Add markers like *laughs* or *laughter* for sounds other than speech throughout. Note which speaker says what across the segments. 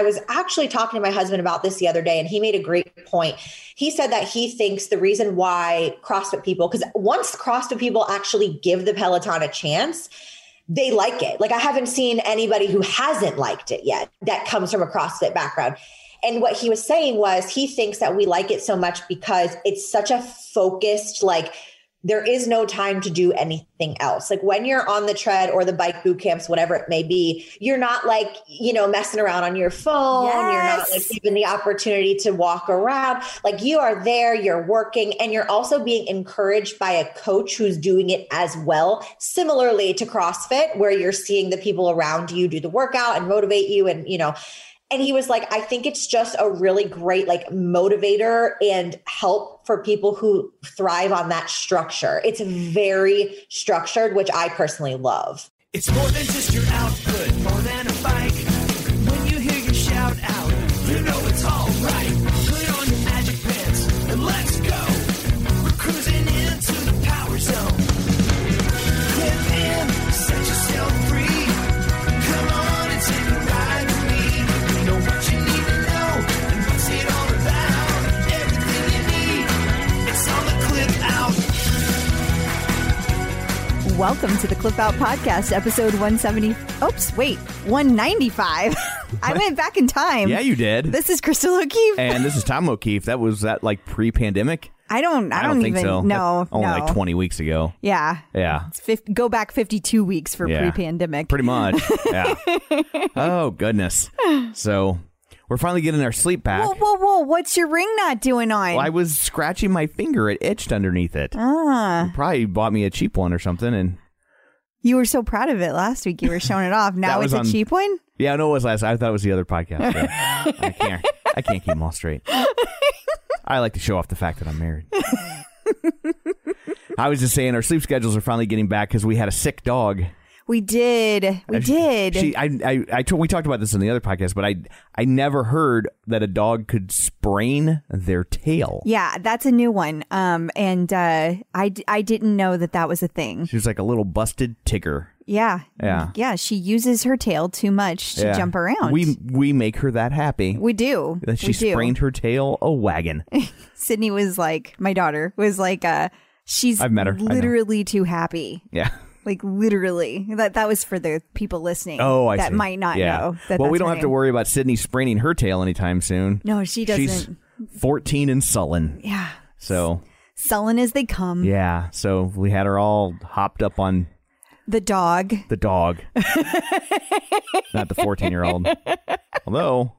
Speaker 1: I was actually talking to my husband about this the other day, and he made a great point. He said that he thinks the reason why CrossFit people, because once CrossFit people actually give the Peloton a chance, they like it. Like I haven't seen anybody who hasn't liked it yet that comes from a CrossFit background. And what he was saying was he thinks that we like it so much because it's such a focused, like there is no time to do anything else. Like when you're on the tread or the bike boot camps, whatever it may be, you're not like, you know, messing around on your phone.
Speaker 2: Yes.
Speaker 1: You're not like given the opportunity to walk around. Like you are there, you're working, and you're also being encouraged by a coach who's doing it as well. Similarly to CrossFit, where you're seeing the people around you do the workout and motivate you and, you know, and he was like i think it's just a really great like motivator and help for people who thrive on that structure it's very structured which i personally love
Speaker 3: It's more than just your output, more than a bike.
Speaker 2: Welcome to the Clip Out Podcast, episode 170. Oops, wait, 195. *laughs* I went back in time.
Speaker 4: Yeah, you did.
Speaker 2: This is Crystal O'Keefe.
Speaker 4: and this is Tom O'Keefe. That was that like pre-pandemic.
Speaker 2: I don't. I,
Speaker 4: I don't, think
Speaker 2: even.
Speaker 4: so.
Speaker 2: No,
Speaker 4: only
Speaker 2: no.
Speaker 4: like twenty weeks ago.
Speaker 2: Yeah,
Speaker 4: Yeah,
Speaker 2: it's 50, go back 52 weeks for
Speaker 4: Yeah.
Speaker 2: pre-pandemic.
Speaker 4: pretty much. *laughs* Yeah. oh goodness. So we're finally getting our sleep back.
Speaker 2: Whoa, whoa, whoa! What's your ring not doing on?
Speaker 4: Well, I was scratching my finger. It itched underneath it.
Speaker 2: ah,
Speaker 4: Probably bought me a cheap one or something. And
Speaker 2: you were so proud of it last week. You were showing it off. *laughs* Now it's a
Speaker 4: on-
Speaker 2: cheap one.
Speaker 4: yeah, I know it was last. I thought it was the other podcast. Yeah. *laughs* I can't. I can't keep them all straight. I like to show off the fact that I'm married. *laughs* I was just saying our sleep schedules are finally getting back because we had a sick dog.
Speaker 2: We did. We
Speaker 4: Uh,
Speaker 2: did.
Speaker 4: She, I, I, I we talked about this in the other podcast, but I, I never heard that a dog could sprain their tail.
Speaker 2: yeah, that's a new one. Um, and uh, I I didn't know that that was a thing.
Speaker 4: She was like a little busted tigger.
Speaker 2: Yeah.
Speaker 4: Yeah.
Speaker 2: Yeah. She uses her tail too much to
Speaker 4: Yeah.
Speaker 2: jump around.
Speaker 4: We, we make her that happy.
Speaker 2: we do.
Speaker 4: that she
Speaker 2: we do.
Speaker 4: sprained her tail a wagon. *laughs*
Speaker 2: Sydney was like, my daughter was like, uh, she's
Speaker 4: I've met her.
Speaker 2: Literally too happy.
Speaker 4: Yeah.
Speaker 2: Like literally. That that was for the people listening.
Speaker 4: Oh, I
Speaker 2: that
Speaker 4: see.
Speaker 2: might not
Speaker 4: yeah.
Speaker 2: know. That
Speaker 4: well, we don't have to worry about Sydney spraining her tail anytime soon.
Speaker 2: No, she doesn't.
Speaker 4: 14 and sullen.
Speaker 2: Yeah.
Speaker 4: So,
Speaker 2: Sullen as they come.
Speaker 4: yeah. So we had her all hopped up on
Speaker 2: The dog.
Speaker 4: the dog, *laughs* not the 14 year old. Although,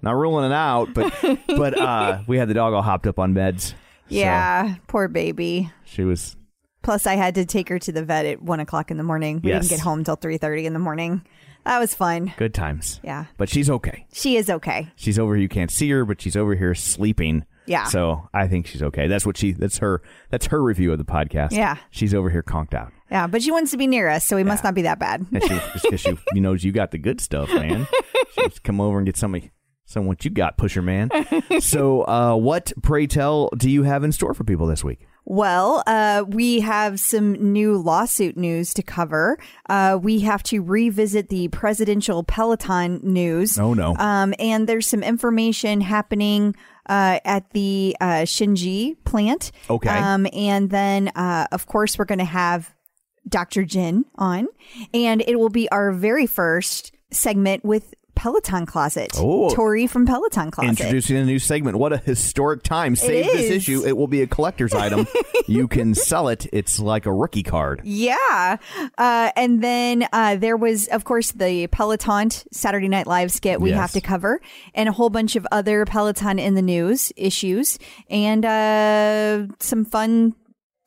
Speaker 4: not ruling it out, but but uh, we had the dog all hopped up on meds. *laughs* So
Speaker 2: Yeah. Poor baby.
Speaker 4: she was.
Speaker 2: Plus, I had to take her to the vet at one o'clock in the morning. We
Speaker 4: Yes.
Speaker 2: didn't get home till three thirty in the morning. That was fun.
Speaker 4: Good times.
Speaker 2: Yeah.
Speaker 4: But she's okay.
Speaker 2: She is okay.
Speaker 4: She's over here. You can't see her, but she's over here sleeping.
Speaker 2: Yeah.
Speaker 4: So I think she's okay. That's what she. That's her. That's her review of the podcast.
Speaker 2: Yeah.
Speaker 4: She's over here conked out.
Speaker 2: Yeah, but she wants to be near us, so we must not be that bad.
Speaker 4: And she, just because she, you knows you got the good stuff, man. *laughs* She wants to come over and get some of some of what you got, pusher man. So, uh, what pray tell do you have in store for people this week?
Speaker 2: Well, uh, we have some new lawsuit news to cover. Uh, we have to revisit the presidential Peloton news.
Speaker 4: Oh no.
Speaker 2: Um, and there's some information happening uh, at the uh, Shinji plant.
Speaker 4: Okay.
Speaker 2: Um, and then, uh, of course, we're going to have Dr. Jenn on, and it will be our very first segment with Peloton Closet.
Speaker 4: Oh.
Speaker 2: Torrey from Peloton Closet.
Speaker 4: Introducing a new segment. What a historic time. Save this issue. It will be a collector's item. *laughs* You can sell it. It's like a rookie card.
Speaker 2: Yeah. Uh, and then uh, there was, of course, the Peloton Saturday Night Live skit we
Speaker 4: Yes.
Speaker 2: have to cover, and a whole bunch of other Peloton in the news issues, and uh, some fun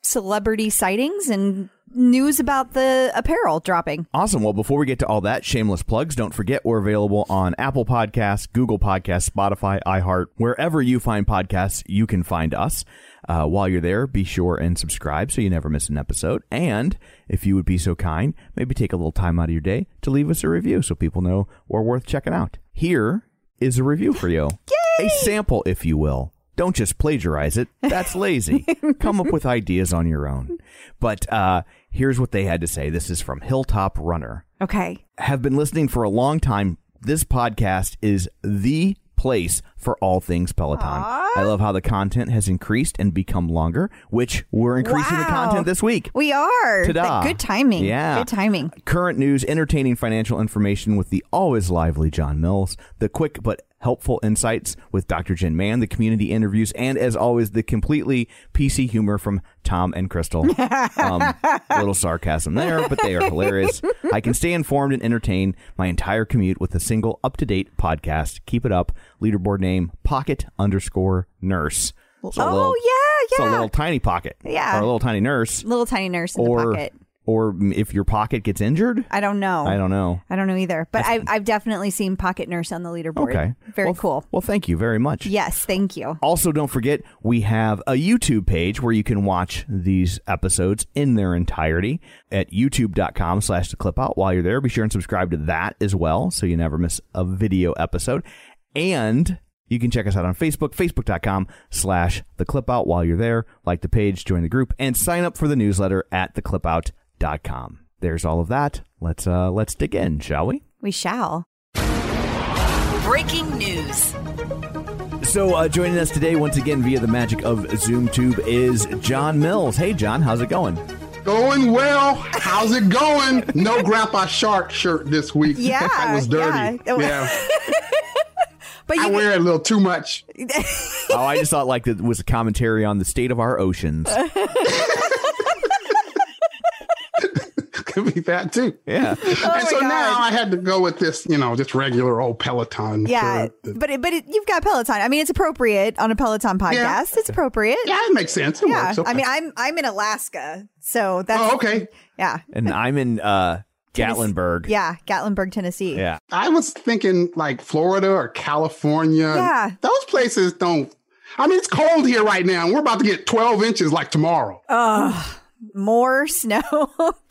Speaker 2: celebrity sightings and news about the apparel dropping.
Speaker 4: Awesome. Well, before we get to all that, shameless plugs, don't forget we're available on Apple Podcasts, Google Podcasts, Spotify, iHeart, wherever you find podcasts, you can find us. Uh, while you're there, be sure and subscribe so you never miss an episode. And if you would be so kind, maybe take a little time out of your day to leave us a review so people know we're worth checking out. Here is a review for you. *laughs* A sample, if you will. Don't just plagiarize it. That's lazy. *laughs* Come up with ideas on your own. But uh, here's what they had to say. This is from Hilltop Runner
Speaker 2: Okay.
Speaker 4: have been listening for a long time. this podcast is the place for all things Peloton. I love how the content has increased and become longer, which we're increasing the content this week.
Speaker 2: We are.
Speaker 4: Ta-da.
Speaker 2: Good timing.
Speaker 4: Yeah.
Speaker 2: Good timing.
Speaker 4: Current news, entertaining financial information with the always lively John Mills, the quick but helpful insights with Dr. Jenn Mann, the community interviews, and as always, the completely PC humor from Tom and Crystal. *laughs* Um, a little sarcasm there, but they are hilarious. I can stay informed and entertain my entire commute with a single up to date podcast. Keep it up. Leaderboard name Pocket underscore Nurse. So
Speaker 2: oh
Speaker 4: little-
Speaker 2: yeah,
Speaker 4: so a little tiny pocket.
Speaker 2: Yeah.
Speaker 4: Or a little tiny nurse.
Speaker 2: Little tiny nurse in
Speaker 4: Or
Speaker 2: the pocket.
Speaker 4: Or if your pocket gets injured.
Speaker 2: I don't know.
Speaker 4: I don't know.
Speaker 2: I don't know either. But I've, I've definitely seen Pocket Nurse on the leaderboard.
Speaker 4: Okay.
Speaker 2: Very
Speaker 4: Well,
Speaker 2: cool.
Speaker 4: Well, thank you very much.
Speaker 2: Yes, thank you.
Speaker 4: Also, don't forget we have a YouTube page where you can watch these episodes in their entirety at youtube.com slash the clip out. While you're there, be sure and subscribe to that as well so you never miss a video episode. And you can check us out on Facebook, facebook.com slash the clip out while you're there. Like the page, join the group, and sign up for the newsletter at theclipout.com. There's all of that. Let's uh let's dig in, shall we?
Speaker 2: We shall.
Speaker 5: Breaking news.
Speaker 4: So, uh, joining us today, once again via the magic of ZoomTube, is John Mills. Hey, John, how's it going?
Speaker 6: Going well. How's it going? No Grandpa Shark shirt this week. *laughs*
Speaker 2: Yeah,
Speaker 6: that was dirty.
Speaker 2: yeah.
Speaker 6: Yeah, *laughs*
Speaker 2: But
Speaker 6: I
Speaker 2: you
Speaker 6: wear it a little too much. *laughs*
Speaker 4: Oh, I just thought like it was a commentary on the state of our oceans.
Speaker 6: Could *laughs* be that too.
Speaker 4: Yeah. *laughs*
Speaker 6: and so
Speaker 2: Oh God.
Speaker 6: now I had to go with this, you know, just regular old Peloton.
Speaker 2: yeah,
Speaker 6: shirt.
Speaker 2: but it, but it, you've got Peloton. I mean, it's appropriate on a Peloton podcast.
Speaker 6: Yeah.
Speaker 2: It's appropriate.
Speaker 6: yeah, it makes sense. It
Speaker 2: Yeah.
Speaker 6: works. Okay.
Speaker 2: I mean, I'm I'm in Alaska, so that's
Speaker 6: oh, okay.
Speaker 2: yeah,
Speaker 4: And I'm in uh, Gatlinburg.
Speaker 2: yeah, Gatlinburg, Tennessee.
Speaker 4: Yeah.
Speaker 6: I was thinking like Florida or California.
Speaker 2: Yeah.
Speaker 6: those places don't. I mean, it's cold here right now, and we're about to get 12 inches like tomorrow.
Speaker 2: More *laughs* snow.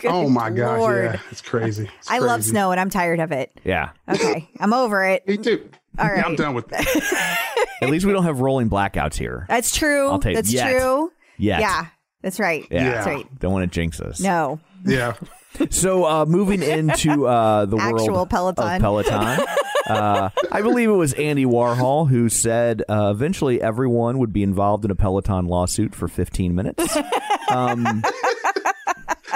Speaker 6: Oh my gosh,
Speaker 2: Lord.
Speaker 6: yeah, it's crazy. It's
Speaker 2: I love snow and I'm tired of it.
Speaker 4: Yeah.
Speaker 2: Okay, I'm over it.
Speaker 6: Me too.
Speaker 2: All right,
Speaker 6: Yeah, I'm done with that. *laughs*
Speaker 4: At least we don't have rolling blackouts here.
Speaker 2: That's true.
Speaker 4: I'll take
Speaker 2: That's
Speaker 4: yet.
Speaker 2: true.
Speaker 4: Yet.
Speaker 2: Yeah, that's right.
Speaker 4: Yeah.
Speaker 2: That's right.
Speaker 4: Don't want to jinx us.
Speaker 2: No.
Speaker 6: Yeah.
Speaker 4: So, uh, moving into uh, the
Speaker 2: Actual
Speaker 4: world
Speaker 2: Peloton.
Speaker 4: of Peloton, *laughs* uh, I believe it was Andy Warhol who said uh, eventually everyone would be involved in a Peloton lawsuit for 15 minutes.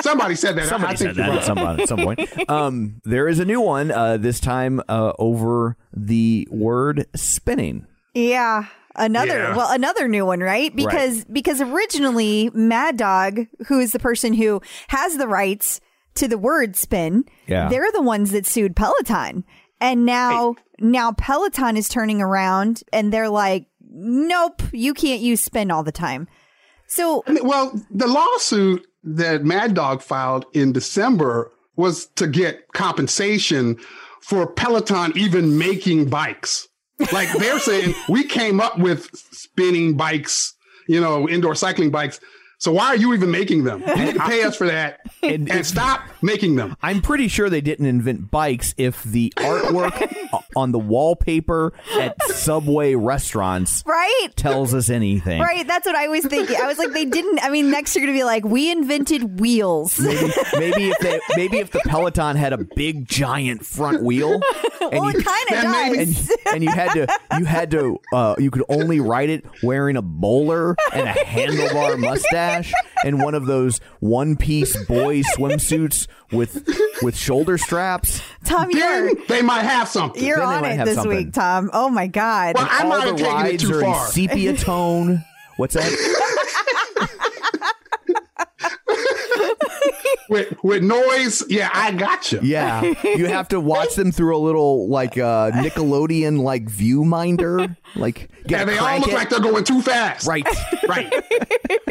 Speaker 6: Somebody said that.
Speaker 4: Somebody
Speaker 6: I think
Speaker 4: said that
Speaker 6: right.
Speaker 4: at some, at some point. Um, there is a new one, uh, this time uh, over the word spinning.
Speaker 2: Yeah. Another
Speaker 6: Yeah.
Speaker 2: well, another new one, right? Because because originally Mad Dog, who is the person who has the rights to the word spin,
Speaker 4: Yeah.
Speaker 2: they're the ones that sued Peloton. And now now Peloton is turning around and they're like, Nope, you can't use spin all the time. So
Speaker 6: I mean, well, the lawsuit that Mad Dog filed in December was to get compensation for Peloton even making bikes. Like they're saying, we came up with spinning bikes, you know, indoor cycling bikes. So why are you even making them? *laughs* You need to pay us for that *laughs*
Speaker 4: And-
Speaker 6: and, stop making them.
Speaker 4: I'm pretty sure they didn't invent bikes if the artwork *laughs* on the wallpaper at Subway restaurants
Speaker 2: right?
Speaker 4: tells us anything.
Speaker 2: Right, that's what I was thinking. I was like, they didn't. I mean, next you're gonna be like, we invented wheels.
Speaker 4: Maybe, maybe if they, maybe if the Peloton had a big giant front wheel, and
Speaker 2: well,
Speaker 4: you,
Speaker 2: it kind of
Speaker 6: then maybe-
Speaker 2: does.
Speaker 4: and, and you had to you had to uh, you could only ride it wearing a bowler and a handlebar mustache and one of those one piece boy swimsuits with with shoulder straps.
Speaker 2: Tom, you're,
Speaker 6: they might have something.
Speaker 2: you're
Speaker 4: Then
Speaker 2: on it this
Speaker 4: something.
Speaker 2: week, Tom. Oh my god.
Speaker 6: Well, I
Speaker 4: All
Speaker 6: might
Speaker 4: the
Speaker 6: have taken it
Speaker 4: rides
Speaker 6: too
Speaker 4: are in
Speaker 6: far.
Speaker 4: sepia tone. What's that? *laughs* *laughs*
Speaker 6: With, with noise, yeah, I got you.
Speaker 4: Yeah, you have to watch them through a little like uh, Nickelodeon like viewminder. Like, you
Speaker 6: they all look
Speaker 4: it.
Speaker 6: like they're going too fast.
Speaker 4: right.
Speaker 6: Right. *laughs*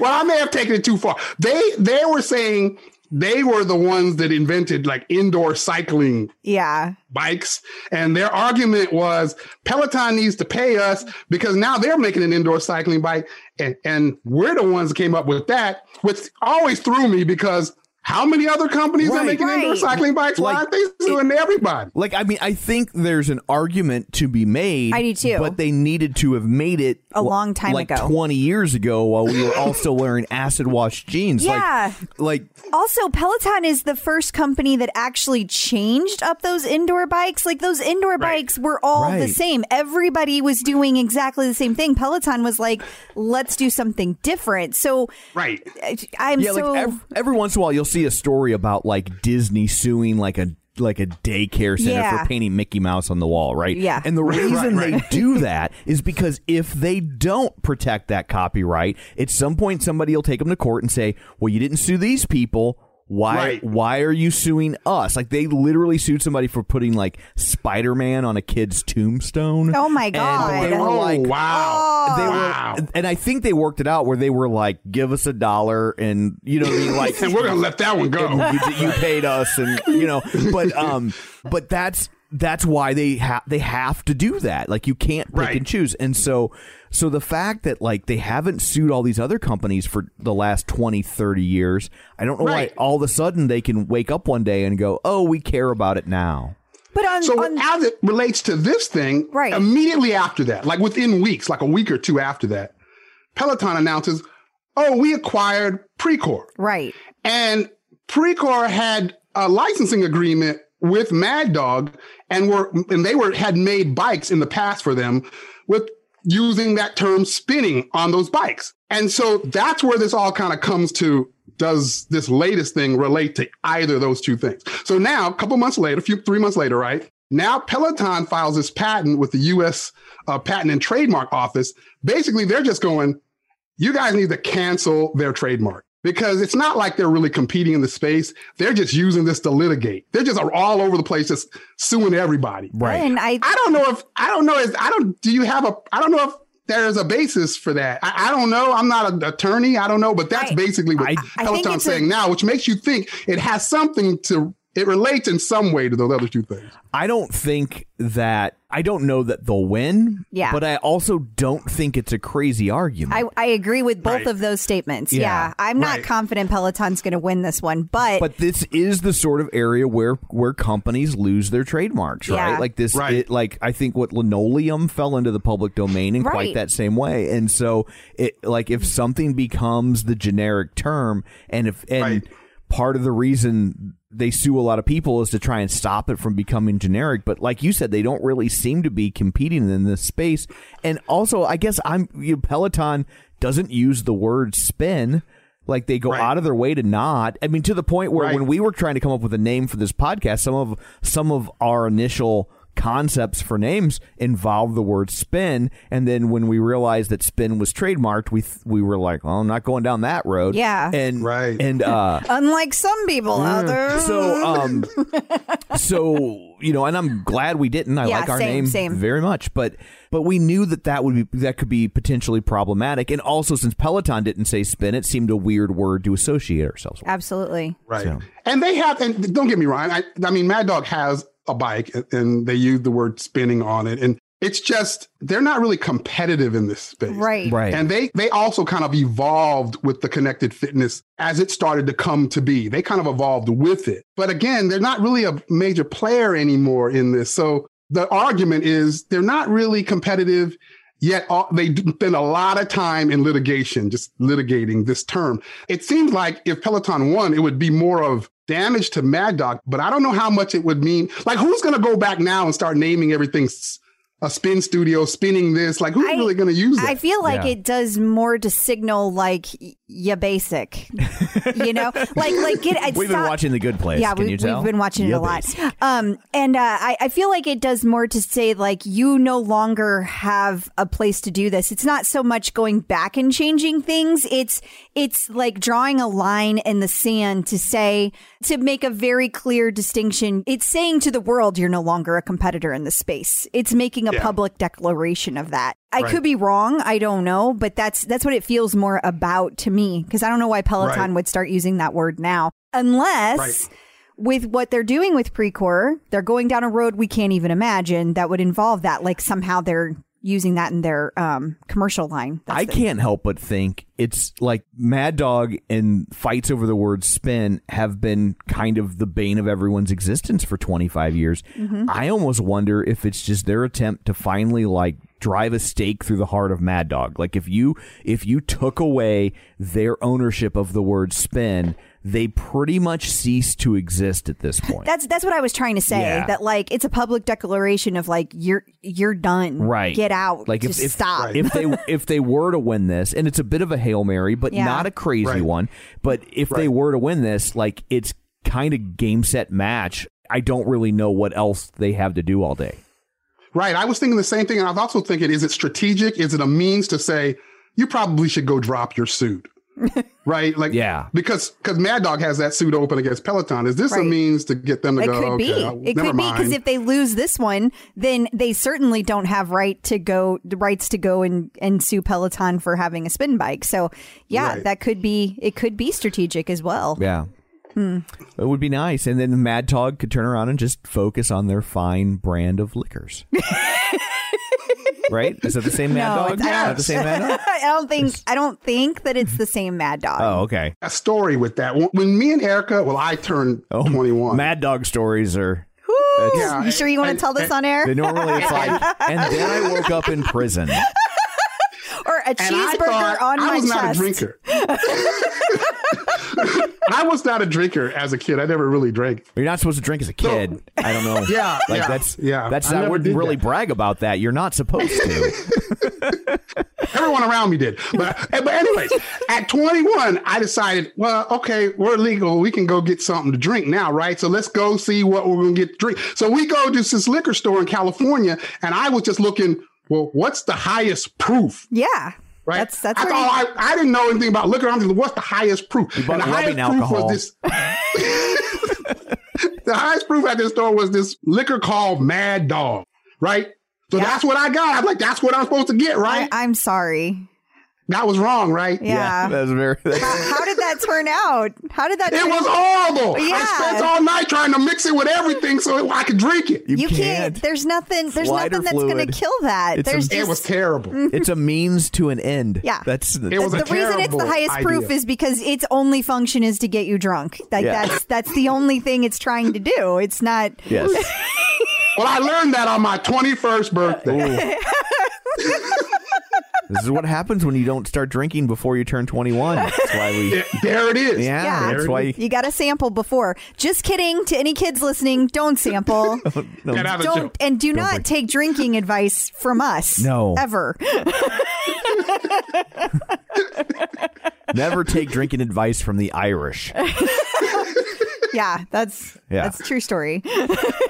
Speaker 6: well, I may have taken it too far. They they were saying they were the ones that invented like indoor cycling
Speaker 2: yeah.
Speaker 6: bikes, and their argument was Peloton needs to pay us because now they're making an indoor cycling bike, and, and we're the ones that came up with that, which always threw me because how many other companies
Speaker 4: Right.
Speaker 6: are making indoor cycling bikes? Why aren't they suing everybody?
Speaker 4: Like, I mean, I think there's an argument to be made.
Speaker 2: I do too.
Speaker 4: But they needed to have made it
Speaker 2: A long time
Speaker 4: like
Speaker 2: ago.
Speaker 4: 20 years ago while we were all still wearing *laughs* acid wash jeans.
Speaker 2: Yeah.
Speaker 4: Like, like
Speaker 2: Also, Peloton is the first company that actually changed up those indoor bikes. Like those indoor bikes were all the same. Everybody was doing exactly the same thing. Peloton was like, let's do something different. So
Speaker 6: Right.
Speaker 2: I- I'm
Speaker 4: yeah,
Speaker 2: so
Speaker 4: like ev- every once in a while you'll see a story about like Disney suing like a like a daycare center
Speaker 2: Yeah.
Speaker 4: for painting Mickey Mouse on the wall, right?
Speaker 2: Yeah.
Speaker 4: And the *laughs* reason
Speaker 6: right.
Speaker 4: they do that is because if they don't protect that copyright, at some point somebody will take them to court and say, "Well, you didn't sue these people." Why
Speaker 6: Right.
Speaker 4: why are you suing us? Like they literally sued somebody for putting like Spider-Man on a kid's tombstone.
Speaker 2: Oh my
Speaker 4: And
Speaker 2: God.
Speaker 4: they were
Speaker 6: Oh,
Speaker 4: like
Speaker 6: wow.
Speaker 4: they
Speaker 6: wow.
Speaker 4: were and I think they worked it out where they were like, give us a dollar and you know I mean? Like *laughs*
Speaker 6: and we're going to let that one go.
Speaker 4: you, you paid us and you know but um *laughs* but that's that's why they have they have to do that like you can't pick
Speaker 6: Right.
Speaker 4: and choose and so so the fact that like they haven't sued all these other companies for the last 20 30 years i don't know
Speaker 6: Right.
Speaker 4: why all of a sudden they can wake up one day and go oh we care about it now
Speaker 2: but on,
Speaker 6: So
Speaker 2: on
Speaker 6: as it relates to this thing,
Speaker 2: Right.
Speaker 6: immediately after that, like within weeks, like a week or two after that, Peloton announces, "Oh, we acquired Precor."
Speaker 2: right.
Speaker 6: And Precor had a licensing agreement with Mad Dog and were and they were had made bikes in the past for them with using that term spinning on those bikes. And so that's where this all kind of comes to does this latest thing relate to either of those two things? So now, a couple months later, a few three months later, right? Now Peloton files this patent with the US uh, Patent and Trademark Office. Basically, they're just going, you guys need to cancel their trademark because it's not like they're really competing in the space. They're just using this to litigate. They're just all over the place, just suing everybody. Right.
Speaker 2: And I,
Speaker 6: I don't know if I don't know if I don't. Do you have a? I don't know if there's a basis for that. I, I don't know. I'm not an attorney. I don't know, but that's
Speaker 2: I-
Speaker 6: basically what
Speaker 4: I-
Speaker 2: I think
Speaker 6: Peloton's
Speaker 2: it's a-
Speaker 6: saying now, which makes you think it has something to. It relates in some way to those other two things.
Speaker 4: I don't think that I don't know that they'll win.
Speaker 2: Yeah.
Speaker 4: But I also don't think it's a crazy argument.
Speaker 2: I, I agree with both
Speaker 6: Right.
Speaker 2: of those statements.
Speaker 4: Yeah.
Speaker 2: Yeah. I'm not
Speaker 6: Right.
Speaker 2: confident Peloton's going to win this one, but,
Speaker 4: but this is the sort of area where where companies lose their trademarks, right? Like this,
Speaker 6: Right.
Speaker 4: it, like I think what linoleum fell into the public domain in quite that same way, and so it like if something becomes the generic term, and if and
Speaker 6: Right.
Speaker 4: Part of the reason they sue a lot of people is to try and stop it from becoming generic. But like you said, they don't really seem to be competing in this space. And also, I guess I'm you know, Peloton doesn't use the word spin. Like they go
Speaker 6: Right.
Speaker 4: out of their way to not. I mean, to the point where
Speaker 6: Right.
Speaker 4: when we were trying to come up with a name for this podcast, some of some of our initial concepts for names involved the word spin and then when we realized that spin was trademarked we th- we were like well I'm not going down that road
Speaker 2: Yeah.
Speaker 4: and
Speaker 6: Right.
Speaker 4: and uh *laughs*
Speaker 2: unlike some people out there.
Speaker 4: so um *laughs* so you know and i'm glad we didn't i
Speaker 2: Yeah,
Speaker 4: like our
Speaker 2: same,
Speaker 4: name
Speaker 2: same.
Speaker 4: very much but but we knew that that would be that could be potentially problematic and also since peloton didn't say spin it seemed a weird word to associate ourselves with
Speaker 2: Absolutely.
Speaker 6: Right.
Speaker 4: So-
Speaker 6: And they have, and don't get me wrong. I, I mean, Mad Dog has a bike and- and they use the word spinning on it. And it's just, they're not really competitive in this space.
Speaker 2: Right.
Speaker 4: right
Speaker 6: And they, they also kind of evolved with the connected fitness as it started to come to be. They kind of evolved with it. But again, they're not really a major player anymore in this. So the argument is they're not really competitive. Yet all, they spend a lot of time in litigation, just litigating this term. It seems like if Peloton won, it would be more of damage to Mad Dog, but I don't know how much it would mean. Like, who's going to go back now and start naming everything a spin studio, spinning this? Like, who's
Speaker 2: I-
Speaker 6: really going to use that?
Speaker 2: I feel like
Speaker 4: Yeah.
Speaker 2: it does more to signal like y- you basic, *laughs* you know, like like get. I'd
Speaker 4: we've been watching the good place
Speaker 2: Yeah,
Speaker 4: can
Speaker 2: we,
Speaker 4: you tell
Speaker 2: we've been watching it
Speaker 4: Yeah,
Speaker 2: a lot. Um, and uh, I, I feel like it does more to say like you no longer have a place to do this. It's not so much going back and changing things. It's it's like drawing a line in the sand to say to make a very clear distinction. It's saying to the world you're no longer a competitor in the space. It's making a
Speaker 6: Yeah.
Speaker 2: public declaration of that. I
Speaker 6: Right.
Speaker 2: could be wrong. I don't know, but that's that's what it feels more about to me because I don't know why Peloton
Speaker 6: Right.
Speaker 2: would start using that word now, unless
Speaker 6: Right.
Speaker 2: with what they're doing with Precor, they're going down a road we can't even imagine that would involve that. Like somehow they're using that in their um, commercial line. That's
Speaker 4: I
Speaker 2: the-
Speaker 4: can't help but think it's like Mad Dog and fights over the word spin have been kind of the bane of everyone's existence for 25 years. I almost wonder if it's just their attempt to finally like drive a stake through the heart of Mad Dog. Like if you if you took away their ownership of the word spin, they pretty much cease to exist at this point.
Speaker 2: That's that's what I was trying to say.
Speaker 4: Yeah.
Speaker 2: That like it's a public declaration of like you're you're done.
Speaker 4: Right.
Speaker 2: Get out.
Speaker 4: Like if,
Speaker 2: Just
Speaker 4: if
Speaker 2: stop.
Speaker 4: if they *laughs* if they were to win this, and it's a bit of a hail mary, but
Speaker 2: Yeah.
Speaker 4: not a crazy
Speaker 6: Right.
Speaker 4: one. But if they were to win this, like it's kind of game set match. I don't really know what else they have to do all day.
Speaker 6: Right. I was thinking the same thing. And I was also thinking, is it strategic? Is it a means to say, you probably should go drop your suit? Right. Like,
Speaker 4: Yeah.
Speaker 6: Because because Mad Dog has that suit open against Peloton. Is this a means to get them to go?
Speaker 2: it
Speaker 6: go,
Speaker 2: could
Speaker 6: okay,
Speaker 2: be. It
Speaker 6: never
Speaker 2: could be because if they lose this one, then they certainly don't have right to go the rights to go and, and sue Peloton for having a spin bike. So yeah,
Speaker 6: Right.
Speaker 2: that could be it could be strategic as well.
Speaker 4: Yeah.
Speaker 2: Hmm.
Speaker 4: It would be nice, and then Mad Dog could turn around and just focus on their fine brand of liquors. *laughs* *laughs* right? Is it the same Mad
Speaker 2: No,
Speaker 4: Dog?
Speaker 2: it's- I don't-
Speaker 4: the same Mad Dog? *laughs*
Speaker 2: I don't think I don't think that it's the same Mad Dog.
Speaker 4: Oh, okay.
Speaker 6: a story with that. When- When me and Erica, well, I turned oh, 21.
Speaker 4: Oh, Mad Dog stories are.
Speaker 2: Woo!
Speaker 6: Yeah,
Speaker 2: you sure you want
Speaker 6: and-
Speaker 2: to tell this
Speaker 6: and-
Speaker 2: on air?
Speaker 4: They normally it's *laughs* like, and then I woke up in prison.
Speaker 2: Or a cheeseburger on
Speaker 6: I
Speaker 2: my chest.
Speaker 6: I was not
Speaker 2: chest?
Speaker 6: a drinker. *laughs* I was not a drinker as a kid. I never really drank.
Speaker 4: You're not supposed to drink as a kid. I don't know. *laughs*
Speaker 6: Yeah,
Speaker 4: like
Speaker 6: yeah,
Speaker 4: that's
Speaker 6: yeah.
Speaker 4: That's
Speaker 6: I
Speaker 4: I,
Speaker 6: never
Speaker 4: wouldn't really
Speaker 6: that.
Speaker 4: brag about that. You're not supposed to. *laughs*
Speaker 6: Everyone around me did. But, eh, but anyways, at 21, I decided, well, okay, we're legal. We can go get something to drink now, right? So let's go see what we're going to get to drink. So we go to this liquor store in California, and I was just looking, well, what's the highest proof?
Speaker 2: Yeah.
Speaker 6: Right.
Speaker 2: That's that's
Speaker 6: I thought
Speaker 2: you-
Speaker 6: I, I didn't know anything about liquor. I'm just what's the highest proof?
Speaker 4: bought
Speaker 6: and the
Speaker 4: rubbing
Speaker 6: highest proof
Speaker 4: alcohol.
Speaker 6: was this. *laughs* the highest proof at this store was this liquor called Mad Dog, right? So
Speaker 2: Yeah.
Speaker 6: that's what I got. I'm like, that's what I'm supposed to get, right?
Speaker 2: I, I'm sorry.
Speaker 6: That was wrong, right?
Speaker 2: Yeah.
Speaker 4: that's very. That's,
Speaker 2: how, how did that turn out? How did that?
Speaker 6: It was
Speaker 2: out?
Speaker 6: horrible.
Speaker 2: Yeah.
Speaker 6: I spent all night trying to mix it with everything so I could drink it.
Speaker 4: you,
Speaker 2: You can't.
Speaker 4: can't.
Speaker 2: There's nothing. There's
Speaker 4: Lighter
Speaker 2: nothing that's going to kill that.
Speaker 4: It's
Speaker 2: there's
Speaker 4: It
Speaker 2: just.
Speaker 6: It was terrible. Mm-hmm.
Speaker 4: It's a means to an end.
Speaker 2: Yeah.
Speaker 4: That's
Speaker 6: It was a
Speaker 2: the reason it's the
Speaker 6: terrible
Speaker 2: highest proof is because its only function is to get you drunk. Like
Speaker 4: Yeah.
Speaker 2: that's that's the only thing it's trying to do. It's not.
Speaker 4: yes. *laughs*
Speaker 6: Well, I learned that on my 21st birthday. *laughs*
Speaker 4: this is what happens when you don't start drinking before you turn 21. That's why we.
Speaker 6: Yeah, there it is.
Speaker 4: Yeah,
Speaker 2: Yeah.
Speaker 4: that's why.
Speaker 2: You got to sample before. Just kidding. To any kids listening, don't sample.
Speaker 6: Get out of
Speaker 2: don't and do not take drinking advice from us.
Speaker 4: No.
Speaker 2: ever. *laughs*
Speaker 4: Never take drinking advice from the Irish. *laughs*
Speaker 2: Yeah, that's
Speaker 4: Yeah.
Speaker 2: that's a true story.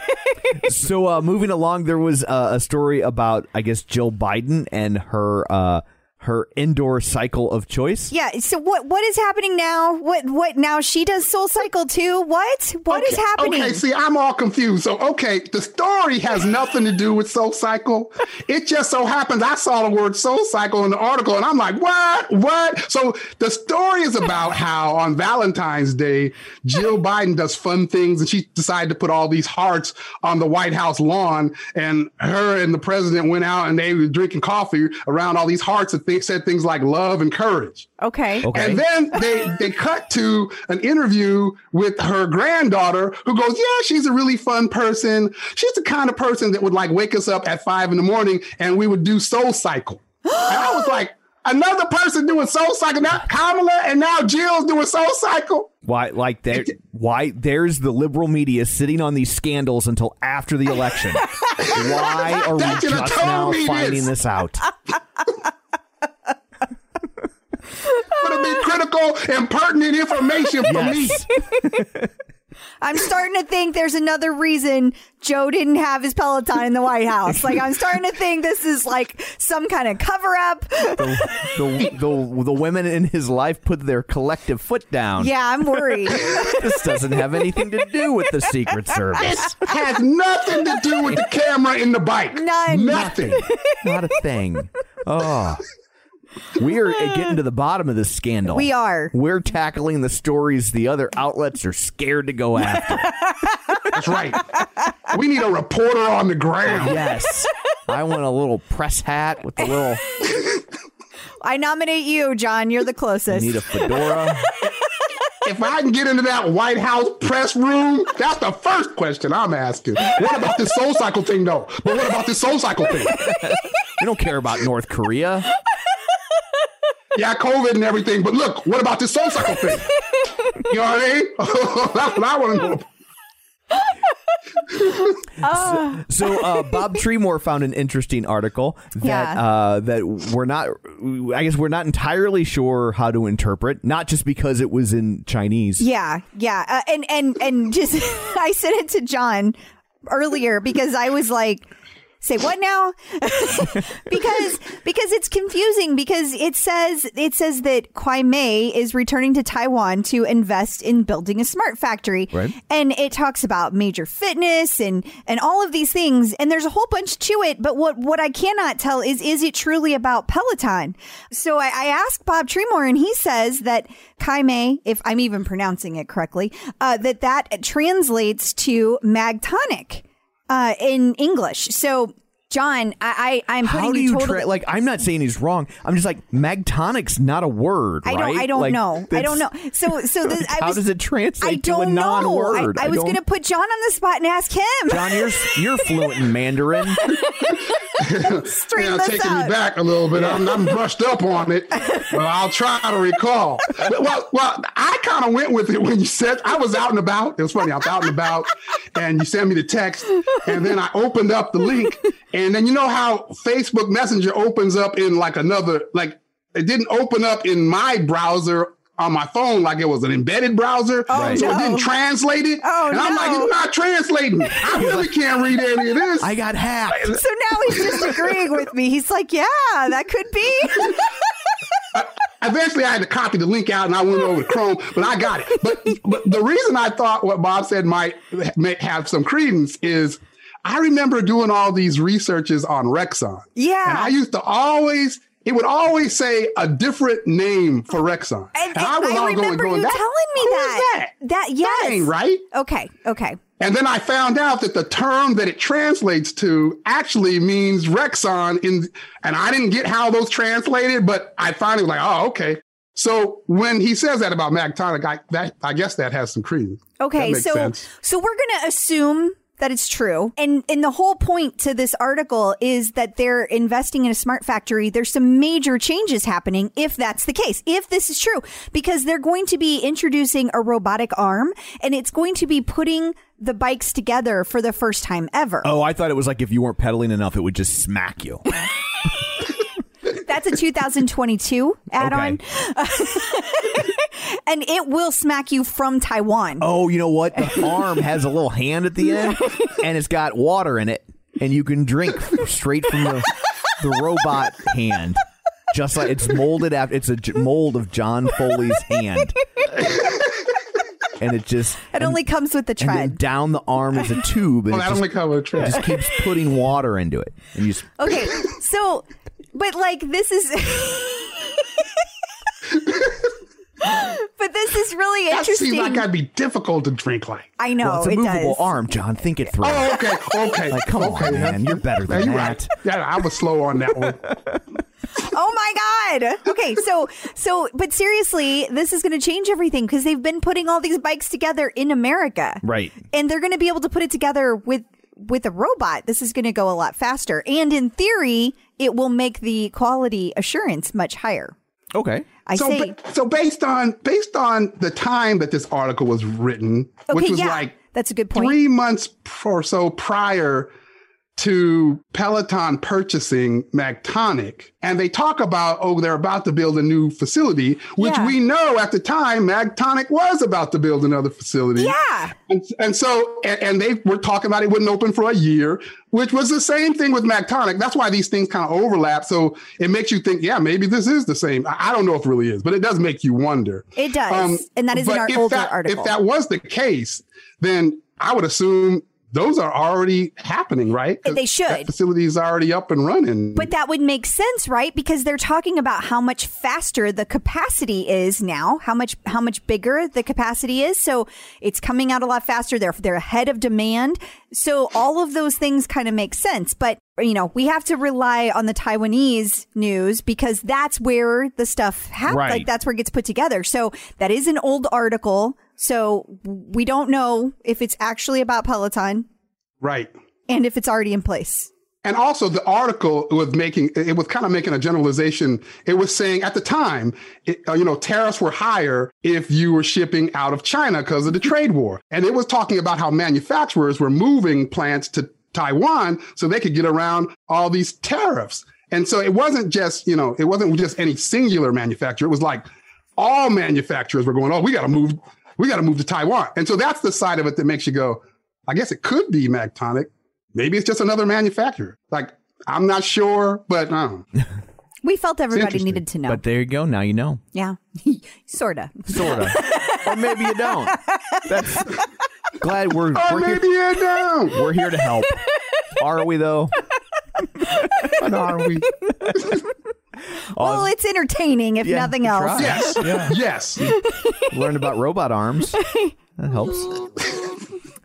Speaker 2: *laughs*
Speaker 4: so uh, moving along, there was uh, a story about I guess Jill Biden and her uh, her indoor cycle of choice.
Speaker 2: Yeah. So what what is happening now? What what now? She does Soul Cycle too. What What is
Speaker 6: Okay,
Speaker 2: happening?
Speaker 6: Okay, see, I'm all confused. So, okay, the story has nothing to do with Soul Cycle. It just so happens I saw the word Soul Cycle in the article, and I'm like, what? What? So, the story is about how on Valentine's Day, Jill Biden does fun things, and she decided to put all these hearts on the White House lawn, and her and the president went out and they were drinking coffee around all these hearts and th- said things like love and courage.
Speaker 2: okay.
Speaker 4: Okay.
Speaker 6: And then they they cut to an interview with her granddaughter who goes, Yeah, she's a really fun person. She's the kind of person that would like wake us up at five in the morning and we would do soul cycle. and I was *gasps* like, another person doing soul cycle. Now Kamala and now Jill's doing soul cycle.
Speaker 4: Why, like there? Why there's the liberal media sitting on these scandals until after the election? *laughs* Why are we
Speaker 6: That should've
Speaker 4: just now
Speaker 6: me this.
Speaker 4: finding this out? *laughs*
Speaker 6: Would have been critical and pertinent information for me. *laughs*
Speaker 2: I'm starting to think there's another reason Joe didn't have his Peloton in the White House. Like I'm starting to think this is like some kind of cover up.
Speaker 4: the, the the women in his life put their collective foot down.
Speaker 2: Yeah, I'm worried.
Speaker 4: This doesn't have anything to do with the Secret Service.
Speaker 6: This has nothing to do with the camera in the bike.
Speaker 2: None.
Speaker 6: Nothing.
Speaker 4: Not a thing. Oh. We are *laughs* getting to the bottom of this scandal.
Speaker 2: We are.
Speaker 4: We're tackling the stories the other outlets are scared to go *laughs* after.
Speaker 6: That's right. We need a reporter on the ground.
Speaker 4: yes. I want a little press hat with a little.
Speaker 2: I nominate you, John. You're the closest.
Speaker 4: Need a fedora. *laughs*
Speaker 6: If I can get into that White House press room, that's the first question I'm asking. What about this soul cycle thing, though? But what about this soul cycle thing?
Speaker 4: We don't care about North Korea.
Speaker 6: Yeah, COVID and everything, but look, what about this soul cycle thing? *laughs* You know what I mean? *laughs* that's what I want to know. *laughs*
Speaker 4: So uh, Bob Tremore found an interesting article that
Speaker 2: Yeah.
Speaker 4: uh, that we're not. I guess we're not entirely sure how to interpret. Not just because it was in Chinese.
Speaker 2: Yeah, yeah, uh, and and and just I sent it to John earlier because I was like, "Say what now?" *laughs* because because it's confusing because it says it says that Kwai Mei is returning to Taiwan to invest in building a smart factory,
Speaker 4: Right.
Speaker 2: and it talks about major fitness and and all of these things, and there's a whole bunch to it. But what what I cannot tell is is it truly about Peloton? So I, I asked Bob Tremore, and he says that Kai Mei, if I'm even pronouncing it correctly, uh, that that translates to magtonic uh, in English. So. John, I, I I'm putting
Speaker 4: How do you
Speaker 2: totally
Speaker 4: tra- like? I'm not saying he's wrong. I'm just like magtonic's not a word.
Speaker 2: I don't.
Speaker 4: right?
Speaker 2: I don't
Speaker 4: Like,
Speaker 2: know. I don't know. So, so this, *laughs* I
Speaker 4: How
Speaker 2: was,
Speaker 4: does it translate
Speaker 2: I don't
Speaker 4: a non-word?
Speaker 2: Know. I, I,
Speaker 4: I
Speaker 2: was going to put John on the spot and ask him.
Speaker 4: John, you're you're fluent in Mandarin. *laughs*
Speaker 2: Straighten
Speaker 6: Yeah, taking
Speaker 2: out.
Speaker 6: me back a little bit. I'm, I'm brushed up on it, but I'll try to recall. Well, well, I kind of went with it when you said I was out and about. It was funny. I was out and about, and you sent me the text, and then I opened up the link, and then you know how Facebook Messenger opens up in like another, like it didn't open up in my browser on my phone like it was an embedded browser,
Speaker 2: Right.
Speaker 6: so it didn't translate it.
Speaker 2: Oh,
Speaker 6: and I'm like,
Speaker 2: no.
Speaker 6: it's not translating. I really can't read any of this.
Speaker 4: I got hacked.
Speaker 2: So now he's disagreeing with me. He's like, "Yeah, that could be."
Speaker 6: Eventually, I had to copy the link out, and I went over to Chrome, but I got it. But, but the reason I thought what Bob said might, might have some credence is I remember doing all these researches on Rexon.
Speaker 2: Yeah.
Speaker 6: And I used to always, it would always say a different name for Rexon.
Speaker 2: And, and
Speaker 6: was
Speaker 2: I
Speaker 6: all
Speaker 2: you
Speaker 6: "That-
Speaker 2: telling me
Speaker 6: is
Speaker 2: that.
Speaker 6: that?
Speaker 2: yes.
Speaker 6: That ain't right.
Speaker 2: Okay. Okay.
Speaker 6: And then I found out that the term that it translates to actually means Rexon in and I didn't get how those translated, but I finally was like, oh, okay. So when he says that about Magtonic, I that I guess that has some credence.
Speaker 2: Okay,
Speaker 6: That
Speaker 2: so
Speaker 6: sense.
Speaker 2: so we're gonna assume that it's true, and and the whole point to this article is that they're investing in a smart factory. There's some major changes happening if that's the case, if this is true, because they're going to be introducing a robotic arm, and it's going to be putting the bikes together for the first time ever.
Speaker 4: Oh, I thought it was like if you weren't pedaling enough, it would just smack you. *laughs*
Speaker 2: That's a 2022 add-on, *laughs* and it will smack you from Taiwan.
Speaker 4: Oh, you know what? The arm has a little hand at the end, and it's got water in it, and you can drink straight from the the robot hand. Just like it's molded after it's a j- mold of John Foley's hand, and it just
Speaker 2: It
Speaker 4: and,
Speaker 2: only comes with the
Speaker 4: and then down the arm is a tube, and
Speaker 6: Well,
Speaker 4: it
Speaker 6: that
Speaker 4: just,
Speaker 6: only covered a trip.
Speaker 4: just keeps putting water into it, and you just
Speaker 2: Okay, so, but like this is. *laughs* but this is really interesting.
Speaker 6: That
Speaker 2: interesting.
Speaker 6: seems like that'd be difficult to drink like.
Speaker 2: I know
Speaker 4: well, it's a
Speaker 2: it
Speaker 4: movable
Speaker 2: does.
Speaker 4: arm, John. Think it through.
Speaker 6: Oh, okay, okay.
Speaker 4: Like, come
Speaker 6: okay.
Speaker 4: on, man, you're better
Speaker 6: Yeah,
Speaker 4: than
Speaker 6: you're
Speaker 4: that.
Speaker 6: right. Yeah, I was slow on that one. *laughs*
Speaker 2: Oh my god. Okay, so so but seriously, this is going to change everything because they've been putting all these bikes together in America,
Speaker 4: Right.
Speaker 2: And they're going to be able to put it together with with a robot. This is going to go a lot faster, and in theory, it will make the quality assurance much higher.
Speaker 4: Okay.
Speaker 2: I
Speaker 6: so,
Speaker 2: say.
Speaker 6: ba- so based on based on the time that this article was written, which was
Speaker 2: yeah,
Speaker 6: like
Speaker 2: that's a good point.
Speaker 6: three months or so prior to Peloton purchasing Magtonic. And they talk about, oh, they're about to build a new facility, which
Speaker 2: Yeah.
Speaker 6: we know at the time Magtonic was about to build another facility.
Speaker 2: Yeah.
Speaker 6: And, and so, and, and they were talking about it wouldn't open for a year, which was the same thing with Magtonic. That's why these things kind of overlap. So it makes you think, yeah, maybe this is the same. I I don't know if it really is, but it does make you wonder.
Speaker 2: It does. and that is in
Speaker 6: Um,
Speaker 2: our older
Speaker 6: that,
Speaker 2: article.
Speaker 6: If that was the case, then I would assume those are already happening, right?
Speaker 2: They should.
Speaker 6: That facility is already up and running.
Speaker 2: But that would make sense, right? Because they're talking about how much faster the capacity is now, how much how much bigger the capacity is. So it's coming out a lot faster. They're they're ahead of demand. So all of those things kind of make sense. But you know, we have to rely on the Taiwanese news because that's where the stuff happens.
Speaker 4: Right.
Speaker 2: Like that's where it gets put together. So that is an old article. So we don't know if it's actually about Peloton
Speaker 6: right.
Speaker 2: and if it's already in place.
Speaker 6: And also, the article was making it was kind of making a generalization. It was saying at the time, it, uh, you know, tariffs were higher if you were shipping out of China because of the trade war, and it was talking about how manufacturers were moving plants to Taiwan so they could get around all these tariffs. And so it wasn't just you know, it wasn't just any singular manufacturer. It was like all manufacturers were going, "Oh, we got to move, we got to move to Taiwan." And so that's the side of it that makes you go, "I guess it could be Magtonic." Maybe it's just another manufacturer. Like, I'm not sure, but um, *laughs*
Speaker 2: We felt everybody needed to know.
Speaker 4: But there you go. Now you know.
Speaker 2: yeah, *laughs* sorta.
Speaker 4: Sort of. or maybe you don't. That's *laughs* glad we're
Speaker 6: oh,
Speaker 4: we're here,
Speaker 6: maybe I don't.
Speaker 4: we're here to help. Are we though?
Speaker 6: But are we?
Speaker 2: Well, it's entertaining if
Speaker 4: Yeah,
Speaker 2: nothing else.
Speaker 4: try.
Speaker 6: Yes. *laughs*
Speaker 4: Yeah.
Speaker 6: Yes.
Speaker 4: Learn about robot arms. That helps. *laughs*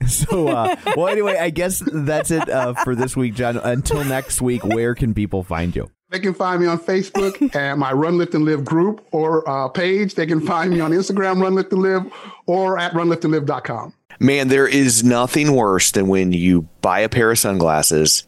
Speaker 4: So, uh, well, anyway, I guess that's it uh, for this week, John. Until next week, where can people find you?
Speaker 6: They can find me on Facebook at my Run Lift and Live group or uh, page. They can find me on Instagram, Run Lift and Live, or at runliftandlive.com.
Speaker 7: Man, there is nothing worse than when you buy a pair of sunglasses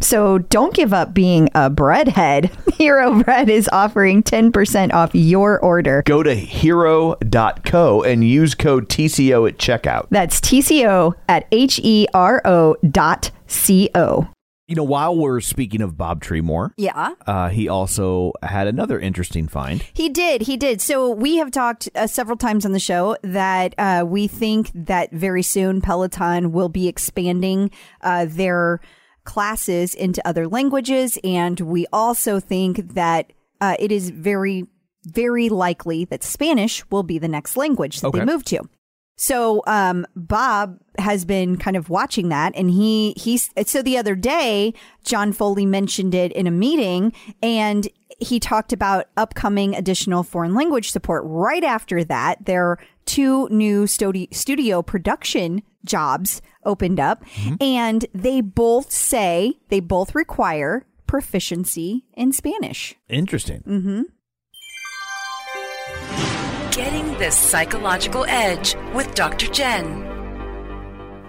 Speaker 8: So don't give up being a breadhead. *laughs* Hero Bread is offering 10% off your order.
Speaker 4: Go to hero.co and use code TCO at checkout.
Speaker 8: That's TCO at H E R O dot C O.
Speaker 4: You know, while we're speaking of Bob Treemore,
Speaker 2: Yeah.
Speaker 4: uh, he also had another interesting find.
Speaker 2: He did. He did. So we have talked uh, several times on the show that uh, we think that very soon Peloton will be expanding uh, their classes into other languages, and we also think that uh, it is very, very likely that Spanish will be the next language that
Speaker 4: Okay.
Speaker 2: they move to. So um, Bob has been kind of watching that, and he he's so the other day John Foley mentioned it in a meeting, and he talked about upcoming additional foreign language support. Right after that, there are two new studio production jobs opened up, and they both say they both require proficiency in Spanish.
Speaker 4: Interesting.
Speaker 2: Mm-hmm.
Speaker 5: Getting the psychological edge with Dr. Jenn.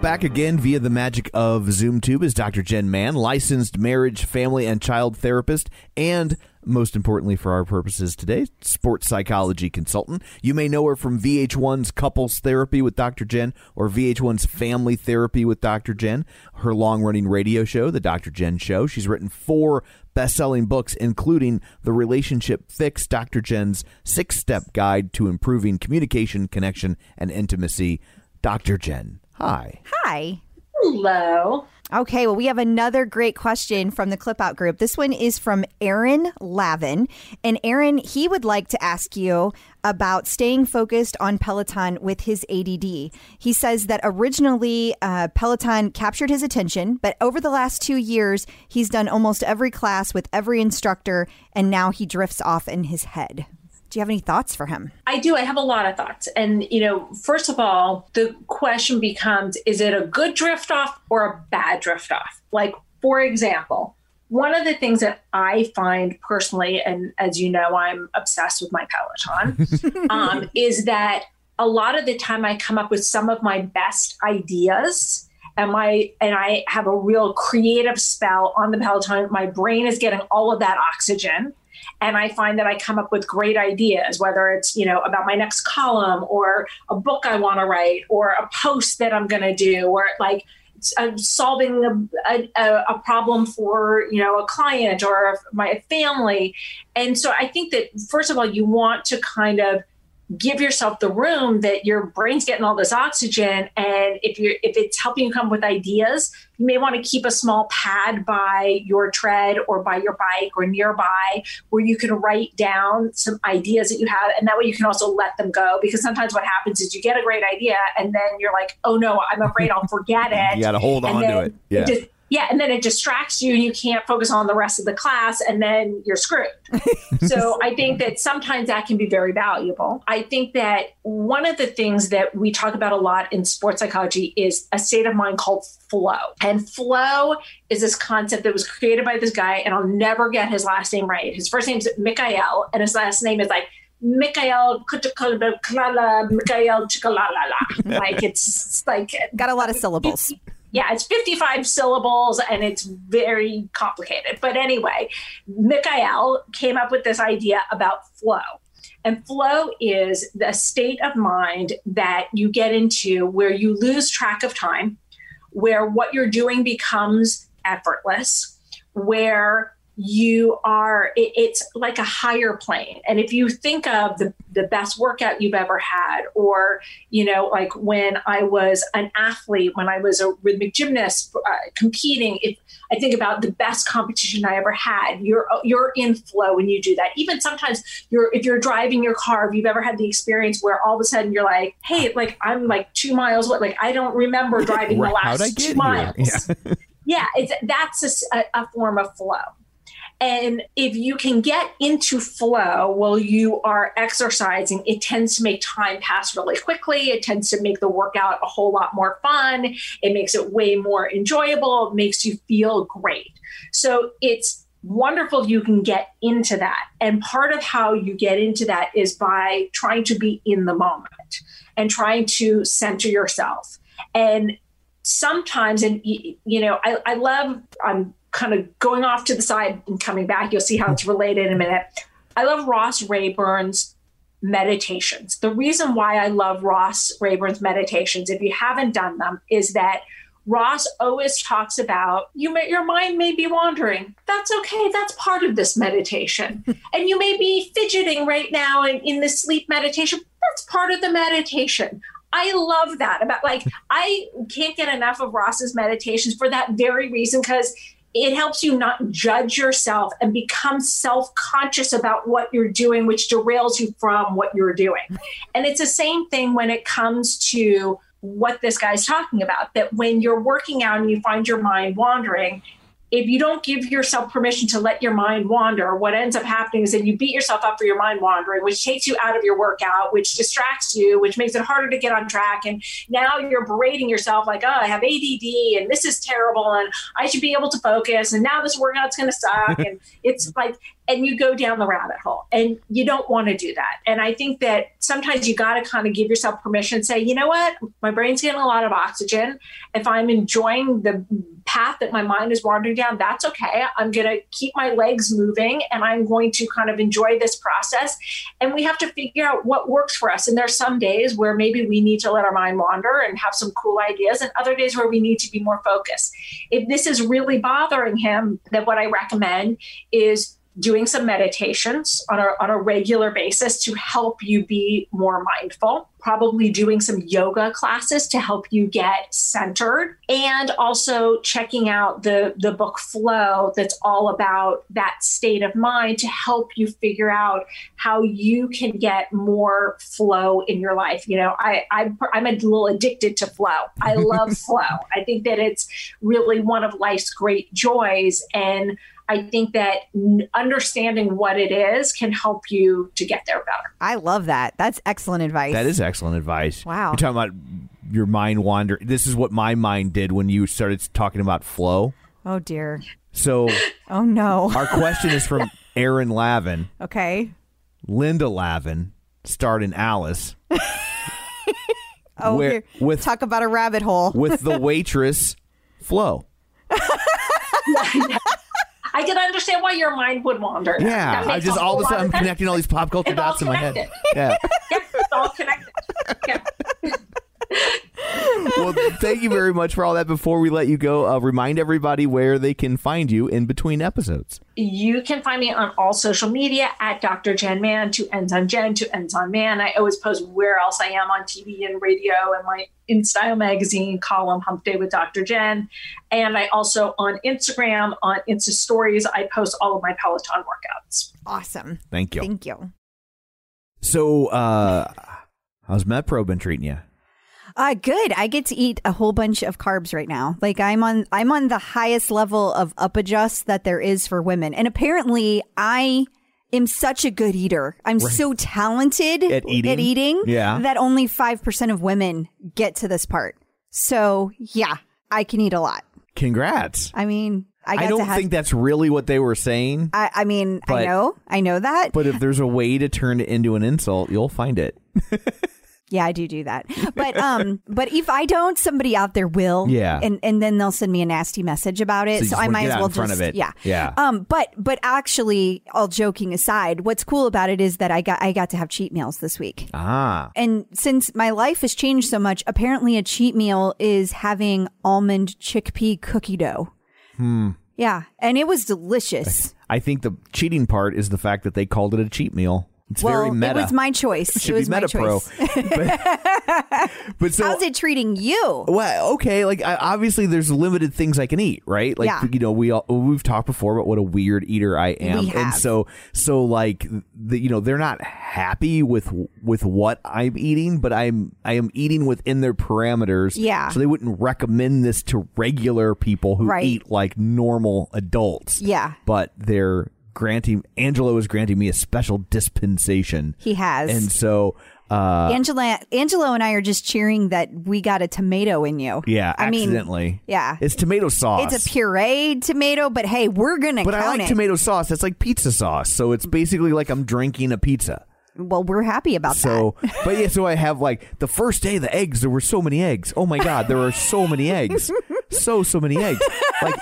Speaker 4: Back again via the magic of ZoomTube is Dr. Jenn Mann, licensed marriage, family, and child therapist, and most importantly for our purposes today, sports psychology consultant. You may know her from VH1's Couples Therapy with Dr. Jenn or VH1's Family Therapy with Dr. Jenn, her long running radio show, The Dr. Jenn Show. She's written four best selling books, including The Relationship Fix, Dr. Jenn's six step guide to improving communication, connection, and intimacy. Dr. Jenn, hi.
Speaker 2: Hi.
Speaker 9: Hello.
Speaker 2: Okay, well, we have another great question from the Clip Out group. This one is from Aaron Lavin. And Aaron, he would like to ask you about staying focused on Peloton with his ADD. He says that originally uh, Peloton captured his attention, but over the last two years, he's done almost every class with every instructor, and now he drifts off in his head. Do you have any thoughts for him?
Speaker 9: I do. I have a lot of thoughts. And, you know, first of all, the question becomes is it a good drift off or a bad drift off? Like, for example, one of the things that I find personally, and as you know, I'm obsessed with my Peloton, *laughs* um, is that a lot of the time I come up with some of my best ideas and my and I have a real creative spell on the Peloton. My brain is getting all of that oxygen and i find that i come up with great ideas whether it's you know about my next column or a book i want to write or a post that i'm going to do or like uh, solving a, a, a problem for you know a client or my family. And so i think that first of all you want to kind of give yourself the room that your brain's getting all this oxygen and if you're if it's helping you come up with ideas you may want to keep a small pad by your tread or by your bike or nearby where you can write down some ideas that you have and that way you can also let them go because sometimes what happens is you get a great idea and then you're like oh no i'm afraid i'll forget *laughs* it
Speaker 4: You got to hold on to it. Yeah.
Speaker 9: Yeah, and then it distracts you and you can't focus on the rest of the class and then you're screwed. *laughs* so I think that sometimes that can be very valuable. I think that one of the things that we talk about a lot in sports psychology is a state of mind called flow. And flow is this concept that was created by this guy, and I'll never get his last name right. His first name is Mikhail, and his last name is like Mikhail Mikhail Chikalalala. *laughs* Like it's, it's like
Speaker 2: Got a lot of syllables.
Speaker 9: Yeah, it's 55 syllables and it's very complicated. But anyway, Mikhail came up with this idea about flow. And flow is the state of mind that you get into where you lose track of time, where what you're doing becomes effortless, where you are it, it's like a higher plane. And if you think of the, the best workout you've ever had or you know like when i was an athlete when i was a rhythmic gymnast uh, competing if i think about the best competition i ever had you're you're in flow when you do that. Even sometimes you're if you're driving your car if you've ever had the experience where all of a sudden you're like hey like i'm like two miles what like i don't remember driving the *laughs* last
Speaker 4: how'd I get
Speaker 9: two
Speaker 4: here?
Speaker 9: miles.
Speaker 4: Yeah. *laughs*
Speaker 9: yeah it's that's a, a form of flow and if you can get into flow while you are exercising, it tends to make time pass really quickly. It tends to make the workout a whole lot more fun. It makes it way more enjoyable. It makes you feel great. So it's wonderful you can get into that. And part of how you get into that is by trying to be in the moment and trying to center yourself. And sometimes, and you know, I, I love, I'm kind of going off to the side and coming back. You'll see how it's related in a minute. I love Ross Rayburn's meditations. The reason why I love Ross Rayburn's meditations, if you haven't done them, is that Ross always talks about you may, your mind may be wandering. That's okay. That's part of this meditation. *laughs* and you may be fidgeting right now in, in this sleep meditation. That's part of the meditation. I love that about like *laughs* I can't get enough of Ross's meditations for that very reason because it helps you not judge yourself and become self-conscious about what you're doing which derails you from what you're doing. And it's the same thing when it comes to what this guy's talking about that when you're working out and you find your mind wandering if you don't give yourself permission to let your mind wander, what ends up happening is that you beat yourself up for your mind wandering, which takes you out of your workout, which distracts you, which makes it harder to get on track. And now you're berating yourself like, oh, I have ADD and this is terrible and I should be able to focus. And now this workout's going to suck. *laughs* and it's like, and you go down the rabbit hole and you don't want to do that. And I think that sometimes you got to kind of give yourself permission say, you know what, my brain's getting a lot of oxygen. If I'm enjoying the path that my mind is wandering down, that's okay. I'm going to keep my legs moving and I'm going to kind of enjoy this process. And we have to figure out what works for us. And there's some days where maybe we need to let our mind wander and have some cool ideas, and other days where we need to be more focused. If this is really bothering him, then what I recommend is doing some meditations on a, on a regular basis to help you be more mindful probably doing some yoga classes to help you get centered and also checking out the the book flow that's all about that state of mind to help you figure out how you can get more flow in your life. You know i, I i'm a little addicted to flow. I love *laughs* flow. I think that it's really one of life's great joys and I think that understanding what it is can help you to get there better.
Speaker 2: I love that. That's excellent advice.
Speaker 4: That is excellent advice.
Speaker 2: Wow.
Speaker 4: You're talking about your mind wander. This is what my mind did when you started talking about flow.
Speaker 2: Oh dear.
Speaker 4: So *laughs*
Speaker 2: Oh no.
Speaker 4: our question is from *laughs* Aaron Lavin.
Speaker 2: Okay.
Speaker 4: Linda Lavin starred in Alice *laughs*
Speaker 2: Oh,
Speaker 4: Where-
Speaker 2: here.
Speaker 4: with-
Speaker 2: talk about a rabbit hole.
Speaker 4: with the waitress Flo.
Speaker 9: I can understand why your mind would wander.
Speaker 4: Yeah, I just all of a sudden I'm connecting all these pop culture dots in my head.
Speaker 9: connected.
Speaker 4: Yeah. *laughs*
Speaker 9: It's all connected. Yeah.
Speaker 4: Well, thank you very much for all that. Before we let you go, uh, remind everybody where they can find you in between episodes.
Speaker 9: You can find me on all social media at Dr. Jenn Mann, to ends on Jen, to ends on Man. I always post where else I am on TV and radio and my In Style magazine column, Hump Day with Dr. Jen. And I also on Instagram, on Insta Stories, I post all of my Peloton workouts.
Speaker 2: Awesome.
Speaker 4: Thank you.
Speaker 2: Thank you.
Speaker 4: So, uh, how's MetPro been treating you?
Speaker 2: Uh good. I get to eat a whole bunch of carbs right now. Like I'm on I'm on the highest level of up adjust that there is for women. And apparently I am such a good eater. I'm so talented
Speaker 4: At eating?
Speaker 2: eating
Speaker 4: Yeah.
Speaker 2: that only 5% of women get to this part. So, yeah, I can eat a lot.
Speaker 4: Congrats.
Speaker 2: I mean, I,
Speaker 4: I, don't
Speaker 2: have,
Speaker 4: think that's really what they were saying,
Speaker 2: I, I mean, I know, I know that.
Speaker 4: but if there's a way to turn it into an insult, you'll find it. *laughs*
Speaker 2: Yeah, I do do that. *laughs* But um, but if I don't, somebody out there will.
Speaker 4: Yeah.
Speaker 2: and and then they'll send me a nasty message about it.
Speaker 4: you
Speaker 2: So, I might as well
Speaker 4: in front
Speaker 2: just
Speaker 4: of it.
Speaker 2: yeah
Speaker 4: Yeah.
Speaker 2: Um, but but actually, all joking aside, what's cool about it is that I got I got to have cheat meals this week.
Speaker 4: Ah,
Speaker 2: And since my life has changed so much, apparently a cheat meal is having almond chickpea cookie dough. Hmm. Yeah, and it was delicious.
Speaker 4: I think the cheating part is the fact that they called it a cheat meal. It's
Speaker 2: well,
Speaker 4: very meta.
Speaker 2: it was my choice.
Speaker 4: Should
Speaker 2: it was
Speaker 4: be
Speaker 2: my
Speaker 4: meta pro.
Speaker 2: choice. *laughs*
Speaker 4: but, but so
Speaker 2: How's it treating you?
Speaker 4: Well, okay, like I, obviously there's limited things I can eat, right? Like
Speaker 2: Yeah.
Speaker 4: you know, we all, we've talked before about what a weird eater I am,
Speaker 2: We
Speaker 4: and so so like the you know they're not happy with with what I'm eating, but I'm I am eating within their parameters.
Speaker 2: Yeah.
Speaker 4: So they wouldn't recommend this to regular people who
Speaker 2: Right.
Speaker 4: eat like normal adults.
Speaker 2: Yeah.
Speaker 4: But they're granting Angelo is granting me a special dispensation,
Speaker 2: He has.
Speaker 4: and so. Uh,
Speaker 2: Angela, Angelo and I are just cheering that we got a tomato in you.
Speaker 4: yeah,
Speaker 2: I mean, yeah.
Speaker 4: it's tomato sauce.
Speaker 2: It's a pureed tomato, but hey, we're gonna
Speaker 4: But
Speaker 2: count
Speaker 4: I like
Speaker 2: it.
Speaker 4: tomato sauce. That's like pizza sauce. So it's basically like I'm drinking a pizza.
Speaker 2: well, we're happy about that.
Speaker 4: So, *laughs* but yeah, so I have like the first day, the eggs, there were so many eggs. Oh my God, there are so many eggs. *laughs* So, so many eggs. Like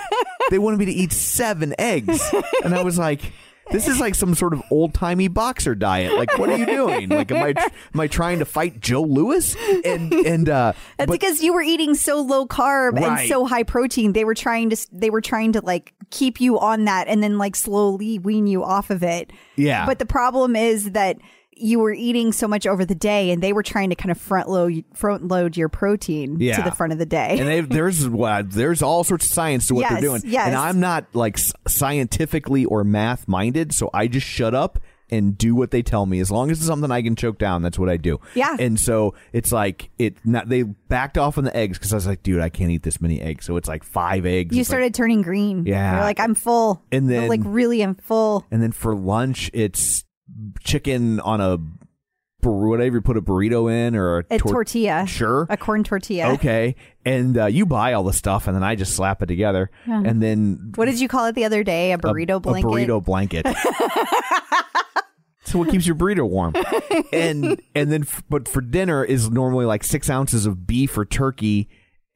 Speaker 4: they wanted me to eat seven eggs. And I was like, this is like some sort of old timey boxer diet. Like, what are you doing? Like, am I am I trying to fight Joe Louis? And and uh.
Speaker 2: That's
Speaker 4: but-
Speaker 2: because you were eating so low carb and so high protein. They were trying to they were trying to like keep you on that and then like slowly wean you off of it.
Speaker 4: Yeah.
Speaker 2: But the problem is that you were eating so much over the day, and they were trying to kind of front load front load your protein to the front of the day.
Speaker 4: and they, there's *laughs* there's all sorts of science to what
Speaker 2: Yes,
Speaker 4: they're doing.
Speaker 2: yes.
Speaker 4: And I'm not like scientifically or math minded, so I just shut up and do what they tell me. As long as it's something I can choke down, that's what I do.
Speaker 2: Yeah.
Speaker 4: And so it's like it. Not, they backed off on the eggs because I was like, dude, I can't eat this many eggs. So it's like five eggs.
Speaker 2: You
Speaker 4: It's like-
Speaker 2: started turning green.
Speaker 4: Yeah.
Speaker 2: You're like, I'm full.
Speaker 4: And then-
Speaker 2: like, really, I'm full.
Speaker 4: and then for lunch, it's chicken on a whatever you put a burrito in or a,
Speaker 2: A
Speaker 4: tor-
Speaker 2: tortilla.
Speaker 4: Sure.
Speaker 2: A corn tortilla.
Speaker 4: Okay. And uh, you buy all the stuff, and then I just slap it together, and then
Speaker 2: What did you call it the other day? A burrito
Speaker 4: a,
Speaker 2: blanket?
Speaker 4: A burrito blanket. *laughs* so what keeps your burrito warm? *laughs* And and then, f- but for dinner is normally like six ounces of beef or turkey.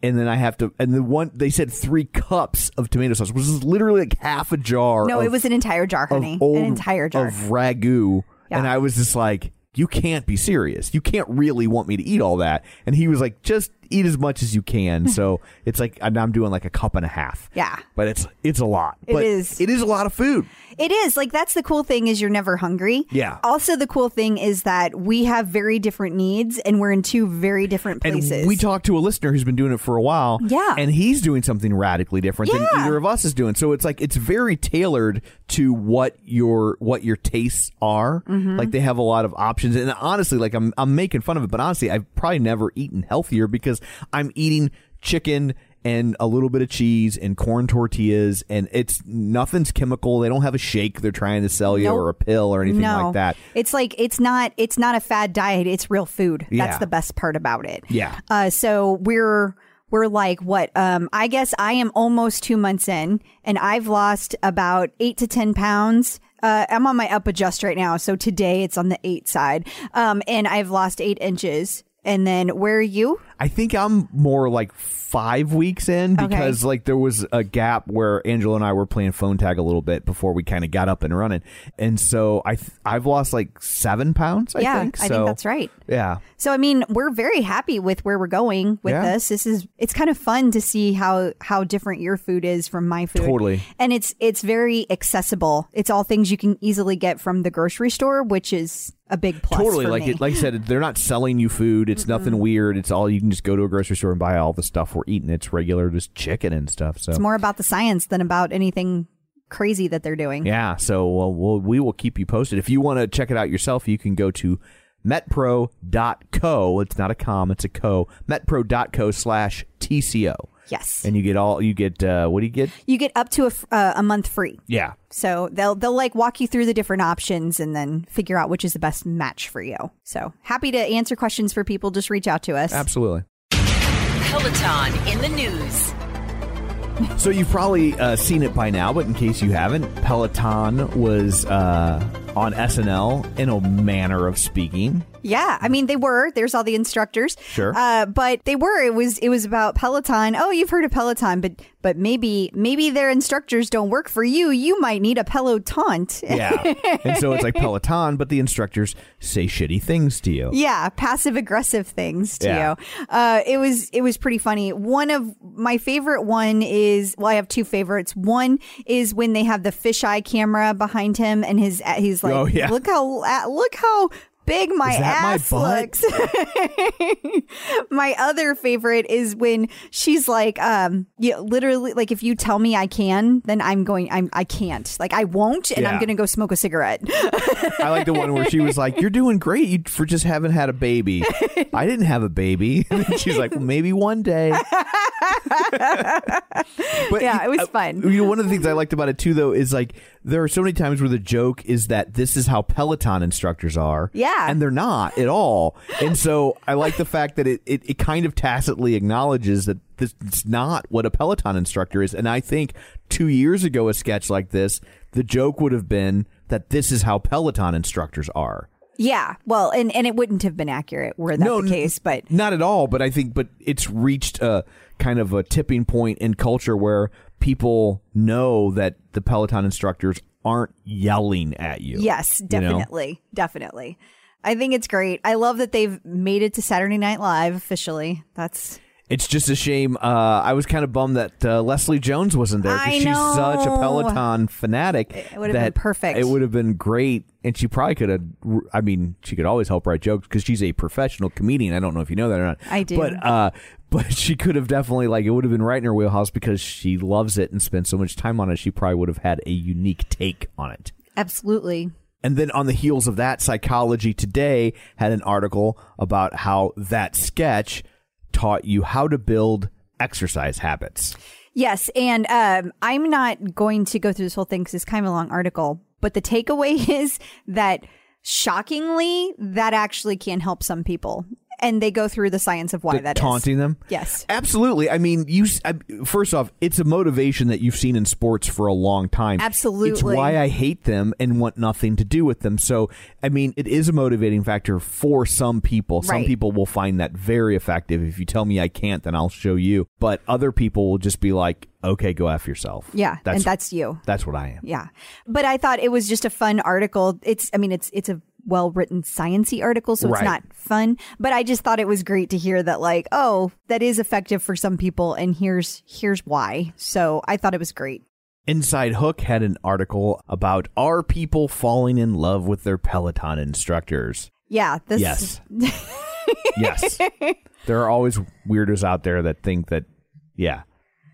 Speaker 4: And then I have to, and the one they said three cups of tomato sauce, which is literally like half a jar.
Speaker 2: No,
Speaker 4: of,
Speaker 2: it was an entire jar, honey. An entire jar.
Speaker 4: of ragu.
Speaker 2: Yeah.
Speaker 4: And I was just like, you can't be serious. You can't really want me to eat all that. And he was like, just eat as much as you can. *laughs* so it's like I'm doing like a cup and a half.
Speaker 2: Yeah.
Speaker 4: But it's it's a lot.
Speaker 2: It
Speaker 4: but
Speaker 2: is.
Speaker 4: It is a lot of food.
Speaker 2: It is like that's the cool thing is you're never hungry.
Speaker 4: Yeah.
Speaker 2: Also, the cool thing is that we have very different needs and we're in two very different places.
Speaker 4: And we talked to a listener who's been doing it for a while.
Speaker 2: Yeah.
Speaker 4: And he's doing something radically different than either of us is doing. So it's like it's very tailored to what your what your tastes are.
Speaker 2: Mm-hmm.
Speaker 4: Like they have a lot of options. And honestly, like I'm I'm making fun of it, but honestly, I've probably never eaten healthier because I'm eating chicken and a little bit of cheese and corn tortillas and it's nothing's chemical. They don't have a shake they're trying to sell you
Speaker 2: Nope.
Speaker 4: or a pill or anything
Speaker 2: no,
Speaker 4: like that.
Speaker 2: It's like it's not it's not a fad diet. It's real food.
Speaker 4: Yeah.
Speaker 2: That's the best part about it.
Speaker 4: Yeah.
Speaker 2: Uh, so we're we're like what? Um, I guess I am almost two months in, and I've lost about eight to ten pounds. Uh, I'm on my up adjust right now, so today it's on the eight side, um, and I've lost eight inches. And then where are you?
Speaker 4: I think I'm more like five weeks in because like there was a gap where Angela and I were playing phone tag a little bit before we kind of got up and running, and so I th- I've lost like seven pounds. I
Speaker 2: yeah,
Speaker 4: think.
Speaker 2: I think that's right.
Speaker 4: Yeah,
Speaker 2: So I mean, we're very happy with where we're going with
Speaker 4: Yeah.
Speaker 2: this. This is it's kind of fun to see how how different your food is from my food.
Speaker 4: Totally.
Speaker 2: And it's it's very accessible. It's all things you can easily get from the grocery store, which is a big plus.
Speaker 4: totally. Like it, like I said, they're not selling you food. It's nothing weird. It's all you can just go to a grocery store and buy all the stuff we're eating. It's regular, just chicken and stuff. So
Speaker 2: it's more about the science than about anything crazy that they're doing.
Speaker 4: Yeah, so well, we'll, we will keep you posted. If you want to check it out yourself, you can go to metpro.co. It's not a com, it's a co. metpro.co slash TCO.
Speaker 2: Yes.
Speaker 4: And you get all, you get, uh, what do you get?
Speaker 2: You get up to a, f- uh, a month free.
Speaker 4: Yeah.
Speaker 2: So they'll they'll like walk you through the different options and then figure out which is the best match for you. So happy to answer questions for people. Just reach out to us.
Speaker 4: Absolutely.
Speaker 5: Peloton in the news.
Speaker 4: So you've probably uh, seen it by now, but in case you haven't, Peloton was uh, on SNL in a manner of speaking.
Speaker 2: Yeah, I mean they were. There's all the instructors.
Speaker 4: Sure.
Speaker 2: Uh, but they were. It was it was about Peloton. Oh, you've heard of Peloton, but but maybe maybe their instructors don't work for you. You might need a Peloton. *laughs*
Speaker 4: Yeah. and so it's like Peloton, but the instructors say shitty things to you.
Speaker 2: Yeah, passive aggressive things to
Speaker 4: Yeah.
Speaker 2: you. Uh, it was it was pretty funny. One of my favorite one is well, I have two favorites. One is when they have the fisheye camera behind him, and his his he's *laughs* like,
Speaker 4: Oh, yeah.
Speaker 2: look how look how big my
Speaker 4: that my
Speaker 2: ass looks. *laughs* my other favorite is when she's like, um, yeah, literally, like if you tell me I can, then I'm going. I'm I can't. Like I won't, and I'm gonna go smoke a cigarette.
Speaker 4: I like the one where she was like, "You're doing great you- for just having had a baby." *laughs* I didn't have a baby. She's like, well, "Maybe one day." but
Speaker 2: Yeah, it was
Speaker 4: uh,
Speaker 2: fun.
Speaker 4: You know, one of the things I liked about it too, though, is like there are so many times where the joke is that this is how Peloton instructors are.
Speaker 2: Yeah.
Speaker 4: and they're not at all. And so I like the fact that it, it, it kind of tacitly acknowledges that this is not what a Peloton instructor is. And I think two years ago, a sketch like this, the joke would have been that this is how Peloton instructors are.
Speaker 2: Yeah, well, and and it wouldn't have been accurate were that the case, but
Speaker 4: not at all. But I think, but it's reached a kind of a tipping point in culture where people know that the Peloton instructors aren't yelling at you.
Speaker 2: yes,
Speaker 4: you know?
Speaker 2: definitely, definitely. I think it's great. I love that they've made it to Saturday Night Live officially. That's
Speaker 4: It's just a shame. Uh, I was kind of bummed that uh, Leslie Jones wasn't there
Speaker 2: I
Speaker 4: she's such a. Peloton fanatic.
Speaker 2: It would have been perfect.
Speaker 4: It would have been great, and she probably could have. I mean, she could always help write jokes because she's a professional comedian. I don't know if you know that or not.
Speaker 2: I do.
Speaker 4: but uh, but *laughs* she could have definitely like it would have been right in her wheelhouse because she loves it and spends so much time on it. She probably would have had a unique take on it.
Speaker 2: absolutely.
Speaker 4: And then on the heels of that, Psychology Today had an article about how that sketch taught you how to build exercise habits.
Speaker 2: Yes, and um, I'm not going to go through this whole thing because it's kind of a long article. But the takeaway *laughs* is that shockingly, that actually can help some people, and they go through the science of why that is.
Speaker 4: taunting them?
Speaker 2: Yes.
Speaker 4: Absolutely. I mean, you. I- First off, it's a motivation that you've seen in sports for a long time.
Speaker 2: Absolutely.
Speaker 4: It's why I hate them and want nothing to do with them. So, I mean, it is a motivating factor for some people. Some people will find that very effective. If you tell me I can't, then I'll show you. But other people will just be like, "Okay, go after yourself."
Speaker 2: Yeah, and that's you.
Speaker 4: That's what I am.
Speaker 2: Yeah. But I thought it was just a fun article. It's I mean it's it's a well written sciency article, so it's
Speaker 4: Right.
Speaker 2: not fun. But I just thought it was great to hear that like, oh, that is effective for some people and here's here's why. So I thought it was great.
Speaker 4: Inside Hook had an article about are people falling in love with their Peloton instructors?
Speaker 2: Yeah. This
Speaker 4: Yes. *laughs* yes. There are always weirdos out there that think that, yeah.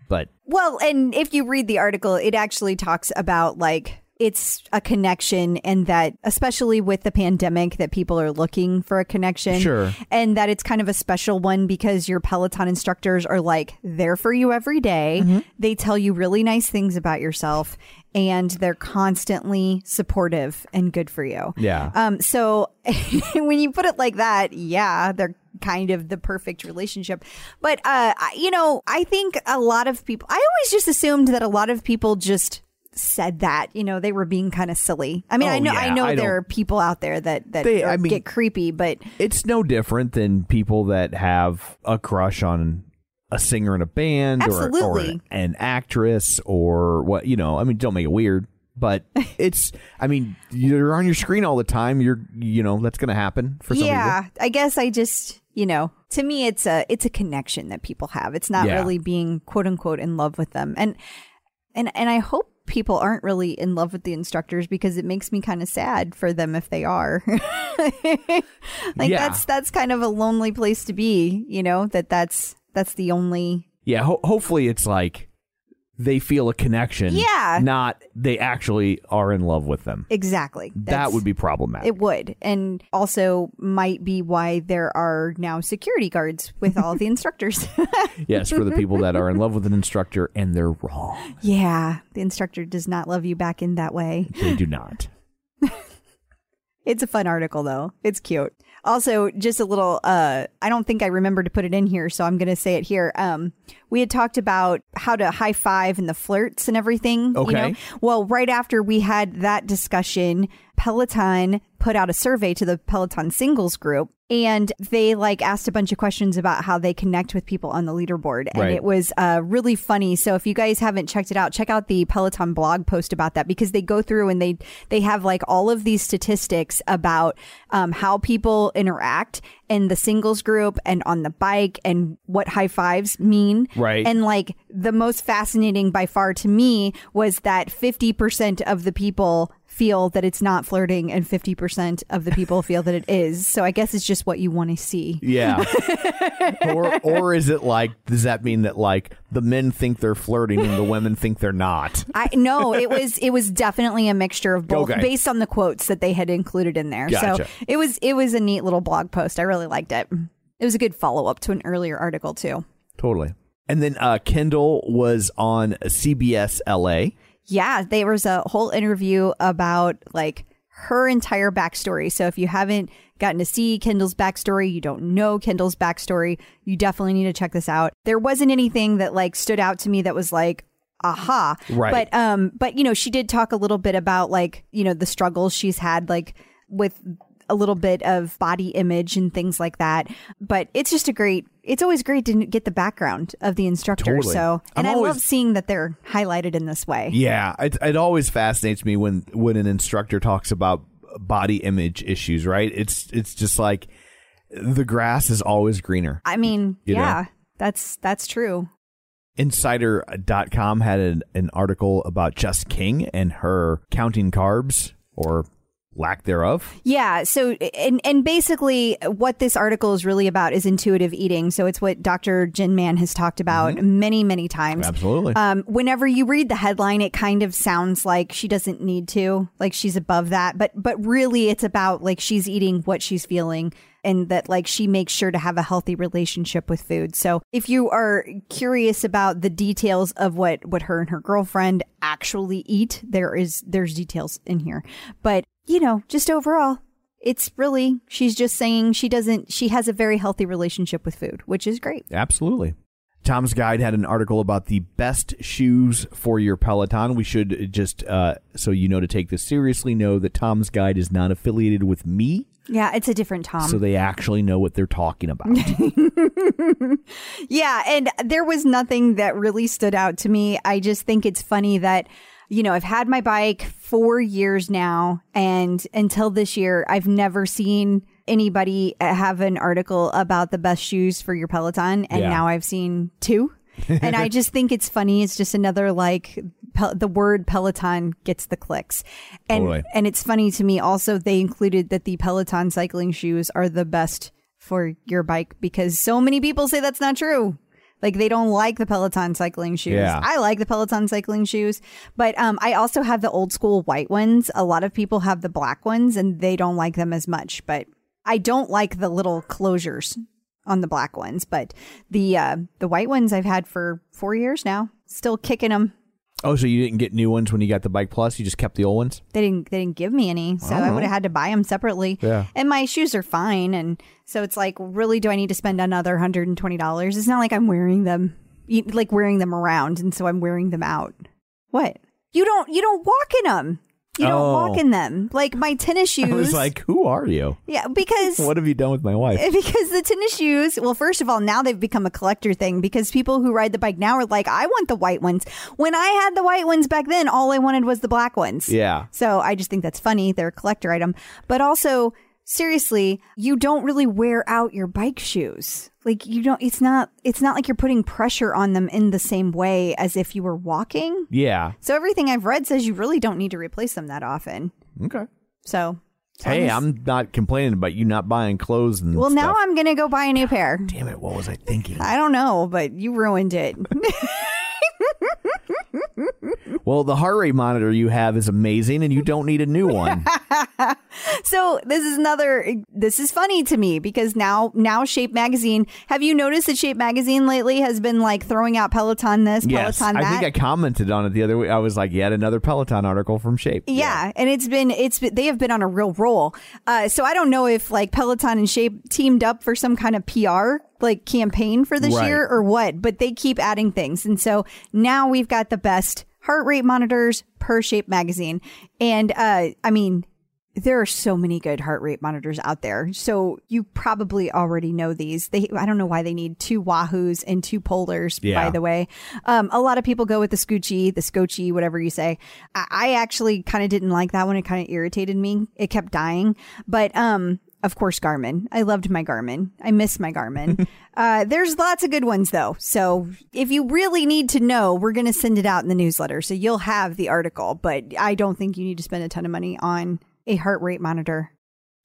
Speaker 4: But
Speaker 2: Well, and if you read the article, it actually talks about like it's a connection and that especially with the pandemic that people are looking for a connection.
Speaker 4: Sure.
Speaker 2: And that it's kind of a special one because your Peloton instructors are like there for you every day.
Speaker 4: Mm-hmm.
Speaker 2: They tell you really nice things about yourself and they're constantly supportive and good for you.
Speaker 4: yeah.
Speaker 2: Um, so *laughs* when you put it like that, yeah, they're kind of the perfect relationship. But uh, you know, I think a lot of people. I always just assumed that a lot of people just said that. You know, they were being kind of silly. I mean,
Speaker 4: Oh,
Speaker 2: I know,
Speaker 4: yeah,
Speaker 2: I know
Speaker 4: I
Speaker 2: there are people out there that that
Speaker 4: They-
Speaker 2: are-
Speaker 4: I mean-
Speaker 2: get creepy, but
Speaker 4: it's no different than people that have a crush on a singer in a band or, or an actress or what, you know, I mean, don't make it weird. But *laughs* it's, I mean, you're on your screen all the time. You're, you know, that's going to happen for some
Speaker 2: yeah,
Speaker 4: people.
Speaker 2: I guess I just. You know, to me, it's a it's a connection that people have. It's not
Speaker 4: Yeah.
Speaker 2: really being quote unquote in love with them, and and and I hope people aren't really in love with the instructors because it makes me kind of sad for them if they are. *laughs* like
Speaker 4: Yeah.
Speaker 2: that's that's kind of a lonely place to be, you know, that that's that's the only
Speaker 4: Yeah. Ho- hopefully it's like they feel a connection.
Speaker 2: Yeah.
Speaker 4: Not they actually are in love with them.
Speaker 2: exactly.
Speaker 4: that would be problematic.
Speaker 2: it would. And also might be why there are now security guards with all the *laughs* instructors. *laughs*
Speaker 4: yes, for the people that are in love with an instructor and they're wrong.
Speaker 2: yeah, the instructor does not love you back in that way.
Speaker 4: They do not. *laughs*
Speaker 2: It's a fun article though. It's cute. Also, just a little uh I don't think I remember to put it in here, so I'm going to say it here. Um we had talked about how to high five and the flirts and everything, you know.
Speaker 4: Okay.
Speaker 2: Well, right after we had that discussion, Peloton put out a survey to the Peloton singles group and they like asked a bunch of questions about how they connect with people on the leaderboard and
Speaker 4: Right.
Speaker 2: it was uh, really funny so if you guys haven't checked it out check out the peloton blog post about that because they go through and they they have like all of these statistics about um, how people interact in the singles group and on the bike and what high fives mean
Speaker 4: Right.
Speaker 2: and like the most fascinating by far to me was that 50% of the people feel that it's not flirting and 50% of the people feel that it is. So I guess it's just what you want to see.
Speaker 4: Yeah. *laughs* or or is it like does that mean that like the men think they're flirting and the women think they're not?
Speaker 2: I no, it was it was definitely a mixture of both
Speaker 4: Okay.
Speaker 2: based on the quotes that they had included in there.
Speaker 4: Gotcha.
Speaker 2: So it was it was a neat little blog post. I really liked it. It was a good follow up to an earlier article too.
Speaker 4: Totally. And then uh Kendall was on CBS LA.
Speaker 2: Yeah, there was a whole interview about like her entire backstory. So if you haven't gotten to see Kendall's backstory, you don't know Kendall's backstory, you definitely need to check this out. There wasn't anything that like stood out to me that was like aha
Speaker 4: Right.
Speaker 2: but um but you know she did talk a little bit about like you know the struggles she's had like with a little bit of body image and things like that but it's just a great it's always great to get the background of the instructor
Speaker 4: Totally.
Speaker 2: so and
Speaker 4: I'm
Speaker 2: i love seeing that they're highlighted in this way
Speaker 4: Yeah, it, it always fascinates me when when an instructor talks about body image issues, right? It's it's just like the grass is always greener.
Speaker 2: I mean,
Speaker 4: You know?
Speaker 2: yeah, that's that's true.
Speaker 4: Insider.com had an, an article about Jess King and her counting carbs or lack thereof.
Speaker 2: Yeah. So, and and basically, what this article is really about is intuitive eating. So it's what Dr. Jenn Mann has talked about many, many times.
Speaker 4: Absolutely.
Speaker 2: Um, whenever you read the headline, it kind of sounds like she doesn't need to, like she's above that. But but really, it's about like she's eating what she's feeling. And that, like, she makes sure to have a healthy relationship with food. So, if you are curious about the details of what what her and her girlfriend actually eat, there is there's details in here. But you know, just overall, it's really she's just saying she doesn't she has a very healthy relationship with food, which is great.
Speaker 4: Absolutely. Tom's Guide had an article about the best shoes for your Peloton. We should just, uh, so you know to take this seriously, know that Tom's Guide is not affiliated with me,
Speaker 2: Yeah, it's a different Tom.
Speaker 4: so they actually know what they're talking about. *laughs*
Speaker 2: Yeah, and there was nothing that really stood out to me. I just think it's funny that you know, I've had my bike 4 years now and until this year I've never seen anybody have an article about the best shoes for your Peloton and
Speaker 4: Yeah.
Speaker 2: now I've seen two. *laughs* and I just think it's funny. It's just another like pel- the word Peloton gets the clicks. And
Speaker 4: Totally.
Speaker 2: and it's funny to me also they included that the Peloton cycling shoes are the best for your bike because so many people say that's not true. Like they don't like the Peloton cycling shoes.
Speaker 4: Yeah.
Speaker 2: I like the Peloton cycling shoes, but um, I also have the old school white ones. A lot of people have the black ones, and they don't like them as much. But I don't like the little closures on the black ones. But the uh, the white ones I've had for four years now, still kicking them.
Speaker 4: Oh, so you didn't get new ones when you got the Bike Plus? You just kept the old ones?
Speaker 2: They didn't they didn't give me any, so I oh. would have had to buy them separately.
Speaker 4: Yeah.
Speaker 2: And my shoes are fine, and so it's like, really, do I need to spend another hundred and twenty dollars? It's not like I'm wearing them, like wearing them around, and so I'm wearing them out. What? You don't you don't walk in them. You don't
Speaker 4: Oh.
Speaker 2: walk in them. Like my tennis shoes. *laughs*
Speaker 4: I was like, who are you?
Speaker 2: yeah, because *laughs*
Speaker 4: What have you done with my wife? *laughs*
Speaker 2: because the tennis shoes, well, first of all, now they've become a collector thing because people who ride the bike now are like, I want the white ones. When I had the white ones back then, all I wanted was the black ones.
Speaker 4: Yeah.
Speaker 2: So I just think that's funny. They're a collector item. But also, seriously, you don't really wear out your bike shoes. Like you don't it's not it's not like you're putting pressure on them in the same way as if you were walking.
Speaker 4: Yeah.
Speaker 2: So everything I've read says you really don't need to replace them that often.
Speaker 4: Okay.
Speaker 2: So
Speaker 4: Hey,
Speaker 2: as-
Speaker 4: I'm not complaining about you not buying clothes and
Speaker 2: Well, now. I'm going to go buy a new pair.
Speaker 4: Damn it, what was I thinking?
Speaker 2: I don't know, but you ruined it. *laughs*
Speaker 4: Well, the heart rate monitor you have is amazing and you don't need a new one. *laughs*
Speaker 2: so this is another this is funny to me because now now Shape magazine, have you noticed that Shape magazine lately has been like throwing out Peloton this,
Speaker 4: yes.
Speaker 2: Peloton that?
Speaker 4: I think I commented on it the other week. I was like, yet another Peloton article from Shape.
Speaker 2: Yeah, and it's been it's been, they have been on a real roll. Uh, so I don't know if like Peloton and Shape teamed up for some kind of PR like campaign for this
Speaker 4: Right.
Speaker 2: year or what, but they keep adding things, and so now we've got the best heart rate monitors per Shape magazine, and uh, I mean. There are so many good heart rate monitors out there. So you probably already know these. They I don't know why they need two Wahoos and two Polars,
Speaker 4: Yeah.
Speaker 2: by the way. Um, a lot of people go with the Scoochie, the Scotchy, whatever you say. I, I actually kind of didn't like that one. It kind of irritated me. It kept dying. But um, of course, Garmin. I loved my Garmin. I miss my Garmin. *laughs* uh, there's lots of good ones though. So if you really need to know, we're going to send it out in the newsletter. So you'll have the article, but I don't think you need to spend a ton of money on a heart rate monitor.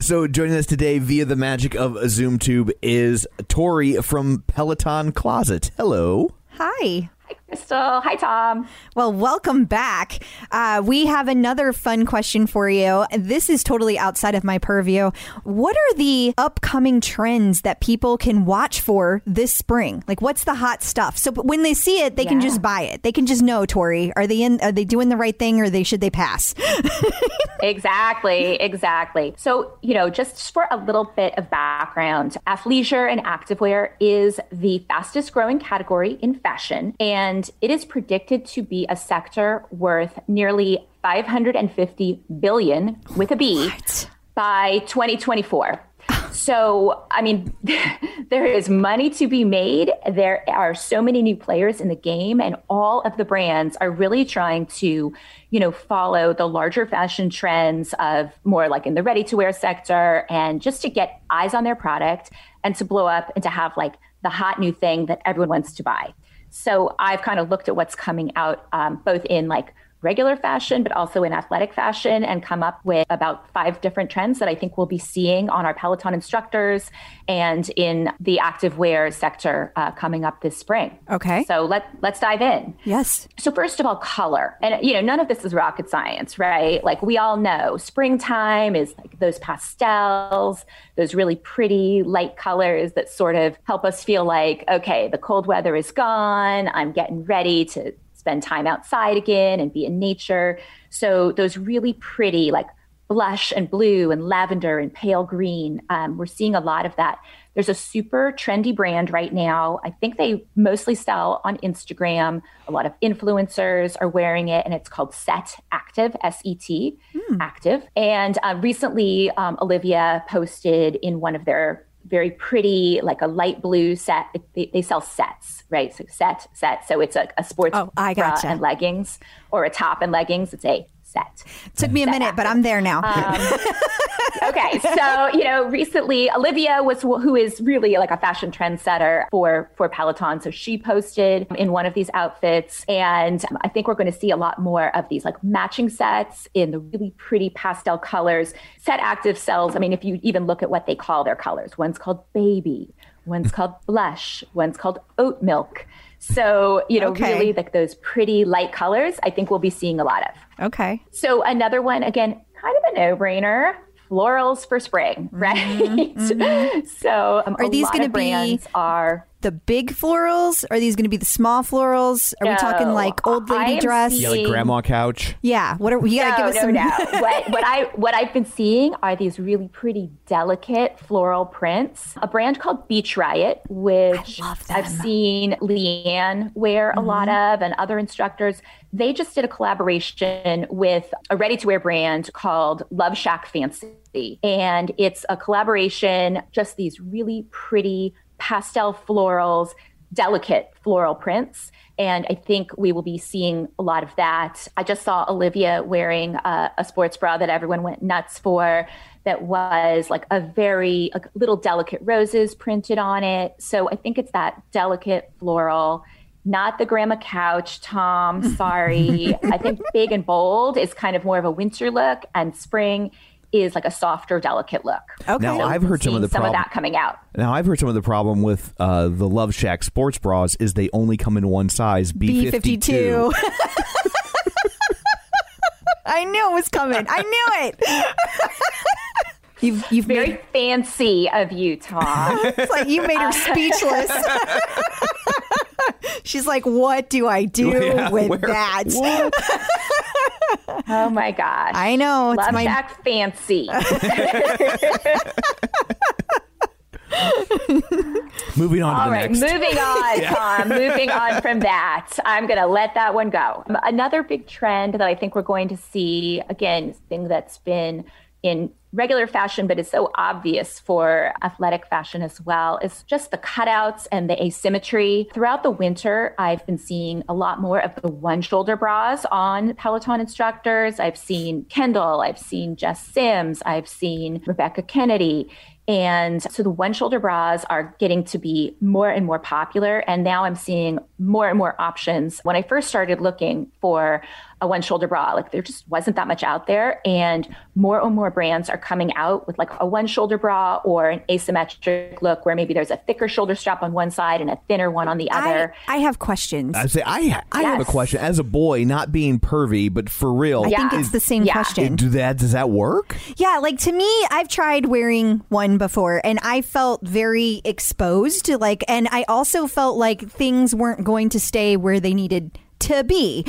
Speaker 4: So joining us today via the magic of ZoomTube is Torrey from Peloton Closet. Hello.
Speaker 2: Hi.
Speaker 10: Crystal. Hi, Tom.
Speaker 2: Well, welcome back. Uh, we have another fun question for you. This is totally outside of my purview. What are the upcoming trends that people can watch for this spring? Like, what's the hot stuff? So when they see it, they can just buy it. They can just know, Torrey, are they in? Are they doing the right thing, or they should they pass? *laughs*
Speaker 10: Exactly, exactly. So, you know, just for a little bit of background, athleisure and activewear is the fastest growing category in fashion, and it is predicted to be a sector worth nearly 550 billion with a B by 2024. So, I mean, *laughs* there is money to be made. There are so many new players in the game, and all of the brands are really trying to, you know, follow the larger fashion trends of more like in the ready to wear sector and just to get eyes on their product and to blow up and to have like the hot new thing that everyone wants to buy. So, I've kind of looked at what's coming out um, both in like regular fashion, but also in athletic fashion, and come up with about five different trends that I think we'll be seeing on our Peloton instructors and in the activewear sector uh, coming up this spring.
Speaker 2: Okay.
Speaker 10: So let let's dive in.
Speaker 2: Yes.
Speaker 10: So first of all, color, and you know, none of this is rocket science, right? Like we all know, springtime is like those pastels, those really pretty light colors that sort of help us feel like, okay, the cold weather is gone. I'm getting ready to spend time outside again and be in nature. So those really pretty, like blush and blue and lavender and pale green, um, we're seeing a lot of that. There's a super trendy brand right now. I think they mostly sell on Instagram. A lot of influencers are wearing it, and it's called Set Active, S E T, Active. And uh, recently, um, Olivia posted in one of their very pretty, like a light blue set. They, they sell sets, right? So set, set. So it's a, a sports
Speaker 2: Oh, I
Speaker 10: bra and leggings, or a top and leggings. It's a set.
Speaker 2: Took me a minute, but I'm there now.
Speaker 10: Um, *laughs* okay, so you know, recently Olivia was who is really like a fashion trendsetter for for Peloton. So she posted in one of these outfits, and I think we're going to see a lot more of these like matching sets in the really pretty pastel colors. Set Active sells. I mean, if you even look at what they call their colors, one's called baby, one's called blush, one's called oat milk. So you know,
Speaker 2: Okay.
Speaker 10: really like those pretty light colors. I think we'll be seeing a lot of.
Speaker 2: okay.
Speaker 10: So another one, again, kind of a no-brainer. Florals for spring, *laughs* right? so um,
Speaker 2: Mm-hmm, Are
Speaker 10: a
Speaker 2: these gonna be-
Speaker 10: brands are
Speaker 2: The big florals? Are these going to be the small florals? Are we talking like old lady dress?
Speaker 10: seeing-
Speaker 4: Yeah, like grandma couch.
Speaker 2: Yeah. What are you got to
Speaker 10: no,
Speaker 2: give us
Speaker 10: no,
Speaker 2: some?
Speaker 10: no. *laughs* what, what I what I've been seeing are these really pretty delicate floral prints. A brand called Beach Riot, which I've.
Speaker 2: Mm-hmm.
Speaker 10: seen Leanne wear a lot of, and other instructors. They just did a collaboration with a ready-to-wear brand called Love Shack Fancy, and it's a collaboration. Just these really pretty pastel florals, delicate floral prints. And I think we will be seeing a lot of that. I just saw Olivia wearing a, a sports bra that everyone went nuts for that was like a very little delicate roses printed on it. So I think it's that delicate floral, not the grandma couch, Tom. *laughs* Sorry. I think big and bold is kind of more of a winter look, and spring is like a softer, delicate look.
Speaker 2: Okay.
Speaker 4: Now I've heard some of
Speaker 10: Seeing
Speaker 4: the
Speaker 10: some of that coming out.
Speaker 4: Now I've heard some of the problem with uh, the Love Shack sports bras is they only come in one size B fifty two.
Speaker 2: B52. *laughs* I knew it was coming. I knew it. *laughs* You've you've
Speaker 10: Very
Speaker 2: made
Speaker 10: fancy of you, Tom.
Speaker 2: it's like you made her speechless. *laughs* She's like, "What do I do
Speaker 4: Yeah,
Speaker 2: with
Speaker 4: where-
Speaker 2: that?" *laughs*
Speaker 10: oh my gosh.
Speaker 2: I know it's
Speaker 10: Love
Speaker 2: my
Speaker 10: Shack fancy. *laughs*
Speaker 4: Moving on to the
Speaker 10: right,
Speaker 4: next.
Speaker 10: moving on, Tom. Moving on from that, I'm going to let that one go. Another big trend that I think we're going to see again, thing that's been in regular fashion, but it's so obvious for athletic fashion as well, is just the cutouts and the asymmetry. Throughout the winter, I've been seeing a lot more of the one shoulder bras on Peloton instructors. I've seen Kendall, I've seen Jess Sims, I've seen Rebecca Kennedy. And so the one shoulder bras are getting to be more and more popular. And now I'm seeing more and more options. When I first started looking for a one shoulder bra, like there just wasn't that much out there. And more and more brands are coming out with like a one shoulder bra or an asymmetric look where maybe there's a thicker shoulder strap on one side and a thinner one on the other.
Speaker 2: I have questions.
Speaker 4: I say I I have a question as a boy, not being pervy, but for real.
Speaker 2: I think
Speaker 10: Yeah.
Speaker 2: it's the same
Speaker 10: Yeah.
Speaker 2: question.
Speaker 4: Do that? Does that work?
Speaker 2: Yeah, like to me, I've tried wearing one before and I felt very exposed. Like, and I also felt like things weren't going to stay where they needed to be.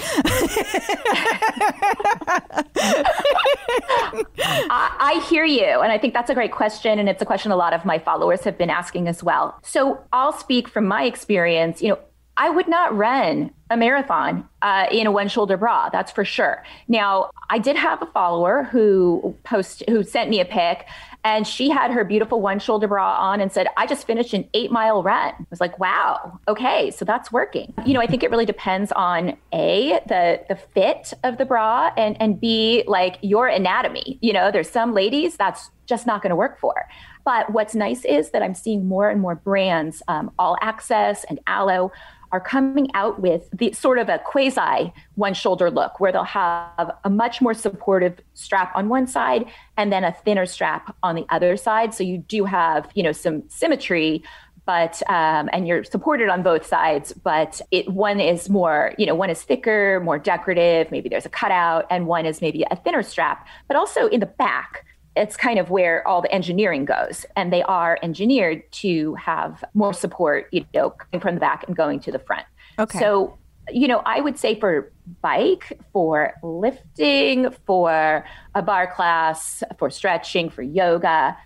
Speaker 10: I, I hear you. And I think that's a great question. And it's a question a lot of my followers have been asking as well. So I'll speak from my experience. You know, I would not run a marathon uh, in a one shoulder bra. That's for sure. Now, I did have a follower who post who sent me a pic and she had her beautiful one shoulder bra on and said, I just finished an eight mile run. I was like, wow, okay, so that's working. You know, I think it really depends on A, the the fit of the bra and and B, like your anatomy. You know, there's some ladies that's just not to work for. But what's nice is that I'm seeing more and more brands, um, All Access and Alo, are coming out with the sort of a quasi one shoulder look where they'll have a much more supportive strap on one side and then a thinner strap on the other side. So you do have, you know, some symmetry, but um, and you're supported on both sides but it one is more you know one is thicker more decorative maybe there's a cutout and one is maybe a thinner strap but also in the back it's kind of where all the engineering goes and they are engineered to have more support you know coming from the back and going to the front
Speaker 2: Okay.
Speaker 10: so you know i would say for bike for lifting for a bar class for stretching for yoga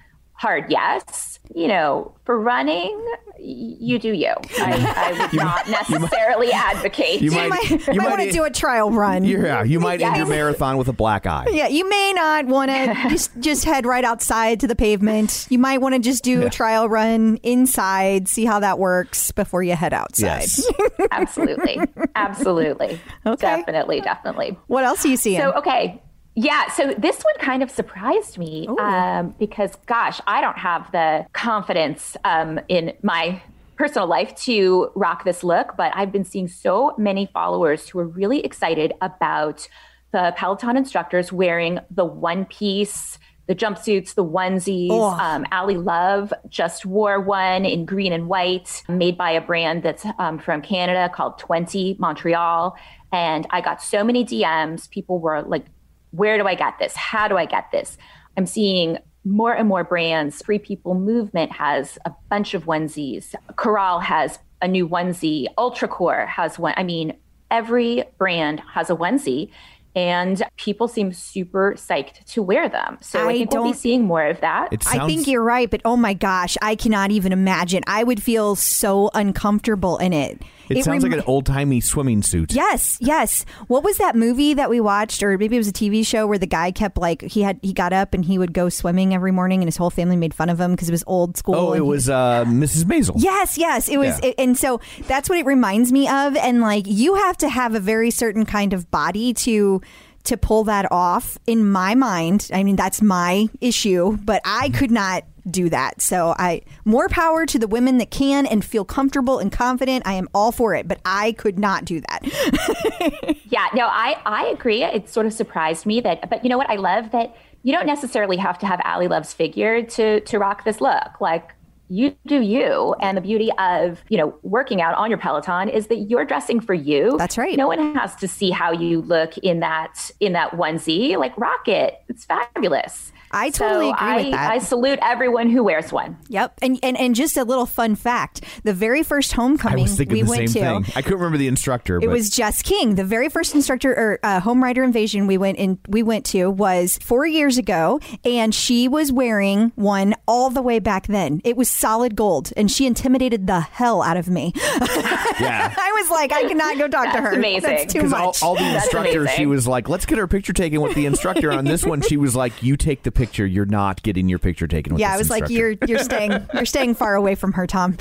Speaker 10: hard yes you know for running you do you i, I would not necessarily advocate
Speaker 4: You
Speaker 2: You
Speaker 4: might,
Speaker 2: might,
Speaker 4: you
Speaker 2: might
Speaker 4: might,
Speaker 2: want to do a trial run.
Speaker 4: yeah, you might end your marathon with a black eye.
Speaker 2: Yeah, you may not want to *laughs* just just head right outside to the pavement. You might want to just do a trial run inside, see how that works before you head outside.
Speaker 4: Yes.
Speaker 10: absolutely absolutely *laughs*
Speaker 2: Okay.
Speaker 10: definitely definitely
Speaker 2: What else are you seeing?
Speaker 10: So okay, yeah. So this one kind of surprised me um, because, gosh, I don't have the confidence um, in my personal life to rock this look, but I've been seeing so many followers who are really excited about the Peloton instructors wearing the one piece. The jumpsuits, the onesies.
Speaker 2: Oh.
Speaker 10: Um, Ally Love just wore one in green and white, made by a brand that's um, from Canada called 20 Montreal. And I got so many DMs. People were like, where do I get this? How do I get this? I'm seeing more and more brands. Free People Movement has a bunch of onesies. Koral has a new onesie. Ultracor has one. I mean, every brand has a onesie. And people seem super psyched to wear them. So I,
Speaker 2: I
Speaker 10: think we'll be seeing more of that.
Speaker 4: It
Speaker 2: I think you're right, but oh my gosh, I cannot even imagine. I would feel so uncomfortable in it.
Speaker 4: It, sounds
Speaker 2: rem-
Speaker 4: like an old timey swimming suit.
Speaker 2: Yes, yes. What was that movie that we watched, or maybe it was a TV show where the guy kept like he had he got up and he would go swimming every morning, and his whole family made fun of him because it was old school.
Speaker 4: Oh, it was uh, Mrs. Maisel.
Speaker 2: Yes, yes, it was,
Speaker 4: Yeah.
Speaker 2: it- and so that's what it reminds me of. And like, you have to have a very certain kind of body to to pull that off. In my mind, I mean, that's my issue, but I could not do that. So I more power to the women that can and feel comfortable and confident. I am all for it, but I could not do that. *laughs*
Speaker 10: Yeah, no, I, I agree. It sort of surprised me that, but you know what? I love that you don't necessarily have to have Ally Love's figure to to rock this look. Like you do you, and the beauty of you know working out on your Peloton is that you're dressing for you.
Speaker 2: That's right.
Speaker 10: No one has to see how you look in that in that onesie. Like rock it. It's fabulous.
Speaker 2: I totally
Speaker 10: So
Speaker 2: agree
Speaker 10: I,
Speaker 2: with that.
Speaker 10: I salute everyone who wears one.
Speaker 2: Yep. And, and and just a little fun fact: the very first
Speaker 4: I
Speaker 2: homecoming
Speaker 4: was thinking
Speaker 2: we
Speaker 4: the
Speaker 2: went
Speaker 4: same
Speaker 2: to.
Speaker 4: thing. I couldn't remember the instructor.
Speaker 2: It
Speaker 4: but
Speaker 2: was Jess King. The very first instructor or uh, home rider invasion we went in we went to was four years ago, and she was wearing one all the way back then. It was solid gold, and she intimidated the hell out of me. *laughs*
Speaker 4: yeah. *laughs*
Speaker 2: I was like, I cannot go talk to her.
Speaker 10: amazing.
Speaker 2: That's too
Speaker 4: Because all, all the instructors, she was like, "Let's get her picture taken with the instructor." On this one, she was like, "You take the picture. You're not getting your picture taken with."
Speaker 2: yeah, I was like, you're you're staying *laughs* you're staying far away from her, Tom.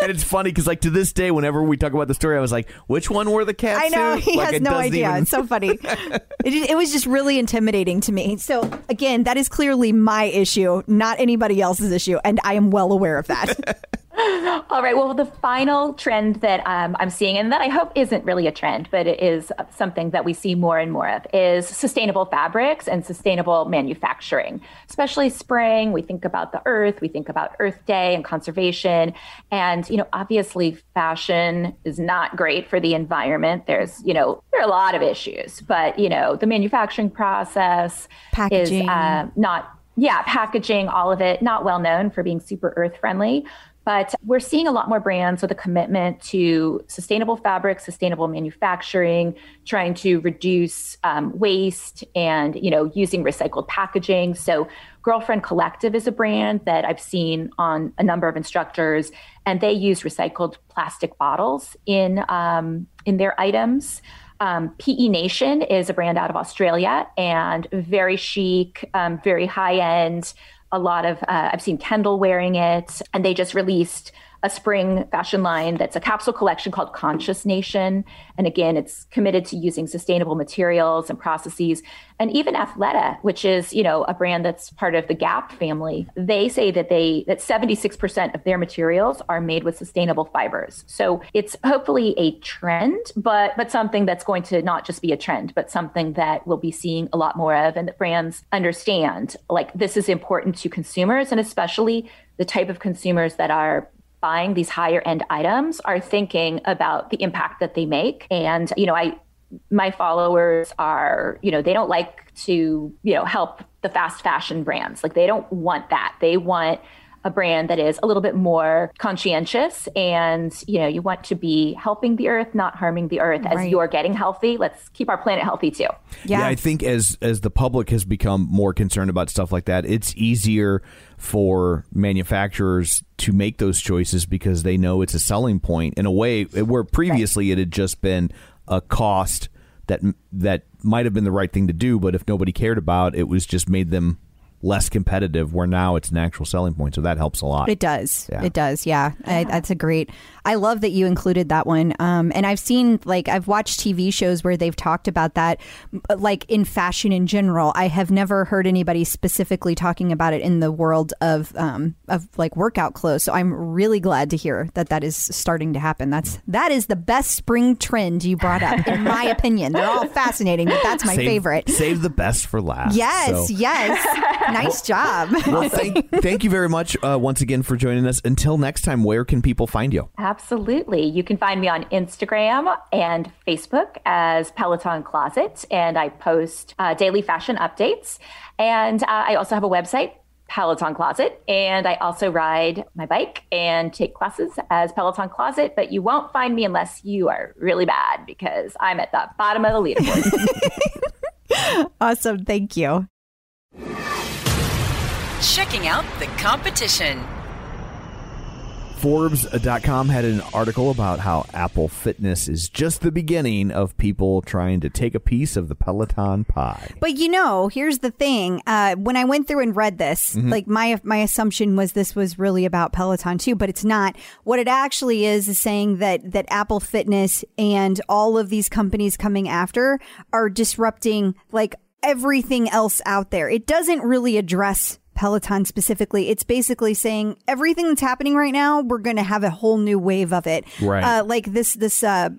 Speaker 4: And it's funny because, like, to this day, whenever we talk about the story, I was like, "Which one wore the cat
Speaker 2: I know he
Speaker 4: Like,
Speaker 2: has no idea.
Speaker 4: even-
Speaker 2: It's so *laughs* funny. it, it was just really intimidating to me. So again, that is clearly my issue, not anybody else's issue, and I am well aware of that. *laughs* *laughs*
Speaker 10: All right. Well, the final trend that um, I'm seeing, and that I hope isn't really a trend, but it is something that we see more and more of, is sustainable fabrics and sustainable manufacturing. Especially spring, we think about the earth, we think about Earth Day and conservation. And, you know, obviously fashion is not great for the environment. There's, you know, there are a lot of issues, but, you know, the manufacturing process
Speaker 2: Packaging.
Speaker 10: is uh, not yeah, packaging, all of it, not well known for being super earth friendly. But we're seeing a lot more brands with a commitment to sustainable fabric, sustainable manufacturing, trying to reduce um, waste, and you know using recycled packaging. So, Girlfriend Collective is a brand that I've seen on a number of instructors, and they use recycled plastic bottles in um, in their items. Um, PE Nation is a brand out of Australia and very chic, um, very high end. A lot of, uh, I've seen Kendall wearing it, and they just released a spring fashion line that's a capsule collection called Conscious Nation. And again, it's committed to using sustainable materials and processes. And even Athleta, which is, you know, a brand that's part of the Gap family, they say that they that 76% of their materials are made with sustainable fibers. So it's hopefully a trend, but but something that's going to not just be a trend, but something that we'll be seeing a lot more of and that brands understand like this is important to consumers and especially the type of consumers that are buying these higher end items are thinking about the impact that they make. And you know i my followers are you know they don't like to you know help the fast fashion brands. Like they don't want that. They want a brand that is a little bit more conscientious and you know you want to be helping the earth not harming the earth. As
Speaker 2: Right.
Speaker 10: you're getting healthy let's keep our planet healthy too.
Speaker 2: Yeah.
Speaker 4: I think as as the public has become more concerned about stuff like that, it's easier for manufacturers to make those choices because they know it's a selling point in a way where previously it had just been a cost that that might have been the right thing to do, but if nobody cared about, it was just made them less competitive. Where now it's an actual selling point, so that helps a lot.
Speaker 2: It does.
Speaker 4: Yeah.
Speaker 2: It does. Yeah. I, that's a great. I love that you included that one. Um, and I've seen like I've watched TV shows where they've talked about that, like in fashion in general. I have never heard anybody specifically talking about it in the world of um, of like workout clothes. So I'm really glad to hear that that is starting to happen. That's that is the best spring trend you brought up, in my *laughs* opinion. They're all fascinating, but that's my
Speaker 4: Save-
Speaker 2: favorite.
Speaker 4: Save the best for last.
Speaker 2: Yes.
Speaker 4: So-
Speaker 2: Yes. *laughs* nice job.
Speaker 4: Well, thank, *laughs* thank you very much uh, once again for joining us. Until next time, where can people find you?
Speaker 10: Absolutely. You can find me on Instagram and Facebook as Peloton Closet, and I post uh, daily fashion updates. And uh, I also have a website, Peloton Closet, and I also ride my bike and take classes as Peloton Closet. But you won't find me unless you are really bad because I'm at the bottom of the leaderboard. *laughs*
Speaker 2: awesome. Thank you.
Speaker 5: Checking out the competition.
Speaker 4: Forbes.com had an article about how Apple Fitness is just the beginning of people trying to take a piece of the Peloton pie.
Speaker 2: But you know, here's the thing. Uh, when I went through and read this,
Speaker 4: Mhm.
Speaker 2: like my my assumption was this was really about Peloton too, but it's not. What it actually is is saying that that Apple Fitness and all of these companies coming after are disrupting like everything else out there. It doesn't really address Peloton specifically. It's basically saying everything that's happening right now, we're going to have a whole new wave of it.
Speaker 11: Right.
Speaker 2: Uh, like this this uh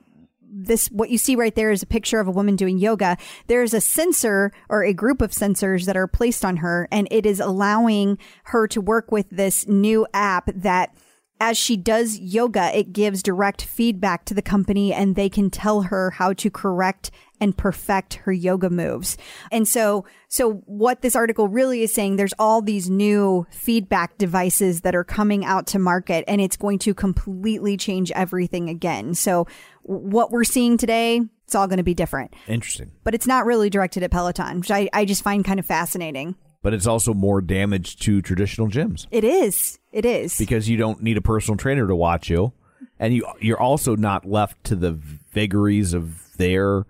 Speaker 2: this what you see right there is a picture of a woman doing yoga there's a sensor or a group of sensors that are placed on her and it is allowing her to work with this new app that as she does yoga it gives direct feedback to the company and they can tell her how to correct and perfect her yoga moves. And so, so what this article really is saying, there's all these new feedback devices that are coming out to market and it's going to completely change everything again. So what we're seeing today, it's all going to be different,
Speaker 4: Interesting.
Speaker 2: but it's not really directed at Peloton, which I, I just find kind of fascinating.
Speaker 4: But it's also more damage to traditional gyms
Speaker 2: It is. It is.
Speaker 4: because you don't need a personal trainer to watch you. And you you're also not left to the vagaries of their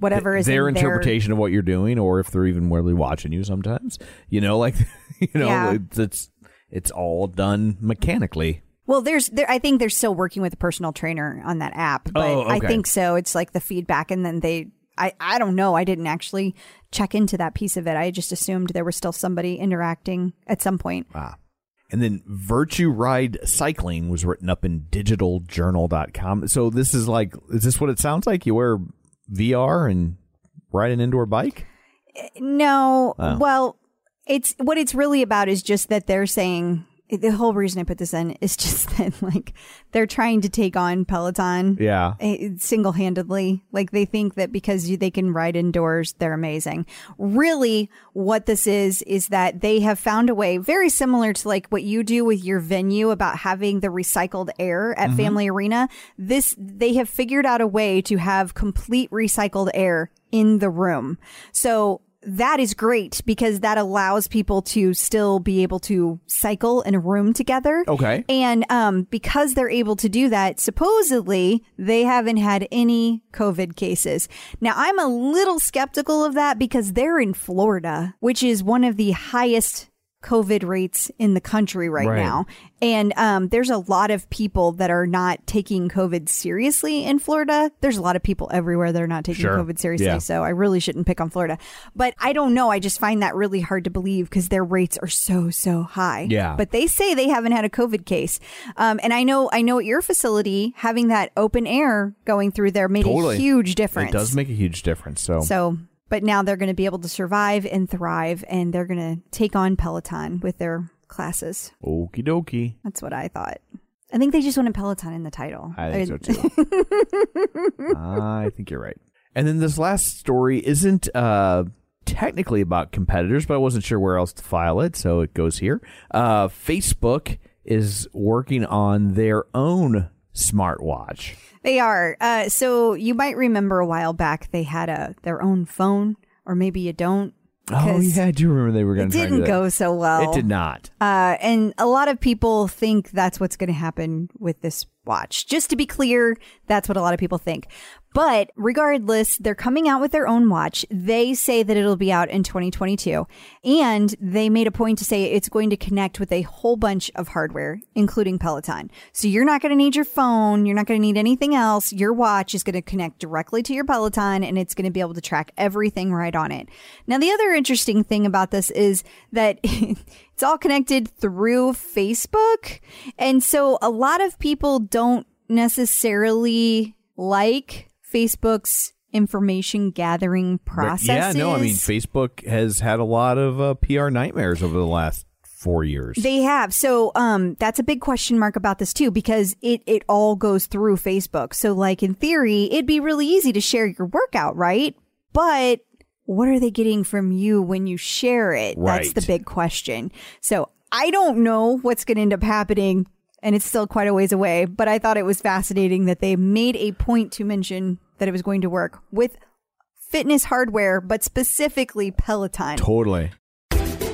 Speaker 2: Whatever is
Speaker 4: their
Speaker 2: in their-
Speaker 4: interpretation of what you're doing, or if they're even really watching you sometimes. You know, like *laughs* you know,
Speaker 2: Yeah.
Speaker 4: it's, it's it's all done mechanically.
Speaker 2: Well, there's there. I think they're still working with a personal trainer on that app, but
Speaker 4: Oh,
Speaker 2: I think so. It's like the feedback, and then they. I I don't know. I didn't actually check into that piece of it. I just assumed there was still somebody interacting at some point.
Speaker 4: Ah. And then Virtue Ride Cycling was written up in digitaljournal.com. So this is like, is this what it sounds like? You wear VR and ride an indoor bike?
Speaker 2: No.
Speaker 4: Oh.
Speaker 2: Well, it's what it's really about is just that they're saying the whole reason I put this in is just *laughs* that like they're trying to take on Peloton.
Speaker 4: Yeah.
Speaker 2: Single handedly. Like they think that because you, they can ride indoors, they're amazing. Really, what this is, is that they have found a way very similar to like what you do with your venue about having the recycled air at
Speaker 11: Mhm.
Speaker 2: Family Arena. This, they have figured out a way to have complete recycled air in the room. So that is great because that allows people to still be able to cycle in a room together.
Speaker 4: Okay.
Speaker 2: And um, because they're able to do that, supposedly they haven't had any COVID cases. Now, I'm a little skeptical of that because they're in Florida, which is one of the highest COVID rates in the country right,
Speaker 4: Right.
Speaker 2: now. And um, there's a lot of people that are not taking COVID seriously in Florida. There's a lot of people everywhere that are not taking
Speaker 4: Sure.
Speaker 2: COVID seriously.
Speaker 4: Yeah.
Speaker 2: So I really shouldn't pick on Florida. But I don't know. I just find that really hard to believe because their rates are so, so high.
Speaker 4: Yeah.
Speaker 2: But they say they haven't had a COVID case. Um, and I know, I know at your facility, having that open air going through there made
Speaker 4: Totally.
Speaker 2: a huge difference.
Speaker 4: It does make a huge difference. So,
Speaker 2: So, but now they're going to be able to survive and thrive, and they're going to take on Peloton with their classes.
Speaker 4: okie dokie.
Speaker 2: That's what I thought. I think they just wanted Peloton in the title.
Speaker 4: I think so too. *laughs* I think you're right. And then this last story isn't uh, technically about competitors, but I wasn't sure where else to file it, so it goes here. Uh, Facebook is working on their own smartwatch.
Speaker 2: They are. Uh, so you might remember a while back they had a their own phone, or maybe you don't.
Speaker 4: Oh yeah, I do remember they were going
Speaker 2: It
Speaker 4: to. do
Speaker 2: didn't go so well.
Speaker 4: It did not.
Speaker 2: Uh, and a lot of people think that's what's going to happen with this watch. Just to be clear, that's what a lot of people think. But regardless, they're coming out with their own watch. They say that it'll be out in 2022. And they made a point to say it's going to connect with a whole bunch of hardware, including Peloton. So you're not going to need your phone. You're not going to need anything else. Your watch is going to connect directly to your Peloton and it's going to be able to track everything right on it. Now, the other interesting thing about this is that *laughs* it's all connected through Facebook. And so a lot of people don't necessarily like Facebook's information gathering processes.
Speaker 4: Yeah, no, I mean Facebook has had a lot of uh, PR nightmares over the last four years.
Speaker 2: They have. So um that's a big question mark about this too because it it all goes through Facebook. So like in theory, it'd be really easy to share your workout, right? But what are they getting from you when you share it? That's the big question. So I don't know what's going to end up happening and it's still quite a ways away, but I thought it was fascinating that they made a point to mention that it was going to work with fitness hardware, but specifically Peloton.
Speaker 4: totally.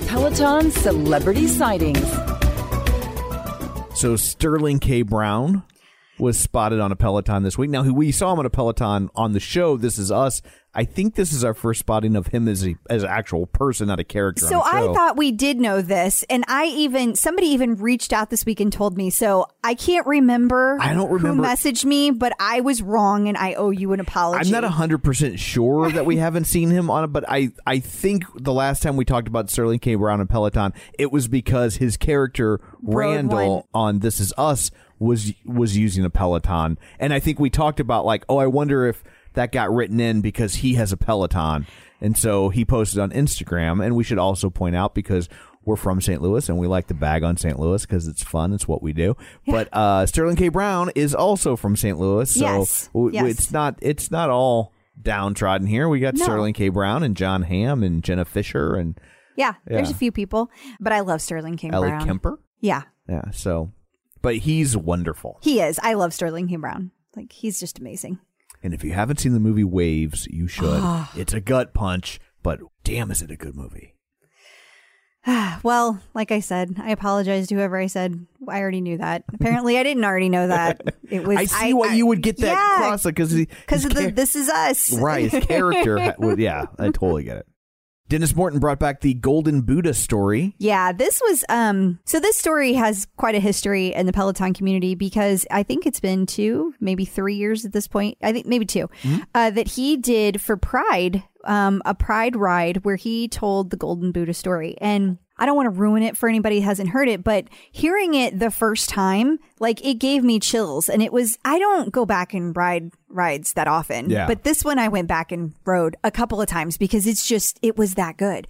Speaker 11: Peloton celebrity sightings.
Speaker 4: So Sterling K. Brown was spotted on a Peloton this week. Now we saw him on a Peloton on the show. This is us. I think this is our first spotting of him as a as an actual person, not a character.
Speaker 2: So
Speaker 4: on the
Speaker 2: I thought we did know this, and I even somebody even reached out this week and told me. So I can't remember.
Speaker 4: I don't remember-
Speaker 2: who messaged me, but I was wrong, and I owe you an apology.
Speaker 4: I'm not hundred percent sure that we *laughs* haven't seen him on it, but I I think the last time we talked about Sterling K. Brown and Peloton, it was because his character Randall on This Is Us was was using a Peloton, and I think we talked about like, oh, I wonder if that got written in because he has a Peloton, and so he posted on Instagram. And we should also point out because. We're from St. Louis and we like to bag on St. Louis because it's fun. It's what we do. But uh, Sterling K. Brown is also from St. Louis, so
Speaker 2: Yes.
Speaker 4: w-
Speaker 2: Yes.
Speaker 4: it's not it's not all downtrodden here. We got
Speaker 2: No.
Speaker 4: Sterling K. Brown and Jon Hamm and Jenna Fischer and
Speaker 2: Yeah, there's a few people, but I love Sterling King
Speaker 4: Ellie
Speaker 2: Brown.
Speaker 4: Kemper.
Speaker 2: Yeah,
Speaker 4: Yeah, so but he's wonderful.
Speaker 2: he is. I love Sterling King Brown. Like he's just amazing.
Speaker 4: And if you haven't seen the movie Waves, you should. Ah. it's a gut punch, but damn is it a good movie. *sighs*
Speaker 2: Well, like I said, I apologize to whoever I said. I already knew that. *laughs* Apparently, I didn't already know that. It was. *laughs*
Speaker 4: I see why you would get that
Speaker 2: yeah,
Speaker 4: cross because
Speaker 2: because the "This Is Us."
Speaker 4: right his character ha- *laughs* yeah I totally get it. Denis Morton brought back the Golden Buddha story.
Speaker 2: Yeah, this was um so this story has quite a history in the Peloton community because I think it's been 2, maybe 3 years at this point. I think maybe 2. Uh, that he did for Pride um a Pride ride where he told the Golden Buddha story and I don't want to ruin it for anybody who hasn't heard it, but hearing it the first time, like it gave me chills. And it was, I don't go back and ride rides that often,
Speaker 4: Yeah.
Speaker 2: but this one I went back and rode a couple of times because it's just, it was that good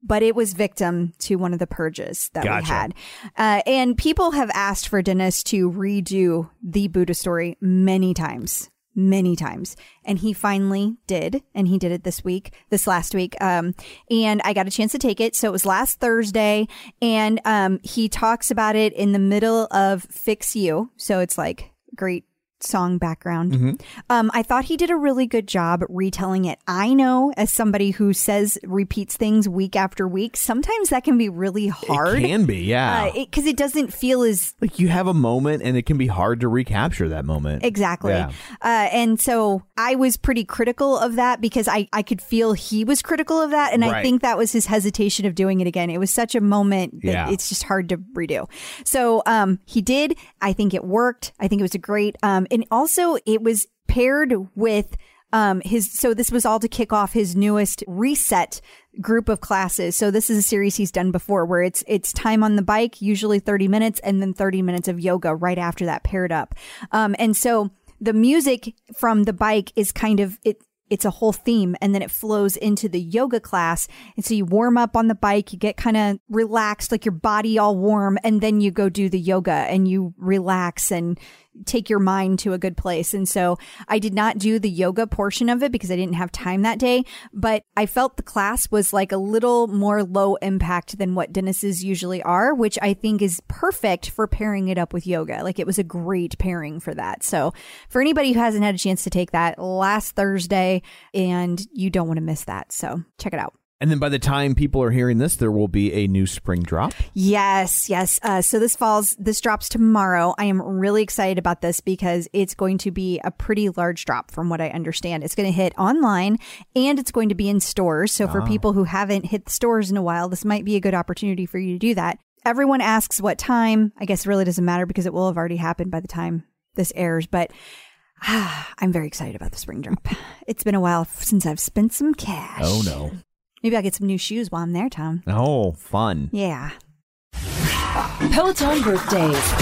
Speaker 2: but it was victim to one of the purges that we had. Uh, and people have asked for Denis to redo the Buddha story many times, many times. And he finally did. And he did it this week, this last week. Um, and I got a chance to take it. So it was last Thursday. And um, he talks about it in the middle of Fix You. So it's like great song background.
Speaker 4: Mm-hmm.
Speaker 2: Um, I thought he did a really good job retelling it. I know, as somebody who says repeats things week after week, sometimes that can be really hard.
Speaker 4: It can be, yeah.
Speaker 2: because it, doesn't feel as
Speaker 4: like you have a moment, and it can be hard to recapture that moment.
Speaker 2: Exactly.
Speaker 4: Yeah.
Speaker 2: Uh, and so I was pretty critical of that because I, I could feel he was critical of that. And I think that was his hesitation of doing it again. It was such a moment that
Speaker 4: Yeah.
Speaker 2: it's just hard to redo. So um, he did. I think it worked. I think it was a great. Um, and also, it was paired with. Um, his so this was all to kick off his newest reset group of classes. So this is a series he's done before where it's it's time on the bike, usually 30 minutes, and then 30 minutes of yoga right after that paired up. Um, and so the music from the bike is kind of it it's a whole theme and then it flows into the yoga class and so you warm up on the bike you get kind of relaxed like your body all warm and then you go do the yoga and you relax and take your mind to a good place. And so i did not do the yoga portion of it because i didn't have time that day but i felt the class was like a little more low impact than what denis's usually are which i think is perfect for pairing it up with yoga. Like it was a great pairing for that. So for anybody who hasn't had a chance to take that last thursday and you don't want to miss that. So check it out
Speaker 4: And then by the time people are hearing this, there will be a new spring drop.
Speaker 2: Yes, yes. Uh, so this falls, this drops tomorrow. I am really excited about this because it's going to be a pretty large drop from what I understand. It's going to hit online and it's going to be in stores. So for people who haven't hit the stores in a while, this might be a good opportunity for you to do that. Everyone asks what time. I guess it really doesn't matter because it will have already happened by the time this airs, but *sighs* I'm very excited about the spring drop. It's been a while since I've spent some cash.
Speaker 4: Oh no!
Speaker 2: Maybe I'll get some new shoes while I'm there, Tom.
Speaker 4: Oh, fun!
Speaker 2: Yeah.
Speaker 11: Peloton birthdays.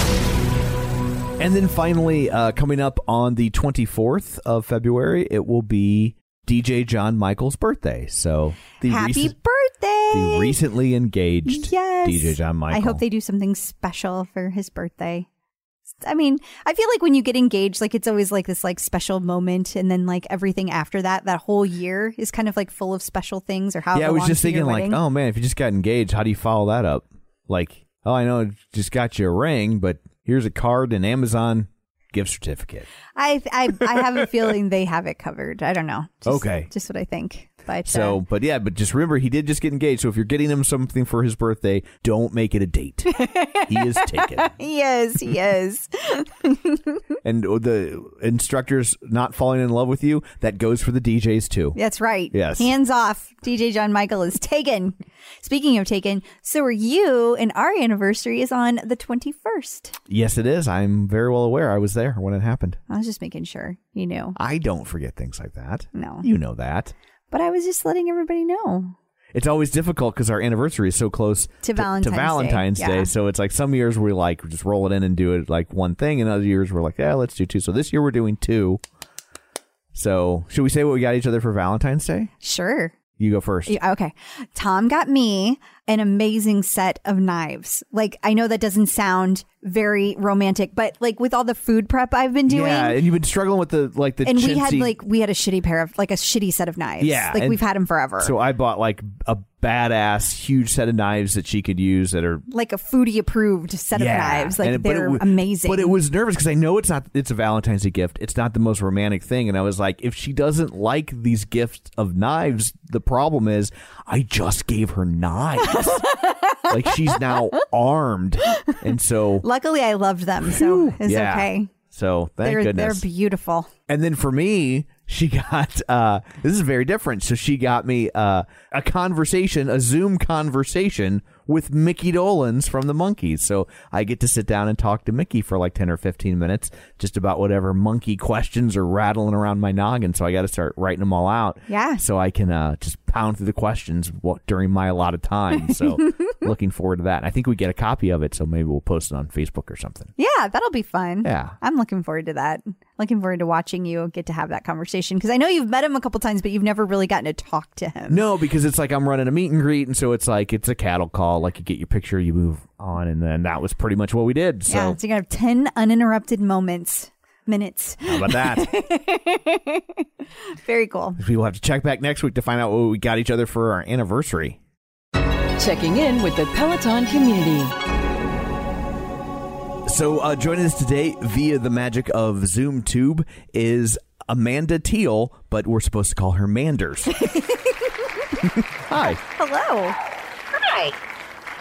Speaker 4: And then finally, uh, coming up on the 24th of February, it will be DJ John Michael's birthday. So the
Speaker 2: Happy
Speaker 4: recent-
Speaker 2: birthday!
Speaker 4: the recently engaged
Speaker 2: Yes.
Speaker 4: DJ John Michael.
Speaker 2: I hope they do something special for his birthday. I mean, I feel like when you get engaged, like it's always like this like special moment, and then like everything after that, that whole year is kind of like full of special things or how.
Speaker 4: yeah, I was just thinking like, oh man, if you just got engaged, how do you follow that up? Like, oh, I know, just got you a ring, but here's a card and Amazon gift certificate.
Speaker 2: I I I have a feeling they have it covered. I don't know. Just,
Speaker 4: Okay.
Speaker 2: just what I think. But
Speaker 4: So,
Speaker 2: uh,
Speaker 4: but yeah, but just remember, he did just get engaged. So if you're getting him something for his birthday, don't make it a date. he is *laughs* taken.
Speaker 2: yes, he is. *laughs*
Speaker 4: And the instructors not falling in love with you, that goes for the DJs too.
Speaker 2: That's right.
Speaker 4: Yes.
Speaker 2: Hands off. DJ John Michael is taken. Speaking of taken, so are you, and our anniversary is on the 21st.
Speaker 4: Yes, it is. I'm very well aware. I was there when it happened.
Speaker 2: I was just making sure you knew.
Speaker 4: I don't forget things like that.
Speaker 2: No.
Speaker 4: You know that.
Speaker 2: But I was just letting everybody know.
Speaker 4: It's always difficult because our anniversary is so close
Speaker 2: To Valentine's Day,
Speaker 4: Valentine's Day.
Speaker 2: yeah.
Speaker 4: So it's like some years we like just roll it in and do it like one thing, and other years we're like, yeah, let's do two. So this year we're doing two. So should we say what we got each other for Valentine's Day?
Speaker 2: Sure.
Speaker 4: You go first.
Speaker 2: Yeah, Okay. Tom got me an amazing set of knives. Like, I know that doesn't sound very romantic, but like with all the food prep I've been doing.
Speaker 4: Yeah, and you've been struggling with the like the
Speaker 2: and we had
Speaker 4: chintzy-
Speaker 2: like we had a shitty pair of like a shitty set of knives.
Speaker 4: Yeah,
Speaker 2: like
Speaker 4: and
Speaker 2: we've had them forever.
Speaker 4: So I bought like a badass huge set of knives that she could use that are
Speaker 2: like a foodie approved set of knives. Like
Speaker 4: And it- but it
Speaker 2: they're
Speaker 4: wa-
Speaker 2: amazing.
Speaker 4: But it was nervous because I know it's not. It's a Valentine's Day gift. It's not the most romantic thing, and I was like, if she doesn't like these gifts of knives, the problem is I just gave her knives. *laughs* like she's now armed, and so
Speaker 2: Luckily, I loved them, so it's
Speaker 4: yeah.
Speaker 2: okay.
Speaker 4: So thank
Speaker 2: they're
Speaker 4: goodness.
Speaker 2: they're beautiful.
Speaker 4: And then for me, she got uh this is very different. So she got me uh a conversation, a Zoom conversation with Micky Dolenz from the Monkees. So I get to sit down and talk to Micky for like 10 or 15 minutes just about whatever monkey questions are rattling around my noggin. So I got to start writing them all out.
Speaker 2: Yeah.
Speaker 4: So I can uh just pound through the questions during my allotted time. So *laughs* looking forward to that. I think we get a copy of it, so maybe we'll post it on Facebook or something.
Speaker 2: Yeah, that'll be fun.
Speaker 4: Yeah.
Speaker 2: I'm looking forward to that. Looking forward to watching you get to have that conversation because I know you've met him a couple times, but you've never really gotten to talk to him.
Speaker 4: No, because it's like I'm running a meet and greet, and so it's like it's a cattle call. Like you get your picture, you move on, and then that was pretty much what we did. So
Speaker 2: yeah, so you're gonna have ten uninterrupted moments, minutes.
Speaker 4: how about that? *laughs*
Speaker 2: Very cool.
Speaker 4: we will have to check back next week to find out what we got each other for our anniversary.
Speaker 11: Checking in with the Peloton community.
Speaker 4: So, uh, joining us today via the magic of Zoom Tube is Amanda Teel, but we're supposed to call her Manders. *laughs* Hi.
Speaker 2: Hello.
Speaker 1: Hi.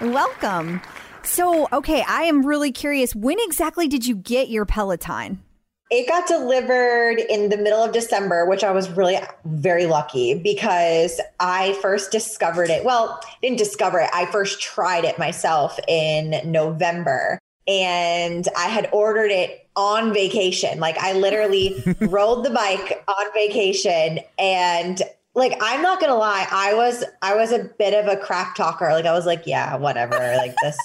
Speaker 2: Welcome. So, okay, I am really curious. When exactly did you get your Peloton?
Speaker 1: It got delivered in the middle of December, which I was really very lucky because I first discovered it. Well, didn't discover it. I first tried it myself in November and I had ordered it on vacation. Like I literally *laughs* rode the bike on vacation and like I'm not gonna lie, I was I was a bit of a crap talker. Like I was like, yeah, whatever. Like this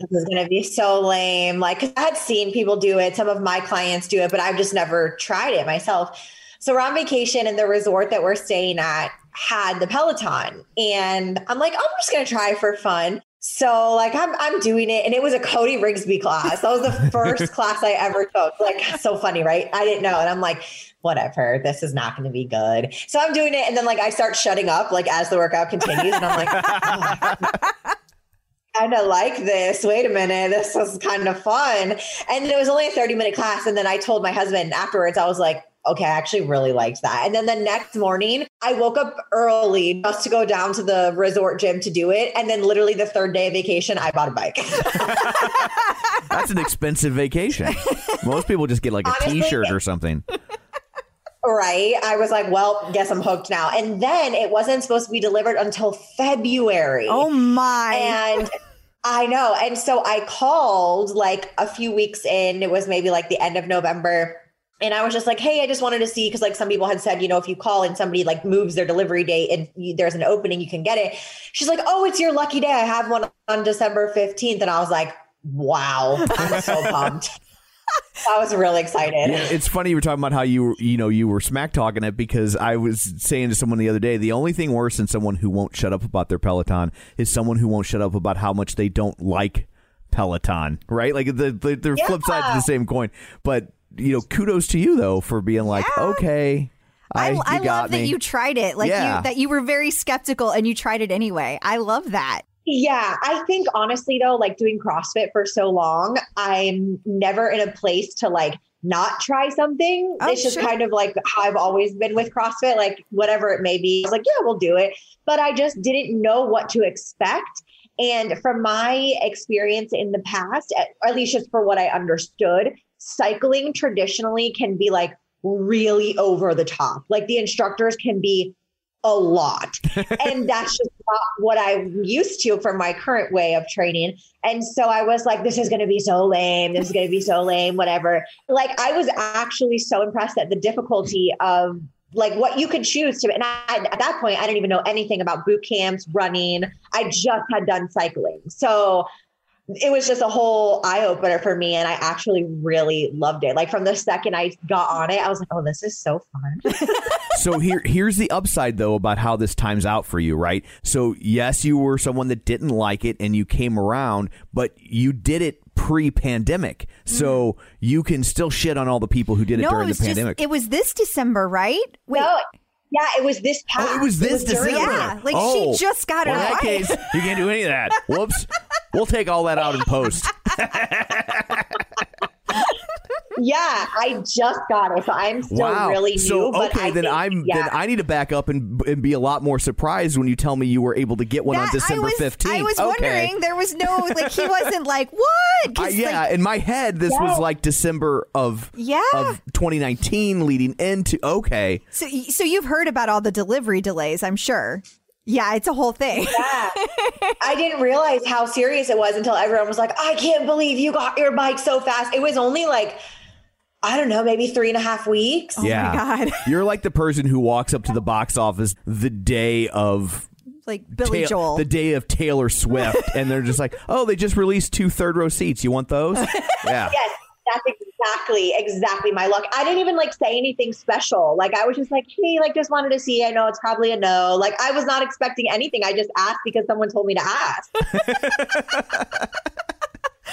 Speaker 1: this is gonna be so lame. Like 'cause I had seen people do it, some of my clients do it, but I've just never tried it myself. So we're on vacation and the resort that we're staying at had the Peloton. And I'm like, oh, I'm just gonna try for fun. So like I'm I'm doing it and it was a Cody Rigsby class. That was the first *laughs* class I ever took. Like so funny, right? I didn't know. And I'm like, whatever, this is not gonna be good. So I'm doing it and then like I start shutting up like as the workout continues and I'm like oh *laughs* kind of like this. Wait a minute, this was kind of fun. And it was only a 30 minute class. And then I told my husband afterwards, I was like, okay, I actually really liked that. And then the next morning, I woke up early just to go down to the resort gym to do it. And then literally the third day of vacation, I bought a bike. *laughs*
Speaker 4: That's an expensive vacation. *laughs* Most people just get like a
Speaker 1: Honestly,
Speaker 4: shirt or something.
Speaker 1: Right. I was like, well, guess I'm hooked now. And then it wasn't supposed to be delivered until February.
Speaker 2: Oh my.
Speaker 1: And *laughs* I know. And so I called like a few weeks in, it was maybe like the end of November. And I was just like, hey, I just wanted to see because like some people had said, you know, if you call and somebody like moves their delivery date and you, there's an opening, you can get it. She's like, oh, it's your lucky day. I have one on December 15th. And I was like, wow, I'm so *laughs* pumped. I was really excited.
Speaker 4: Yeah, it's funny you were talking about how you you know you were smack talking it because I was saying to someone the other day the only thing worse than someone who won't shut up about their Peloton is someone who won't shut up about how much they don't like Peloton, right? Like the the, the flip side of the same coin. But you know, kudos to you though for being like, okay, I,
Speaker 2: I, I love that you tried it. Like
Speaker 4: Yeah.
Speaker 2: you that you were very skeptical and you tried it anyway. I love that.
Speaker 1: Yeah, I think honestly though, like doing CrossFit for so long, I'm never in a place to like not try something.
Speaker 2: Oh,
Speaker 1: it's just
Speaker 2: sure.
Speaker 1: kind of like how I've always been with CrossFit, like whatever it may be. I was like, yeah, we'll do it. But I just didn't know what to expect. And from my experience in the past, at, at least just for what I understood, cycling traditionally can be like really over the top. Like the instructors can be a lot. and that's just not what I'm used to from my current way of training. And so I was like, this is going to be so lame. This is going to be so lame, whatever. Like, I was actually so impressed at the difficulty of like what you could choose to. And I, at that point, I didn't even know anything about boot camps, running. I just had done cycling. So it was just a whole eye opener for me. And I actually really loved it. Like, from the second I got on it, I was like, oh, this is so fun. *laughs*
Speaker 4: so here here's the upside though about how this times out for you, right? So yes, you were someone that didn't like it and you came around, but you did it pre-pandemic. So mm-hmm. you can still shit on all the people who did it
Speaker 2: no,
Speaker 4: during
Speaker 2: it was
Speaker 4: the pandemic.
Speaker 2: just it was this December, right? Wait.
Speaker 1: No, yeah, it was this past.
Speaker 4: Oh, it was this
Speaker 1: during-
Speaker 4: December.
Speaker 2: Yeah, like
Speaker 4: Oh.
Speaker 2: she just got it
Speaker 4: well, in that case, you can't do any of that. Whoops. We'll take all that out in post. *laughs*
Speaker 1: Yeah, I just got it. So I'm still
Speaker 4: wow.
Speaker 1: really new.
Speaker 4: so
Speaker 1: but
Speaker 4: okay,
Speaker 1: I
Speaker 4: then
Speaker 1: think-
Speaker 4: I'm
Speaker 1: yeah.
Speaker 4: then I need to back up and, and be a lot more surprised when you tell me you were able to get one on
Speaker 2: That-
Speaker 4: December
Speaker 2: I was,
Speaker 4: fifteenth.
Speaker 2: I was
Speaker 4: okay.
Speaker 2: wondering there was no like he wasn't like what?
Speaker 4: I- yeah,
Speaker 2: like,
Speaker 4: in my head, this was like December of
Speaker 2: Yeah.
Speaker 4: of 2019, leading into okay.
Speaker 2: so so you've heard about all the delivery delays, I'm sure. Yeah, it's a whole thing.
Speaker 1: Yeah. *laughs* I didn't realize how serious it was until everyone was like, I can't believe you got your bike so fast. It was only like, I don't know, maybe three and a half weeks.
Speaker 4: Oh yeah,
Speaker 2: Oh God. *laughs*
Speaker 4: you're like the person who walks up to the box office the day of
Speaker 2: like Billy
Speaker 4: Ta-
Speaker 2: Joel.
Speaker 4: the day of Taylor Swift, and they're just like, oh, they just released two third row seats. You want those? *laughs* Yeah.
Speaker 1: Yes, that's exactly, exactly my luck. I didn't even like say anything special. Like I was just like, hey, like just wanted to see. I know it's probably a no. Like I was not expecting anything. I just asked because someone told me to ask. *laughs*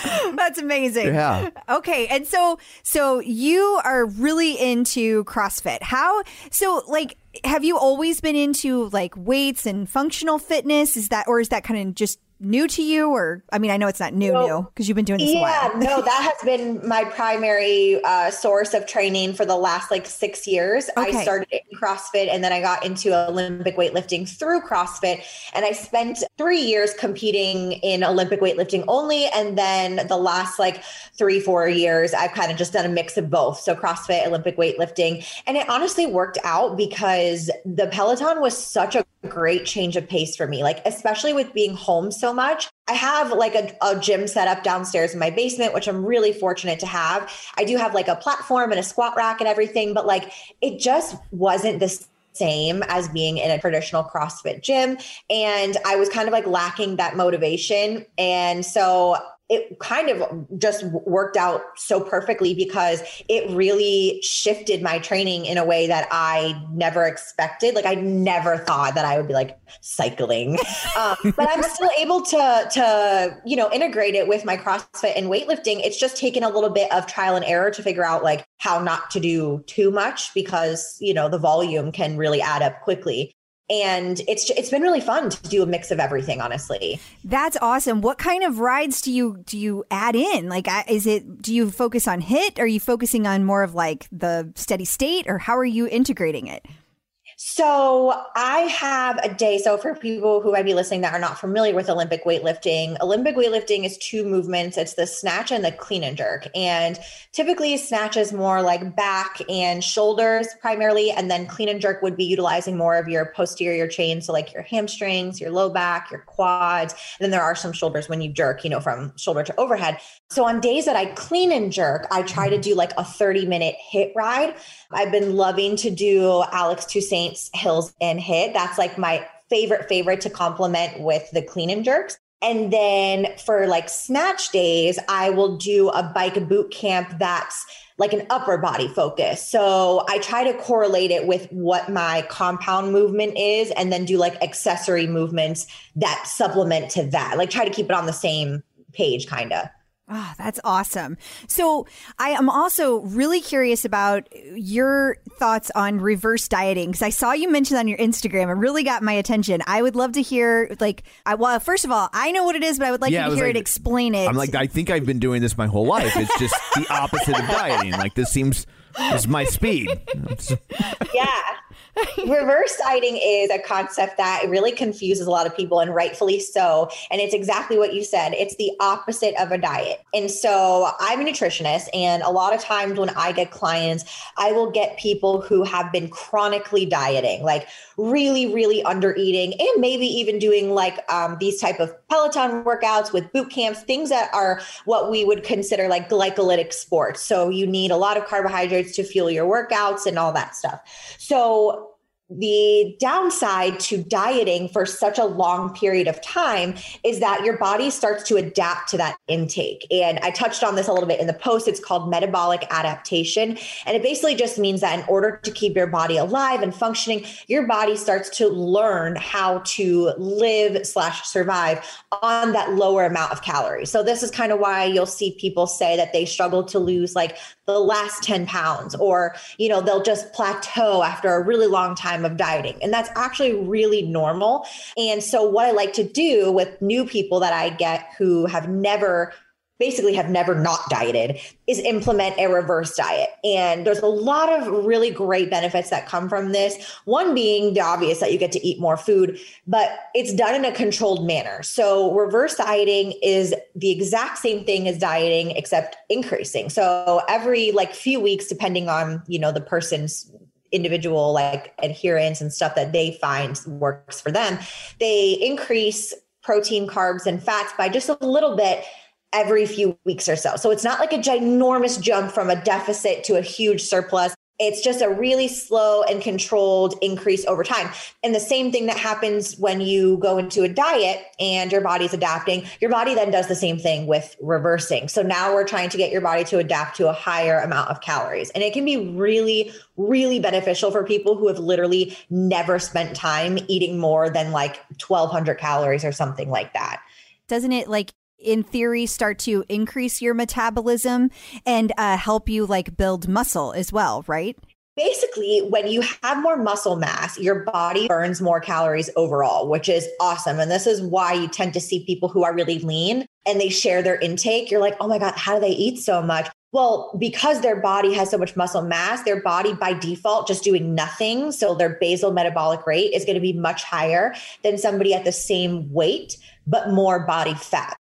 Speaker 1: *laughs*
Speaker 2: That's amazing.
Speaker 4: Yeah.
Speaker 2: Okay, and so so you are really into CrossFit. How so like have you always been into like weights and functional fitness? Is that or is that kind of just new to you, or I mean, I know it's not new, new because you've been doing this a
Speaker 1: yeah,
Speaker 2: while.
Speaker 1: no, that has been my primary uh, source of training for the last like six years.
Speaker 2: Okay.
Speaker 1: I started in CrossFit and then I got into Olympic weightlifting through CrossFit. And I spent three years competing in Olympic weightlifting only. And then the last like three, four years, I've kind of just done a mix of both. So CrossFit, Olympic weightlifting. And it honestly worked out because the Peloton was such a great change of pace for me, like, especially with being home so much. I have like a, a gym set up downstairs in my basement, which I'm really fortunate to have. I do have like a platform and a squat rack and everything, but like it just wasn't the same as being in a traditional CrossFit gym. And I was kind of like lacking that motivation. And so it kind of just worked out so perfectly because it really shifted my training in a way that I never expected. Like I never thought that I would be like cycling, *laughs* um, but I'm still able to to you know integrate it with my CrossFit and weightlifting. It's just taken a little bit of trial and error to figure out like how not to do too much because you know the volume can really add up quickly and it's it's been really fun to do a mix of everything honestly
Speaker 2: That's awesome. What kind of rides do you do you add in? Like, is it do you focus on HIIT? Are you focusing on more of like the steady state, or how are you integrating it?
Speaker 1: So I have a day. So for people who might be listening that are not familiar with Olympic weightlifting, Olympic weightlifting is two movements. It's the snatch and the clean and jerk. And typically snatch is more like back and shoulders primarily. And then clean and jerk would be utilizing more of your posterior chain. So like your hamstrings, your low back, your quads. And then there are some shoulders when you jerk, you know, from shoulder to overhead. So on days that I clean and jerk, I try to mm-hmm. do like a 30 minute HIIT ride. I've been loving to do Alex Toussaint's Hills and HIIT. That's like my favorite, favorite to complement with the clean and jerks. And then for like snatch days, I will do a bike boot camp that's like an upper body focus. So I try to correlate it with what my compound movement is and then do like accessory movements that supplement to that. Like try to keep it on the same page, kind of.
Speaker 2: Oh, that's awesome. So, I am also really curious about your thoughts on reverse dieting because I saw you mention on your Instagram. It really got my attention. I would love to hear, like, I, well, first of all, I know what it is, but I would like
Speaker 4: Yeah,
Speaker 2: you to hear
Speaker 4: like-
Speaker 2: it explain it.
Speaker 4: I'm like, I think I've been doing this my whole life. It's just the opposite of dieting. Like this seems this is my speed.
Speaker 1: yeah. *laughs* Reverse dieting is a concept that really confuses a lot of people, and rightfully so. And it's exactly what you said it's the opposite of a diet. And so I'm a nutritionist, and a lot of times when I get clients, I will get people who have been chronically dieting, like really, really under eating, and maybe even doing like um, these type of Peloton workouts with boot camps, things that are what we would consider like glycolytic sports. So you need a lot of carbohydrates to fuel your workouts and all that stuff. So the downside to dieting for such a long period of time is that your body starts to adapt to that intake. And I touched on this a little bit in the post. It's called metabolic adaptation. And it basically just means that in order to keep your body alive and functioning, your body starts to learn how to live slash survive on that lower amount of calories. So this is kind of why you'll see people say that they struggle to lose like the last 10 pounds or, you know, they'll just plateau after a really long time of dieting. And that's actually really normal. And so what I like to do with new people that I get who have never basically have never not dieted is implement a reverse diet. And there's a lot of really great benefits that come from this. One being the obvious that you get to eat more food, but it's done in a controlled manner. So reverse dieting is the exact same thing as dieting except increasing. So every like few weeks depending on, you know, the person's individual like adherence and stuff that they find works for them, they increase protein, carbs and fats by just a little bit every few weeks or so. So it's not like a ginormous jump from a deficit to a huge surplus. It's just a really slow and controlled increase over time. And the same thing that happens when you go into a diet and your body's adapting, your body then does the same thing with reversing. So now we're trying to get your body to adapt to a higher amount of calories. And it can be really, really beneficial for people who have literally never spent time eating more than like 1200 calories or something like that.
Speaker 2: Doesn't it like in theory start to increase your metabolism and uh, help you like build muscle as well, right?
Speaker 1: basically, when you have more muscle mass, your body burns more calories overall, which is awesome. And this is why you tend to see people who are really lean and they share their intake. You're like, oh my God, how do they eat so much? Well, because their body has so much muscle mass, their body by default just doing nothing. So their basal metabolic rate is going to be much higher than somebody at the same weight, but more body fat.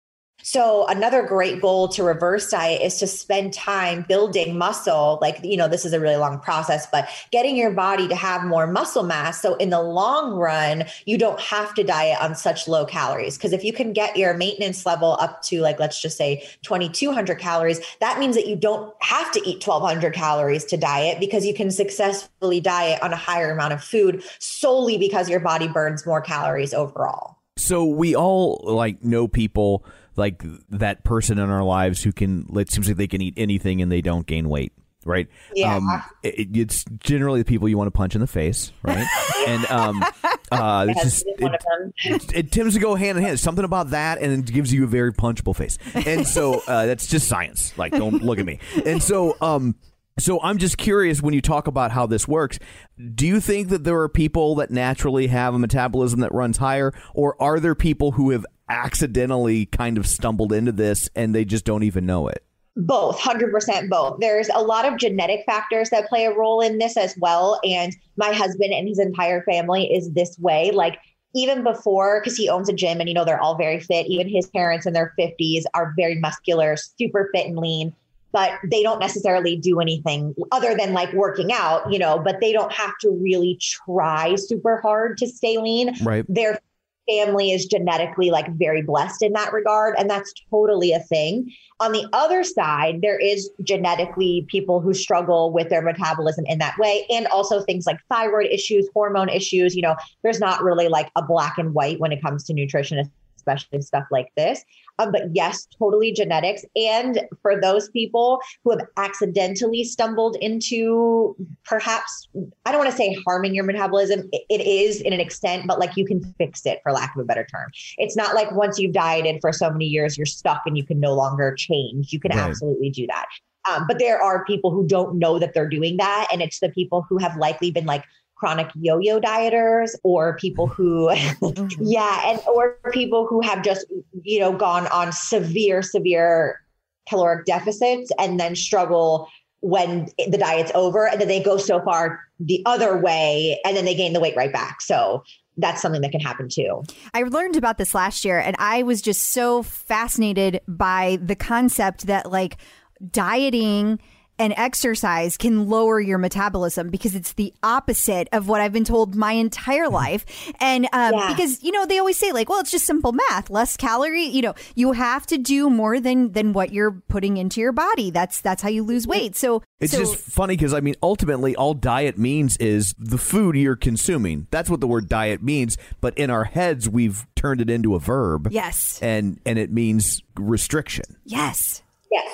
Speaker 1: So another great goal to reverse diet is to spend time building muscle. Like, you know, this is a really long process, but getting your body to have more muscle mass. So in the long run, you don't have to diet on such low calories. Because if you can get your maintenance level up to like, let's just say 2200 calories, that means that you don't have to eat 1200 calories to diet because you can successfully diet on a higher amount of food solely because your body burns more calories overall.
Speaker 4: So we all like know people like that person in our lives who can it seems like they can eat anything and they don't gain weight right?
Speaker 1: Yeah.
Speaker 4: um, it, it's generally the people you want to punch in the face right? *laughs* And um uh it's
Speaker 1: Yes,
Speaker 4: just
Speaker 1: it is one
Speaker 4: it, *laughs* it, it tends to go hand in hand. Something about that and it gives you a very punchable face. And so *laughs* uh that's just science. Like don't look at me. And so um so I'm just curious when you talk about how this works, do you think that there are people that naturally have a metabolism that runs higher or are there people who have accidentally kind of stumbled into this and they just don't even know it?
Speaker 1: Both, 100% both. There's a lot of genetic factors that play a role in this as well. And my husband and his entire family is this way. Like, even before, because he owns a gym and, you know, they're all very fit. Even his parents in their 50s are very muscular, super fit and lean, but they don't necessarily do anything other than like working out, you know, but they don't have to really try super hard to stay lean
Speaker 4: Right.
Speaker 1: their family is genetically like very blessed in that regard and that's totally a thing. On the other side there is genetically people who struggle with their metabolism in that way and also things like thyroid issues hormone issues you know there's not really like a black and white when it comes to nutrition especially stuff like this um, but yes totally genetics and for those people who have accidentally stumbled into perhaps I don't want to say harming your metabolism. It- it is in an extent, but like you can fix it for lack of a better term. It's not like once you've dieted for so many years, you're stuck and you can no longer change. You can
Speaker 4: Right.
Speaker 1: absolutely do that. Um, but there are people who don't know that they're doing that. And it's the people who have likely been like chronic yo-yo dieters or people who mm-hmm. *laughs* yeah and or people who have just you know gone on severe severe caloric deficits and then struggle when the diet's over and then they go so far the other way and then they gain the weight right back. So that's something that can happen too.
Speaker 2: I learned about this last year and I was just so fascinated by the concept that like dieting and exercise can lower your metabolism because it's the opposite of what I've been told my entire life. And um,
Speaker 1: Yeah.
Speaker 2: because you know they always say like, well, it's just simple math, less calorie. You know, you have to do more than than what you're putting into your body. That's that's how you lose weight. So
Speaker 4: It's
Speaker 2: so,
Speaker 4: just funny because I mean, ultimately, all diet means is the food you're consuming. That's what the word diet means. But in our heads, we've turned it into a verb.
Speaker 2: yes,
Speaker 4: and and it means restriction.
Speaker 2: yes,
Speaker 1: yes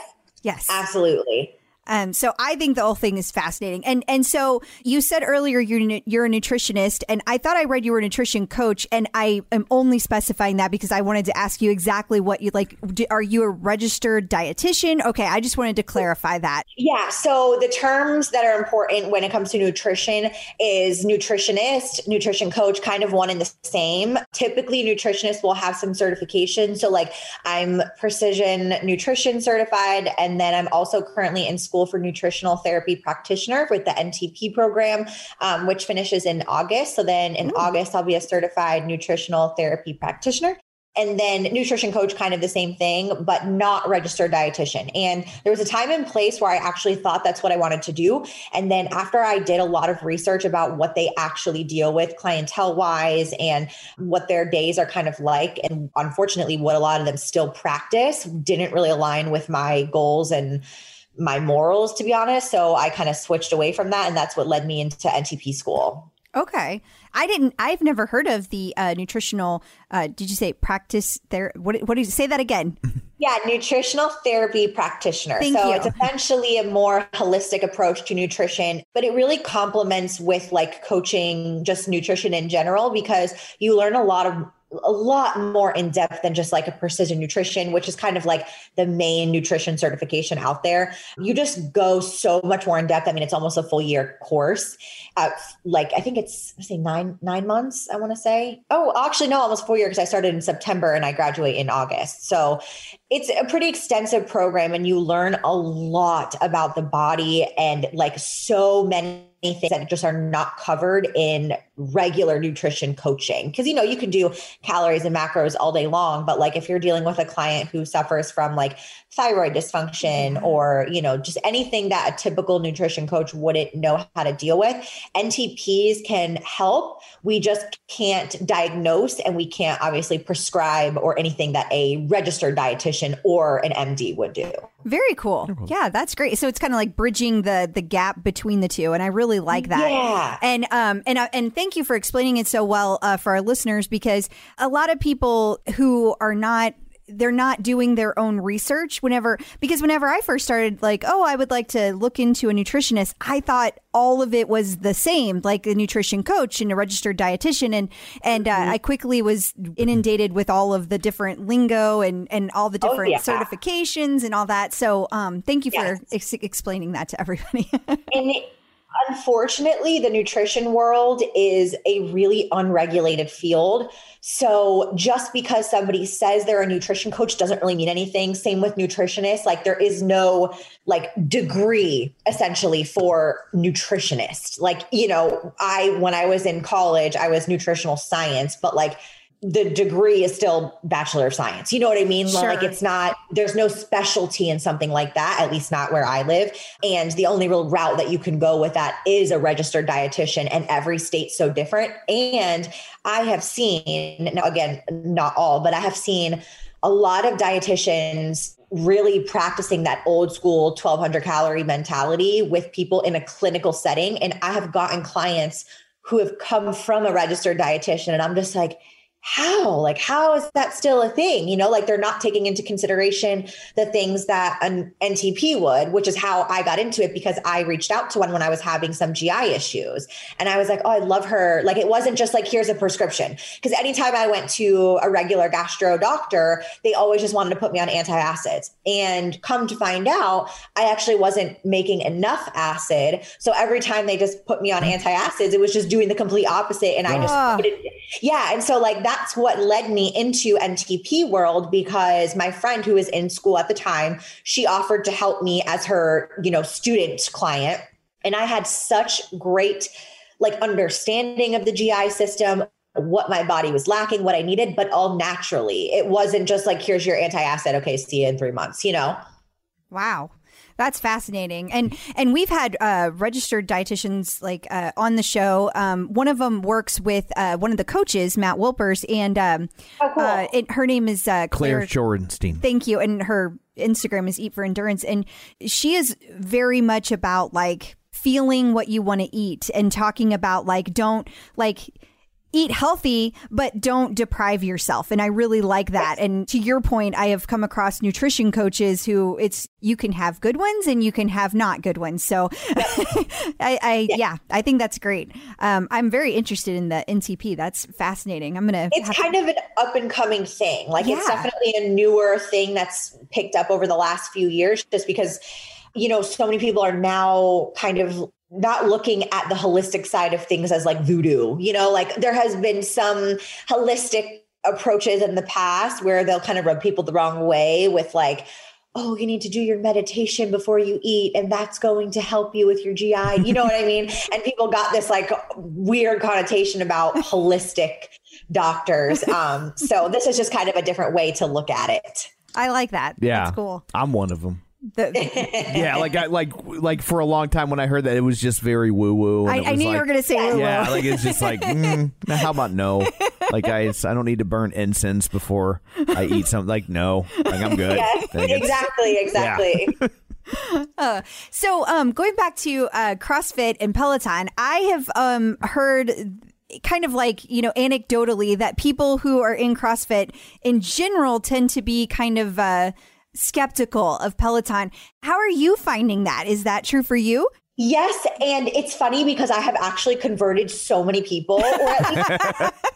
Speaker 2: yes.
Speaker 1: absolutely
Speaker 2: Um, so I think the whole thing is fascinating. And and so you said earlier you're you're a nutritionist, and I thought I read you were a nutrition coach, and I am only specifying that because I wanted to ask you exactly what you like. Are you a registered dietitian? Okay, I just wanted to clarify that.
Speaker 1: Yeah. So the terms that are important when it comes to nutrition is nutritionist, nutrition coach, kind of one and the same. Typically, nutritionists will have some certification. So, like, I'm precision nutrition certified, and then I'm also currently in school for nutritional therapy practitioner with the NTP program, um, which finishes in August. So then in August, I'll be a certified nutritional therapy practitioner. And then nutrition coach, kind of the same thing, but not registered dietitian. And there was a time and place where I actually thought that's what I wanted to do. And then after I did a lot of research about what they actually deal with clientele wise and what their days are kind of like, and unfortunately, what a lot of them still practice didn't really align with my goals and my morals, to be honest. So I kind of switched away from that. And that's what led me into NTP school.
Speaker 2: Okay, I didn't. I've never heard of the uh, nutritional. Uh, did you say practice there? What what did you say that again? *laughs*
Speaker 1: Yeah, nutritional therapy practitioner.
Speaker 2: Thank
Speaker 1: so
Speaker 2: you.
Speaker 1: it's essentially a more holistic approach to nutrition, but it really complements with like coaching just nutrition in general because you learn a lot of a lot more in depth than just like a precision nutrition, which is kind of like the main nutrition certification out there. You just go so much more in depth. I mean, it's almost a full year course. Uh, like I think it's I say nine nine months. I want to say. Oh, actually, no, almost four years because I started in September and I graduate in August. So it's a pretty extensive program, and you learn a lot about the body and like so many things that just are not covered in regular nutrition coaching. Because, you know, you can do calories and macros all day long, but like if you're dealing with a client who suffers from like thyroid dysfunction or, you know, just anything that a typical nutrition coach wouldn't know how to deal with, NTPs can help. We just can't diagnose and we can't obviously prescribe or anything that a registered dietitian or an MD would do.
Speaker 2: Very cool. Yeah, that's great. So it's kind of like bridging the the gap between the two, and I really like that.
Speaker 1: Yeah.
Speaker 2: And um and uh, and thank you for explaining it so well uh, for our listeners because a lot of people who are not they're not doing their own research. Whenever because whenever I first started like oh I would like to look into a nutritionist I thought all of it was the same like a nutrition coach and a registered dietitian. And and uh, I quickly was inundated with all of the different lingo and and all the
Speaker 1: Oh,
Speaker 2: different
Speaker 1: yeah.
Speaker 2: certifications and all that. So um thank you
Speaker 1: Yes.
Speaker 2: for ex- explaining that to everybody. *laughs*
Speaker 1: And unfortunately, the nutrition world is a really unregulated field. So just because somebody says they're a nutrition coach doesn't really mean anything. Same with nutritionists. Like there is no like degree essentially for nutritionist. Like, you know, I when I was in college, I was nutritional science, but like the degree is still bachelor of science. You know what I mean? Like it's not there's no specialty in something like that, at least not where I live. And the only real route that you can go with that is a registered dietitian and every state's so different. And I have seen now again, not all, but I have seen a lot of dietitians really practicing that old school 1200 calorie mentality with people in a clinical setting and I have gotten clients who have come from a registered dietitian and I'm just like how? Like how is that still a thing? You know like they're not taking into consideration the things that an ntp would which is how i got into it because i reached out to one when i was having some gi issues. And i was like oh i love her. Like it wasn't just like here's a prescription. Because anytime i went to a regular gastro doctor they always just wanted to put me on antacids. And come to find out i actually wasn't making enough acid. So every time they just put me on antacids it was just doing the complete opposite and i just
Speaker 2: Ah.
Speaker 1: yeah. And so like that's what led me into NTP world because my friend who was in school at the time, she offered to help me as her, you know, student client. And I had such great like understanding of the GI system, what my body was lacking, what I needed, but all naturally. It wasn't just like, here's your antacid. Okay, see you in three months, you know?
Speaker 2: Wow. That's fascinating, and and we've had uh, registered dietitians like uh, on the show. Um, one of them works with uh, one of the coaches, Matt Wilpers, and um,
Speaker 1: Oh, cool.
Speaker 2: uh, it, her name is uh,
Speaker 4: Claire
Speaker 2: Claire.
Speaker 4: Shorenstein.
Speaker 2: Thank you, and her Instagram is Eat for Endurance, and she is very much about like feeling what you want to eat and talking about like don't like eat healthy but don't deprive yourself. And i really like that. And to your point i have come across nutrition coaches who it's you can have good ones and you can have not good ones. So *laughs* i, I yeah. i think that's great. Um, i'm very interested in the ntp that's fascinating. I'm gonna
Speaker 1: it's kind of an up and coming thing. Like it's definitely a newer thing that's picked up over the last few years, just because, you know, so many people are now kind of not looking at the holistic side of things as like voodoo. You know, like there has been some holistic approaches in the past where they'll kind of rub people the wrong way with like, oh, you need to do your meditation before you eat, and that's going to help you with your GI. *laughs* You know what I mean? And people got this like weird connotation about *laughs* holistic doctors. Um, so this is just kind of a different way to look at it.
Speaker 2: i like that
Speaker 4: Yeah,
Speaker 2: that's cool
Speaker 4: I'm one of them.
Speaker 2: The- *laughs*
Speaker 4: Yeah, like I like like for a long time when I heard that it was just very woo woo.
Speaker 2: I, I knew you were going to say woo-woo.
Speaker 4: Yeah, like it's just like, *laughs* mm, how about no? Like I I don't need to burn incense before I eat something. Like no, like I'm good.
Speaker 1: Yes,
Speaker 4: Like, it's-
Speaker 1: exactly, exactly. *laughs*
Speaker 2: So, um, going back to uh, CrossFit and Peloton, I have um, heard kind of like, you know, anecdotally that people who are in CrossFit in general tend to be kind of uh, skeptical of Peloton. How are you finding that? Is that true for you?
Speaker 1: Yes, and it's funny because I have actually converted so many people, or at least *laughs*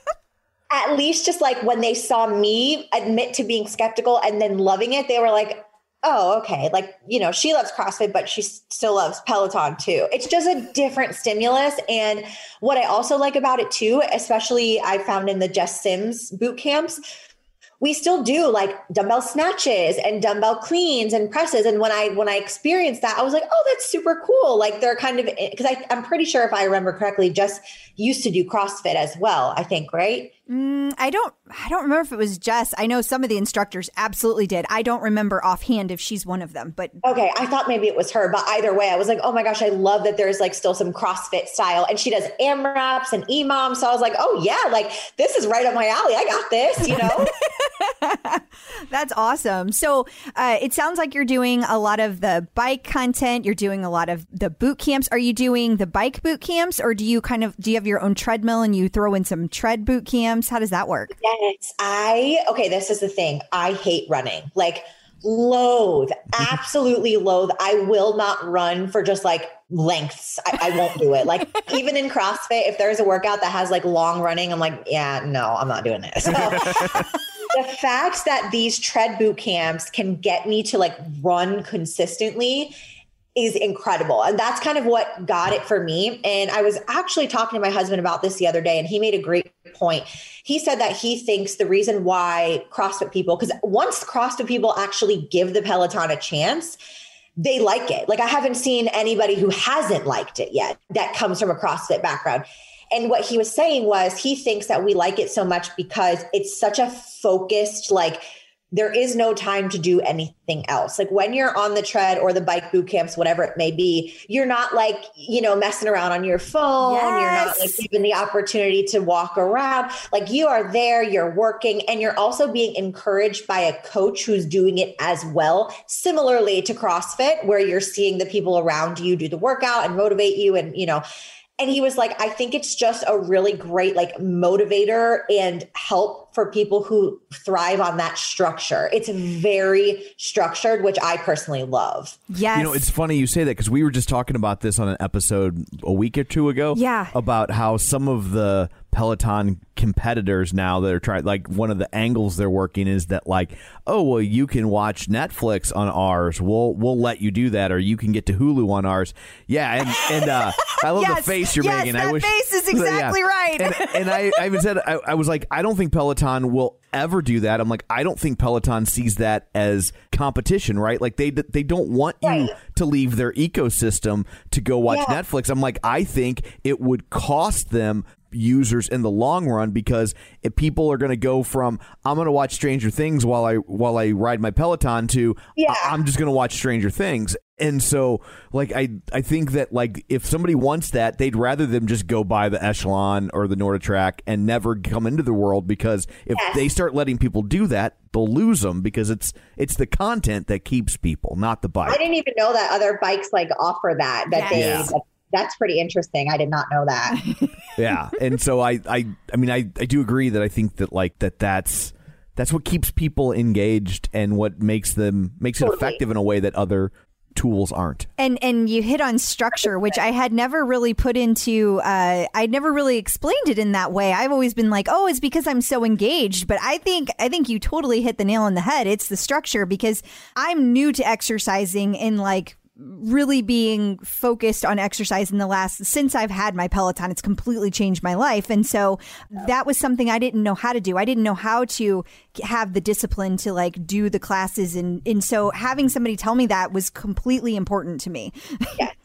Speaker 1: at least just like when they saw me admit to being skeptical and then loving it, they were like, oh, okay. Like, you know, she loves CrossFit, but she still loves Peloton too. It's just a different stimulus. And what I also like about it too, especially I found in the Jess Sims boot camps, we still do like dumbbell snatches and dumbbell cleans and presses. And when i when i experienced that i was like oh that's super cool. Like they're kind of because i'm pretty sure if i remember correctly Jess used to do crossfit as well i think right
Speaker 2: Mm, I don't. I don't remember if it was Jess. I know some of the instructors absolutely did. I don't remember offhand if she's one of them. But
Speaker 1: okay, I thought maybe it was her. But either way, I was like, oh my gosh, I love that there's like still some CrossFit style, and she does AMRAPs and EMOM. So I was like, oh yeah, like this is right up my alley. I got this. You know. *laughs*
Speaker 2: That's awesome. So uh, it sounds like you're doing a lot of the bike content. You're doing a lot of the boot camps. Are you doing the bike boot camps, or do you kind of do you have your own treadmill and you throw in some tread boot camps? How does that work?
Speaker 1: Yes, I okay. This is the thing. I hate running. Like loathe, *laughs* absolutely loathe. I will not run for just like lengths. I, I won't do it. Like *laughs* even in CrossFit, if there's a workout that has like long running, I'm like, yeah, no, I'm not doing this. So, *laughs* the fact that these tread boot camps can get me to like run consistently is incredible. And that's kind of what got it for me. And I was actually talking to my husband about this the other day, and he made a great point. He said that he thinks the reason why CrossFit people, because once CrossFit people actually give the Peloton a chance, they like it. Like I haven't seen anybody who hasn't liked it yet that comes from a CrossFit background. And what he was saying was he thinks that we like it so much because it's such a focused, like, there is no time to do anything else. Like when you're on the tread or the bike boot camps, whatever it may be, you're not like, you know, messing around on your phone.
Speaker 2: Yes.
Speaker 1: You're not like given the opportunity to walk around. Like you are there, you're working, and you're also being encouraged by a coach who's doing it as well. Similarly to CrossFit, where you're seeing the people around you do the workout and motivate you and, you know, and he was like i think it's just a really great like motivator and help for people who thrive on that structure it's very structured which i personally love
Speaker 2: yes.
Speaker 4: You know, it's funny you say that because we were just talking about this on an episode a week or two ago.
Speaker 2: Yeah.
Speaker 4: About how some of the Peloton competitors now that are trying, like one of the angles they're working is that, like, oh well, you can watch Netflix on ours. We'll we'll let you do that, or you can get to Hulu on ours. Yeah, and and uh, I love *laughs*
Speaker 2: Yes,
Speaker 4: the face you're
Speaker 2: yes,
Speaker 4: making.
Speaker 2: that
Speaker 4: I wish
Speaker 2: face is *laughs* exactly right.
Speaker 4: And, and I, I even said I, I was like, I don't think Peloton will ever do that. I'm like, I don't think Peloton sees that as competition, right? Like they they don't want you to leave their ecosystem to go watch
Speaker 1: Yeah.
Speaker 4: Netflix. I'm like, I think it would cost them users in the long run because if people are going to go from I'm going to watch Stranger Things while I while I ride my Peloton to
Speaker 1: Yeah.
Speaker 4: I- I'm just going to watch Stranger Things. And so like I I think that like if somebody wants that they'd rather them just go buy the Echelon or the NordicTrack and never come into the world because if
Speaker 1: Yes.
Speaker 4: they start letting people do that they'll lose them because it's it's the content that keeps people not the bike.
Speaker 1: i didn't even know that other bikes like offer that that they
Speaker 2: Yes.
Speaker 1: That- that's pretty interesting i did not know that *laughs*
Speaker 4: yeah and so i i i mean i i do agree that i think that like that that's that's what keeps people engaged and what makes them makes it effective in a way that other tools aren't
Speaker 2: And and you hit on structure, which I had never really put into. Uh, I'd never really explained it in that way. I've always been like, oh, it's because I'm so engaged. But I think I think you totally hit the nail on the head. It's the structure because I'm new to exercising in like really being focused on exercise in the last since I've had my Peloton it's completely changed my life. And so that was something I didn't know how to do. I didn't know how to have the discipline to like do the classes. And and so having somebody tell me that was completely important to me.
Speaker 1: Yes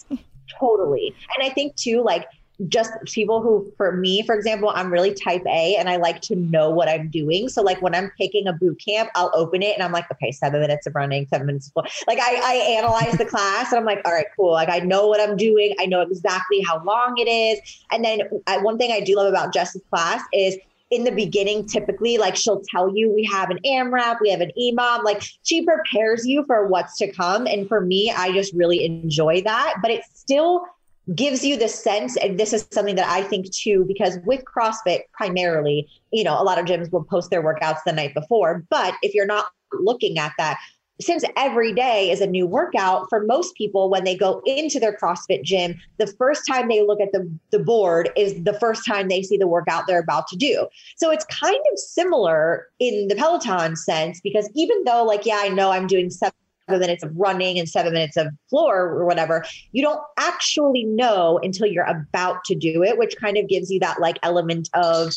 Speaker 1: totally. And i think too like just people who for me for example i'm really type a and i like to know what i'm doing. So like when i'm picking a boot camp i'll open it and i'm like okay seven minutes of running seven minutes of like i, I analyze the class and i'm like all right cool. Like i know what i'm doing. I know exactly how long it is. And then I, one thing i do love about jess's class is in the beginning, typically, like she'll tell you we have an AMRAP, we have an EMOM, like she prepares you for what's to come. And for me, I just really enjoy that. But it's still gives you the sense, and this is something that I think too, because with CrossFit primarily, you know, a lot of gyms will post their workouts the night before. But if you're not looking at that, since every day is a new workout for most people when they go into their CrossFit gym, the first time they look at the, the board is the first time they see the workout they're about to do. So it's kind of similar in the Peloton sense because even though, like, yeah, I know I'm doing seven minutes of running and seven minutes of floor or whatever, you don't actually know until you're about to do it, which kind of gives you that like element of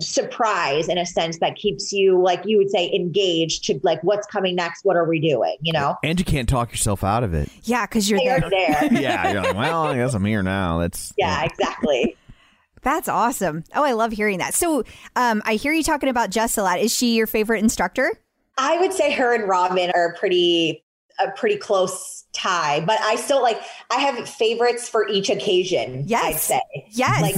Speaker 1: surprise in a sense that keeps you like you would say engaged to like what's coming next what are we doing you know
Speaker 4: And you can't talk yourself out of it.
Speaker 2: Yeah, because you're there.
Speaker 1: there *laughs*
Speaker 4: yeah, you're like, well, I guess I'm here now. That's
Speaker 1: yeah exactly *laughs*
Speaker 2: That's awesome. Oh, I love hearing that. So, um, I hear you talking about Jess a lot. Is she your favorite instructor?
Speaker 1: i would say her and robin are pretty a pretty close tie but i still like i have favorites for each occasion i'd
Speaker 2: Yes.
Speaker 1: say
Speaker 2: Yes.
Speaker 1: like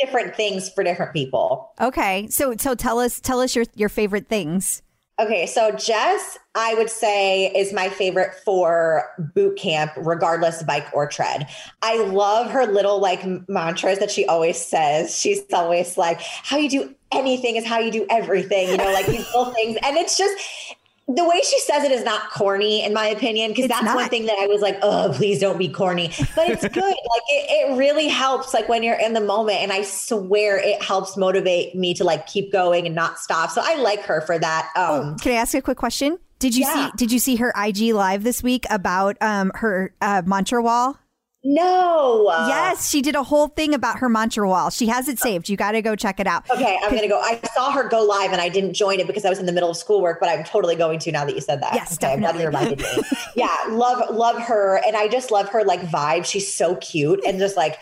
Speaker 1: different things for different people
Speaker 2: Okay, so so tell us tell us your your favorite things.
Speaker 1: Okay, so Jess, I would say, is my favorite for boot camp, regardless bike or tread. I love her little like mantras that she always says. She's always like, how you do anything is how you do everything, you know, like these little things. And it's just the way she says it is not corny, in my opinion, because that's one thing that I was like, oh, please don't be corny. But it's *laughs* good. like it, it really helps, like when you're in the moment. And I swear it helps motivate me to like keep going and not stop. So I like her for that. Um,
Speaker 2: Can I ask a quick question? Did you
Speaker 1: Yeah.
Speaker 2: see Did you see her IG live this week about um her uh, mantra wall?
Speaker 1: No.
Speaker 2: Yes, she did a whole thing about her mantra wall. She has it saved. You got to go check it out.
Speaker 1: Okay, I'm gonna go. I saw her go live and I didn't join it because I was in the middle of schoolwork, but I'm totally going to now that you said that.
Speaker 2: Yes,
Speaker 1: okay, I'm glad you
Speaker 2: definitely.
Speaker 1: reminded me. *laughs* yeah, love love her, and I just love her like vibe. She's so cute and just like.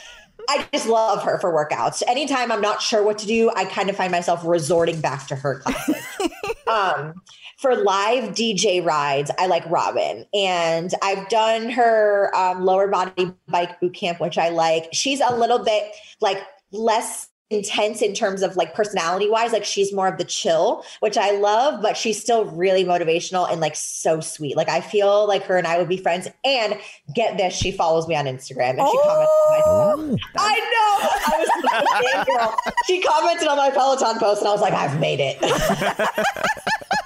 Speaker 1: I just love her for workouts. Anytime I'm not sure what to do, I kind of find myself resorting back to her classes. *laughs* um, for live DJ rides, I like Robin, and I've done her um, lower body bike boot camp, which I like. She's a little bit like less intense in terms of like personality wise like she's more of the chill which i love but she's still really motivational and like so sweet. Like i feel like her and i would be friends. And get this she follows me on instagram and she comments on my i know. I was like, "Damn, girl." she commented on my peloton post and i was like i've made it *laughs*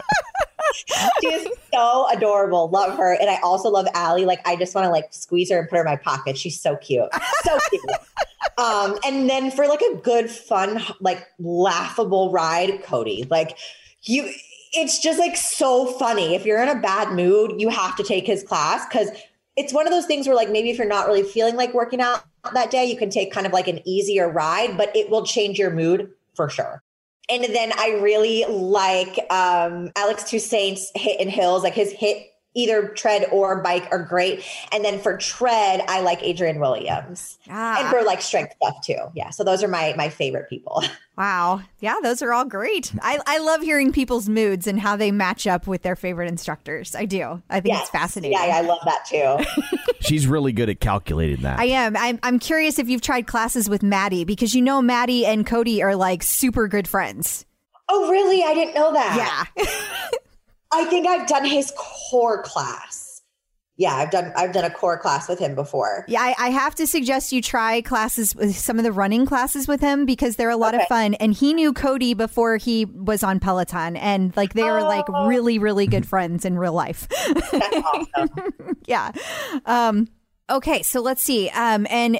Speaker 1: she is so adorable. Love her. And I also love Ally. Like I just want to like squeeze her and put her in my pocket. She's so cute. So cute. *laughs* um, and then for like a good, fun, like laughable ride, Cody. Like you it's just like so funny. If you're in a bad mood, you have to take his class because it's one of those things where like maybe if you're not really feeling like working out that day, you can take kind of like an easier ride, but it will change your mood for sure. And then I really like um, Alex Toussaint's HIIT and hills, like his HIIT either tread or bike are great. And then for tread, I like Adrian Williams.
Speaker 2: Ah.
Speaker 1: And for like strength stuff too. Yeah. So those are my my favorite people. *laughs*
Speaker 2: Wow. Yeah, those are all great. I, I love hearing people's moods and how they match up with their favorite instructors. I do. I think
Speaker 1: Yes.
Speaker 2: it's fascinating.
Speaker 1: Yeah, yeah, I love that too. *laughs*
Speaker 4: She's really good at calculating that.
Speaker 2: I am. I'm, I'm curious if you've tried classes with Matty because you know Matty and Cody are like super good friends.
Speaker 1: oh, really? I didn't know that.
Speaker 2: Yeah. *laughs*
Speaker 1: I think I've done his core class. Yeah, I've done I've done a core class with him before.
Speaker 2: Yeah, I, I have to suggest you try classes with some of the running classes with him because they're a lot of fun. And he knew Cody before he was on Peloton, and like they were like
Speaker 1: Oh.
Speaker 2: really, really good friends in real life.
Speaker 1: That's awesome. *laughs*
Speaker 2: yeah. Um, okay, so let's see. Um, and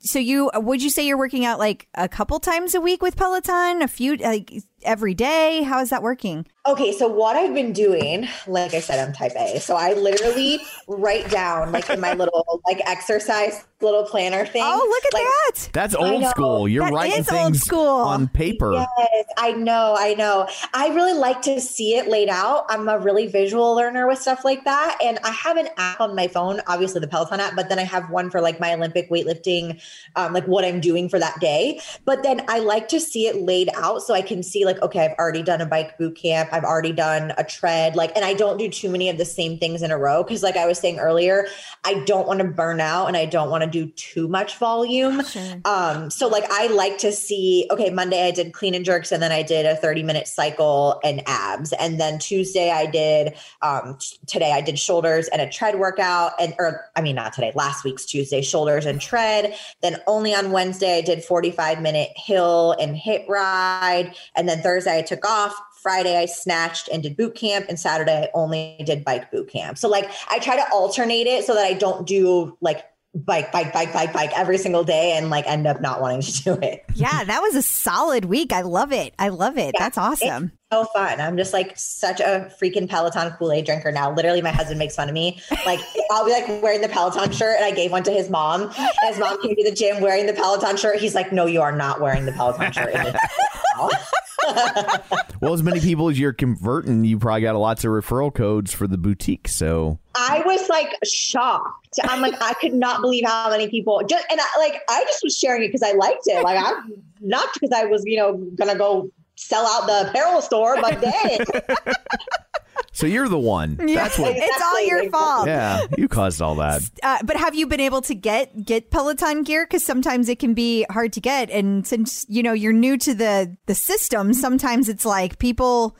Speaker 2: so you would you say you're working out like a couple times a week with Peloton? A few like every day? How is that working?
Speaker 1: Okay, so what I've been doing, like I said, I'm type A. So I literally write down like in my little like exercise little planner thing.
Speaker 2: Oh, look at
Speaker 1: like,
Speaker 2: that!
Speaker 4: That's old school. You're
Speaker 2: That
Speaker 4: writing
Speaker 2: is old
Speaker 4: things
Speaker 2: school.
Speaker 4: on paper.
Speaker 1: Yes, I know, I know. I really like to see it laid out. I'm a really visual learner with stuff like that. And I have an app on my phone, obviously the Peloton app, but then I have one for like my Olympic weightlifting, um, like what I'm doing for that day. But then I like to see it laid out so I can see like, okay, I've already done a bike boot camp. I've already done a tread. Like, and I don't do too many of the same things in a row. Cause like I was saying earlier, I don't want to burn out and I don't want to do too much volume. Um, so like I like to see, okay, Monday I did clean and jerks and then I did a 30 minute cycle and abs. And then Tuesday I did um today I did shoulders and a tread workout and or I mean not today, last week's Tuesday, shoulders and tread. Then only on Wednesday I did 45 minute hill and HIIT ride. And then Thursday I took off Friday I snatched and did boot camp, and Saturday I only did bike boot camp. So like I try to alternate it so that I don't do like bike, bike, bike, bike, bike every single day and like end up not wanting to do it.
Speaker 2: Yeah, that was a solid week. I love it. I love it.
Speaker 1: Yeah,
Speaker 2: That's awesome.
Speaker 1: It's so fun. I'm just like such a freaking Peloton Kool Aid drinker now. Literally, my husband makes fun of me. Like, *laughs* I'll be like wearing the Peloton shirt, and I gave one to his mom. And his mom came to the gym wearing the Peloton shirt. He's like, "No, you are not wearing the Peloton shirt." in the gym." *laughs*
Speaker 4: Well, as many people as you're converting, you probably got lots of referral codes for the boutique. So
Speaker 1: I was like shocked. I'm like, I could not believe how many people just and I, like I just was sharing it because I liked it. Like I'm not because I was you know gonna go sell out the apparel store, but *laughs* dang.
Speaker 4: so you're the one. That's what.
Speaker 2: it's all your fault.
Speaker 4: Yeah, you caused all that.
Speaker 2: Uh, but have you been able to get get Peloton gear? Because sometimes it can be hard to get, and since you know you're new to the the system, sometimes it's like people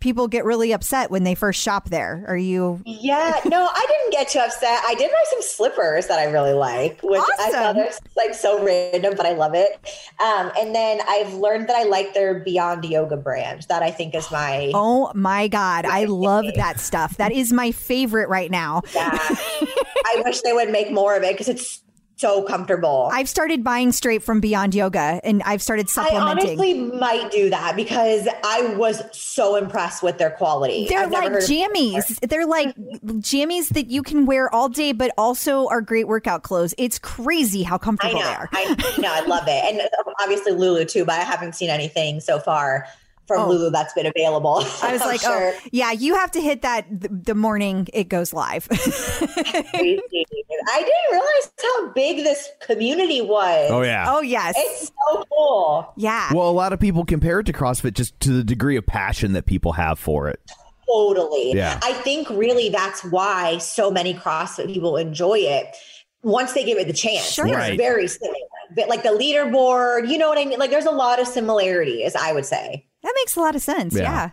Speaker 2: people get really upset when they first shop there. Are you?
Speaker 1: Yeah, no, I didn't get too upset. I did buy some slippers that I really like, which I thought
Speaker 2: Awesome.
Speaker 1: was like so random, but I love it. Um, and then I've learned that I like their Beyond Yoga brand. That I think is my
Speaker 2: Oh my god, I love that stuff. That is my favorite right now.
Speaker 1: yeah. *laughs* I wish they would make more of it because it's so comfortable.
Speaker 2: I've started buying straight from Beyond Yoga, and I've started supplementing.
Speaker 1: I honestly might do that because I was so impressed with their quality.
Speaker 2: They're
Speaker 1: I've
Speaker 2: like jammies. They're like jammies that you can wear all day, but also are great workout clothes. It's crazy how comfortable
Speaker 1: know,
Speaker 2: they are.
Speaker 1: I know, I love it, and obviously Lulu too. But I haven't seen anything so far from
Speaker 2: Oh.
Speaker 1: Lulu that's been available. *laughs*
Speaker 2: I was like, oh,
Speaker 1: sure.
Speaker 2: oh, yeah, you have to hit that th- the morning it goes live. *laughs*
Speaker 1: I didn't realize how big this community was.
Speaker 4: Oh yeah.
Speaker 2: oh, yes.
Speaker 1: It's so cool.
Speaker 2: yeah.
Speaker 4: Well, a lot of people compare it to CrossFit just to the degree of passion that people have for it.
Speaker 1: Totally.
Speaker 4: Yeah.
Speaker 1: I think really that's why so many CrossFit people enjoy it once they give it the chance.
Speaker 2: Sure.
Speaker 1: It's
Speaker 4: Right.
Speaker 1: very similar. But like the leaderboard, you know what I mean? Like there's a lot of similarities, I would say.
Speaker 2: That makes a lot of sense.
Speaker 4: Yeah.
Speaker 2: Yeah.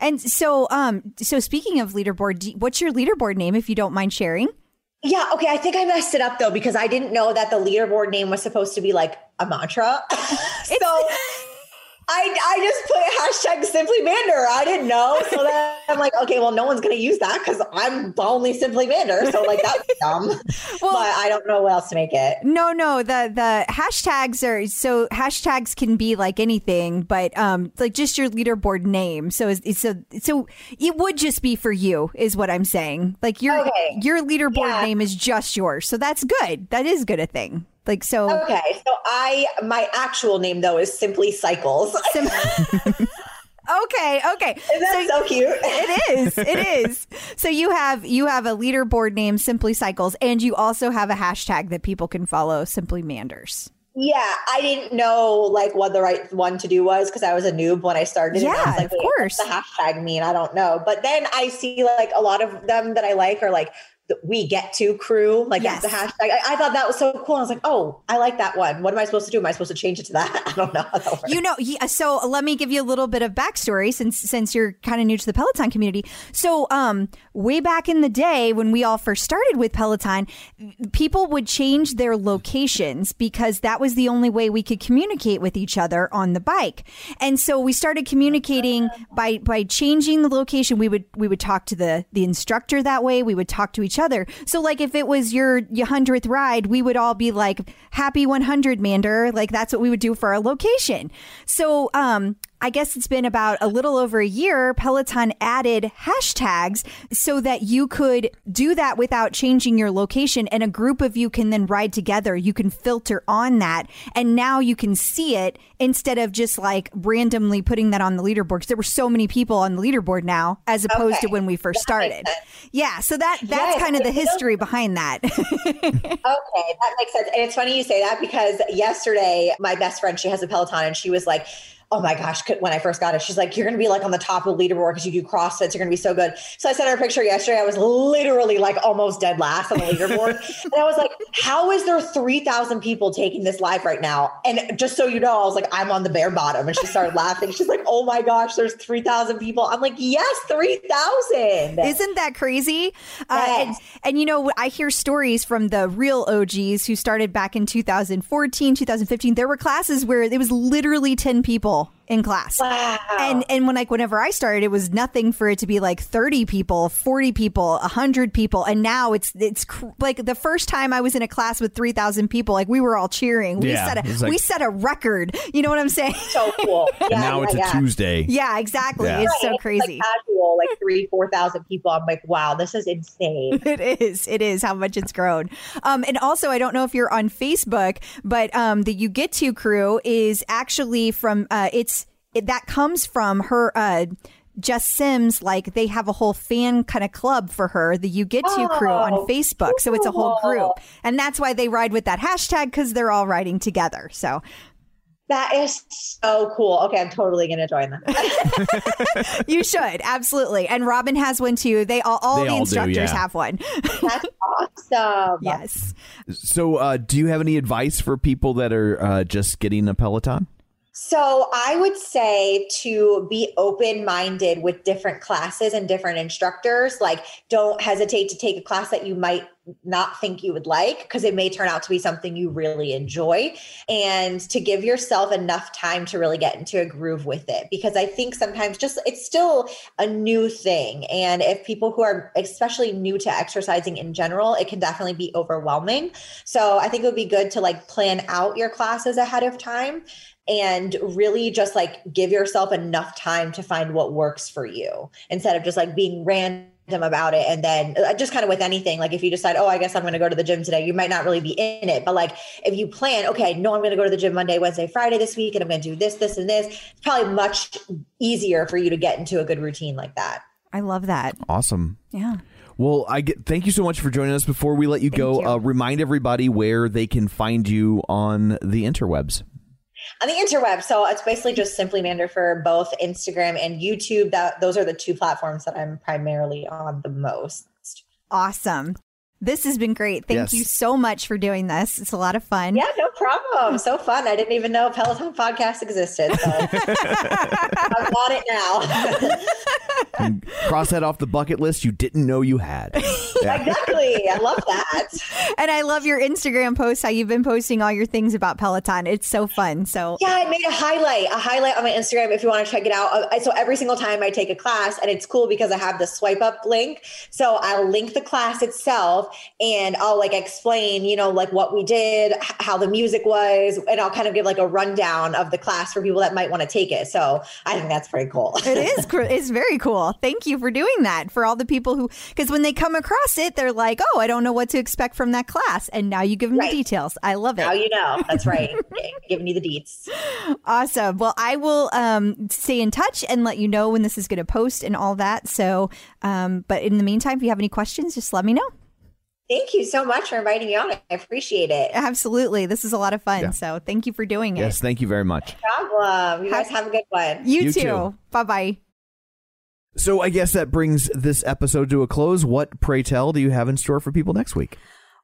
Speaker 2: And so, um, so speaking of leaderboard, do- what's your leaderboard name, if you don't mind sharing?
Speaker 1: Yeah, okay. I think I messed it up though because I didn't know that the leaderboard name was supposed to be like a mantra. *laughs* so I I just put hashtag simply Mander. I didn't know. So then I'm like, okay, well, no one's gonna use that because I'm only simply Mander. So like that's *laughs* dumb.
Speaker 2: Well-
Speaker 1: but I don't know what else to make it.
Speaker 2: No, no. The the hashtags are so hashtags can be like anything, but um, like just your leaderboard name. So is so so it would just be for you, is what I'm saying. Like your
Speaker 1: Okay.
Speaker 2: your leaderboard
Speaker 1: Yeah.
Speaker 2: name is just yours, so that's good. That is good a thing. Like so.
Speaker 1: Okay, so I my actual name though is simply Cycles. *laughs*
Speaker 2: Sim- okay, okay. *laughs*
Speaker 1: Isn't that so, cute? *laughs*
Speaker 2: It is. It is. So you have you have a leaderboard name, Simply Cycles, and you also have a hashtag that people can follow, Simply Manders.
Speaker 1: Yeah, I didn't know like what the right one to do was because I was a noob when I started. and I
Speaker 2: Yeah,
Speaker 1: like,
Speaker 2: of course.
Speaker 1: The hashtag mean? I don't know. But then I see like a lot of them that I like are like we get to crew. Like
Speaker 2: Yes.
Speaker 1: that's the hashtag. I, I thought that was so cool. I was like, oh, I like that one. What am I supposed to do? Am I supposed to change it to that? *laughs* I don't know how *laughs* that works.
Speaker 2: You know, yeah, so let me give you a little bit of backstory since since you're kind of new to the Peloton community. So, um, way back in the day when we all first started with Peloton, people would change their locations because that was the only way we could communicate with each other on the bike. And so we started communicating by by changing the location. We would we would talk to the the instructor that way. We would talk to each other. So like if it was your hundredth ride, we would all be like happy 100 Mander. Like that's what we would do for our location. So um I guess it's been about a little over a year. Peloton added hashtags so that you could do that without changing your location, and a group of you can then ride together. You can filter on that, and now you can see it instead of just like randomly putting that on the leaderboard. Because there were so many people on the leaderboard now, as opposed to when we first started. Yeah, so that that's
Speaker 1: Yes,
Speaker 2: kind of the history behind that.
Speaker 1: Okay, that makes sense. And it's funny you say that because yesterday, my best friend, she has a Peloton and she was like, Oh my gosh, when I first got it, she's like, You're going to be like on the top of the leaderboard because you do CrossFits. You're going to be so good. So I sent her a picture yesterday. I was literally like almost dead last on the leaderboard. *laughs* and I was like, How is there 3,000 people taking this live right now? And just so you know, I was like, I'm on the bare bottom. And she started laughing. She's like, Oh my gosh, there's 3,000 people. I'm like, Yes, 3,000.
Speaker 2: Isn't that crazy? Uh, and, and you know, I hear stories from the real OGs who started back in 2014, 2015. There were classes where it was literally 10 people people in class.
Speaker 1: Wow.
Speaker 2: And and when like whenever I started, it was nothing for it to be like thirty people, forty people, hundred people, and now it's it's cr- like the first time I was in a class with three thousand people, like we were all cheering. We
Speaker 4: Yeah,
Speaker 2: set a
Speaker 4: like-
Speaker 2: we set a record. You know what I'm saying?
Speaker 1: so cool. Yeah, *laughs*
Speaker 4: and now
Speaker 1: yeah,
Speaker 4: it's a. Tuesday.
Speaker 2: yeah, exactly.
Speaker 4: Yeah.
Speaker 2: It's
Speaker 1: Right,
Speaker 2: so
Speaker 1: and it's,
Speaker 2: crazy.
Speaker 1: Like casual, like three, four thousand people. I'm like, wow, this is insane. *laughs*
Speaker 2: It is. It is how much it's grown. Um, and also, I don't know if you're on Facebook, but um, the You Get To crew is actually from. Uh, it's it, that comes from her. Uh, Jess Sims, like they have a whole fan kind of club for her, the You Get To crew on
Speaker 1: Oh,
Speaker 2: Facebook. So it's a whole group. And that's why they ride with that hashtag because they're all riding together. So
Speaker 1: That is so cool. Okay, I'm totally gonna join them. *laughs*
Speaker 2: you should, absolutely. And Robin has one too. They all, all
Speaker 4: They
Speaker 2: the
Speaker 4: all do,
Speaker 2: instructors
Speaker 4: yeah.
Speaker 2: have one. *laughs*
Speaker 1: That's awesome.
Speaker 2: yes.
Speaker 4: So, uh, do you have any advice for people that are uh, just getting a Peloton?
Speaker 1: So I would say to be open minded with different classes and different instructors. Like, don't hesitate to take a class that you might not think you would like because it may turn out to be something you really enjoy and to give yourself enough time to really get into a groove with it because i think sometimes just it's still a new thing and if people who are especially new to exercising in general it can definitely be overwhelming so i think it would be good to like plan out your classes ahead of time and really just like give yourself enough time to find what works for you instead of just like being random about it and then uh, just kind of with anything like if you decide oh i guess i'm going to go to the gym today you might not really be in it but like if you plan okay no i'm going to go to the gym monday wednesday friday this week and i'm going to do this this and this it's probably much easier for you to get into a good routine like that
Speaker 2: I love that.
Speaker 4: Awesome.
Speaker 2: Yeah.
Speaker 4: Well, I get. Thank you so much for joining us. Before we let you go,
Speaker 2: you.
Speaker 4: Uh, remind everybody where they can find you on the interwebs.
Speaker 1: On the interweb so it's basically just simply mander for both instagram and youtube that those are the two platforms that i'm primarily on the most
Speaker 2: Awesome. This has been great. Thank
Speaker 4: Yes.
Speaker 2: you so much for doing this. It's a lot of fun.
Speaker 1: Yeah, no problem. So fun. I didn't even know a Peloton podcast existed. So *laughs* I'm on it now. *laughs*
Speaker 4: Cross that off the bucket list you didn't know you had. *laughs* Yeah.
Speaker 1: exactly. I love that.
Speaker 2: And I love your Instagram posts, how you've been posting all your things about Peloton. It's so fun. So
Speaker 1: Yeah, I made a highlight, a highlight on my Instagram if you want to check it out. Uh, So every single time I take a class, and it's cool because I have the swipe up link. So I'll link the class itself and I'll like explain, you know, like what we did, how the music was, and I'll kind of give like a rundown of the class for people that might want to take it. So I think that's pretty cool.
Speaker 2: it *laughs* is it's very cool. Thank you for doing that for all the people who because when they come across it, they're like, "Oh, I don't know what to expect from that class." And now you give them
Speaker 1: Right.
Speaker 2: the details. I love it.
Speaker 1: Now you know. That's right. *laughs* Giving you the deets.
Speaker 2: Awesome. Well, I will um, stay in touch and let you know when this is going to post and all that. So, um, but in the meantime, if you have any questions, just let me know.
Speaker 1: Thank you so much for inviting me on. I appreciate it.
Speaker 2: Absolutely. This is a lot of fun.
Speaker 4: Yeah.
Speaker 2: So, thank you for doing it.
Speaker 4: yes, thank you very much.
Speaker 1: problem. You guys have a good one.
Speaker 2: You,
Speaker 4: You
Speaker 2: too.
Speaker 4: too.
Speaker 2: Bye bye.
Speaker 4: So I guess that brings this episode to a close. What, pray tell, do you have in store for people next week?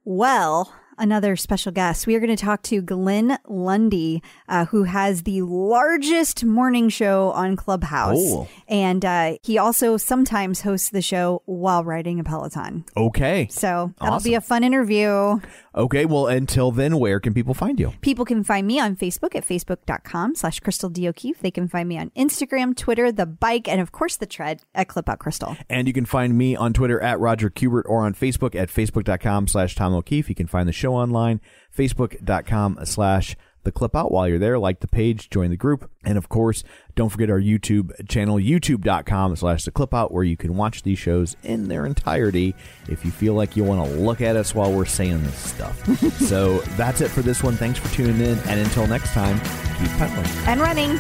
Speaker 2: Well, another special guest. We are going to talk to Glenn Lundy, uh, who has the largest morning show on Clubhouse.
Speaker 4: Oh.
Speaker 2: And uh, he also sometimes hosts the show while riding a Peloton.
Speaker 4: Okay.
Speaker 2: So that'll
Speaker 4: Awesome.
Speaker 2: be a fun interview.
Speaker 4: Okay. Well, until then, where can people find you?
Speaker 2: People can find me on Facebook at facebook.com slash Crystal D. O'Keefe. They can find me on Instagram, Twitter, the bike, and of course the tread at Clip Out Crystal.
Speaker 4: And you can find me on Twitter at Roger Kubert or on Facebook at facebook.com slash Tom O'Keefe. You can find the show online, facebook.com slash the clip out while you're there. Like the page, join the group. And of course, don't forget our YouTube channel, youtube.com slash the clip out, where you can watch these shows in their entirety if you feel like you want to look at us while we're saying this stuff. *laughs* so that's it for this one. Thanks for tuning in. And until next time, keep pedaling.
Speaker 2: And running.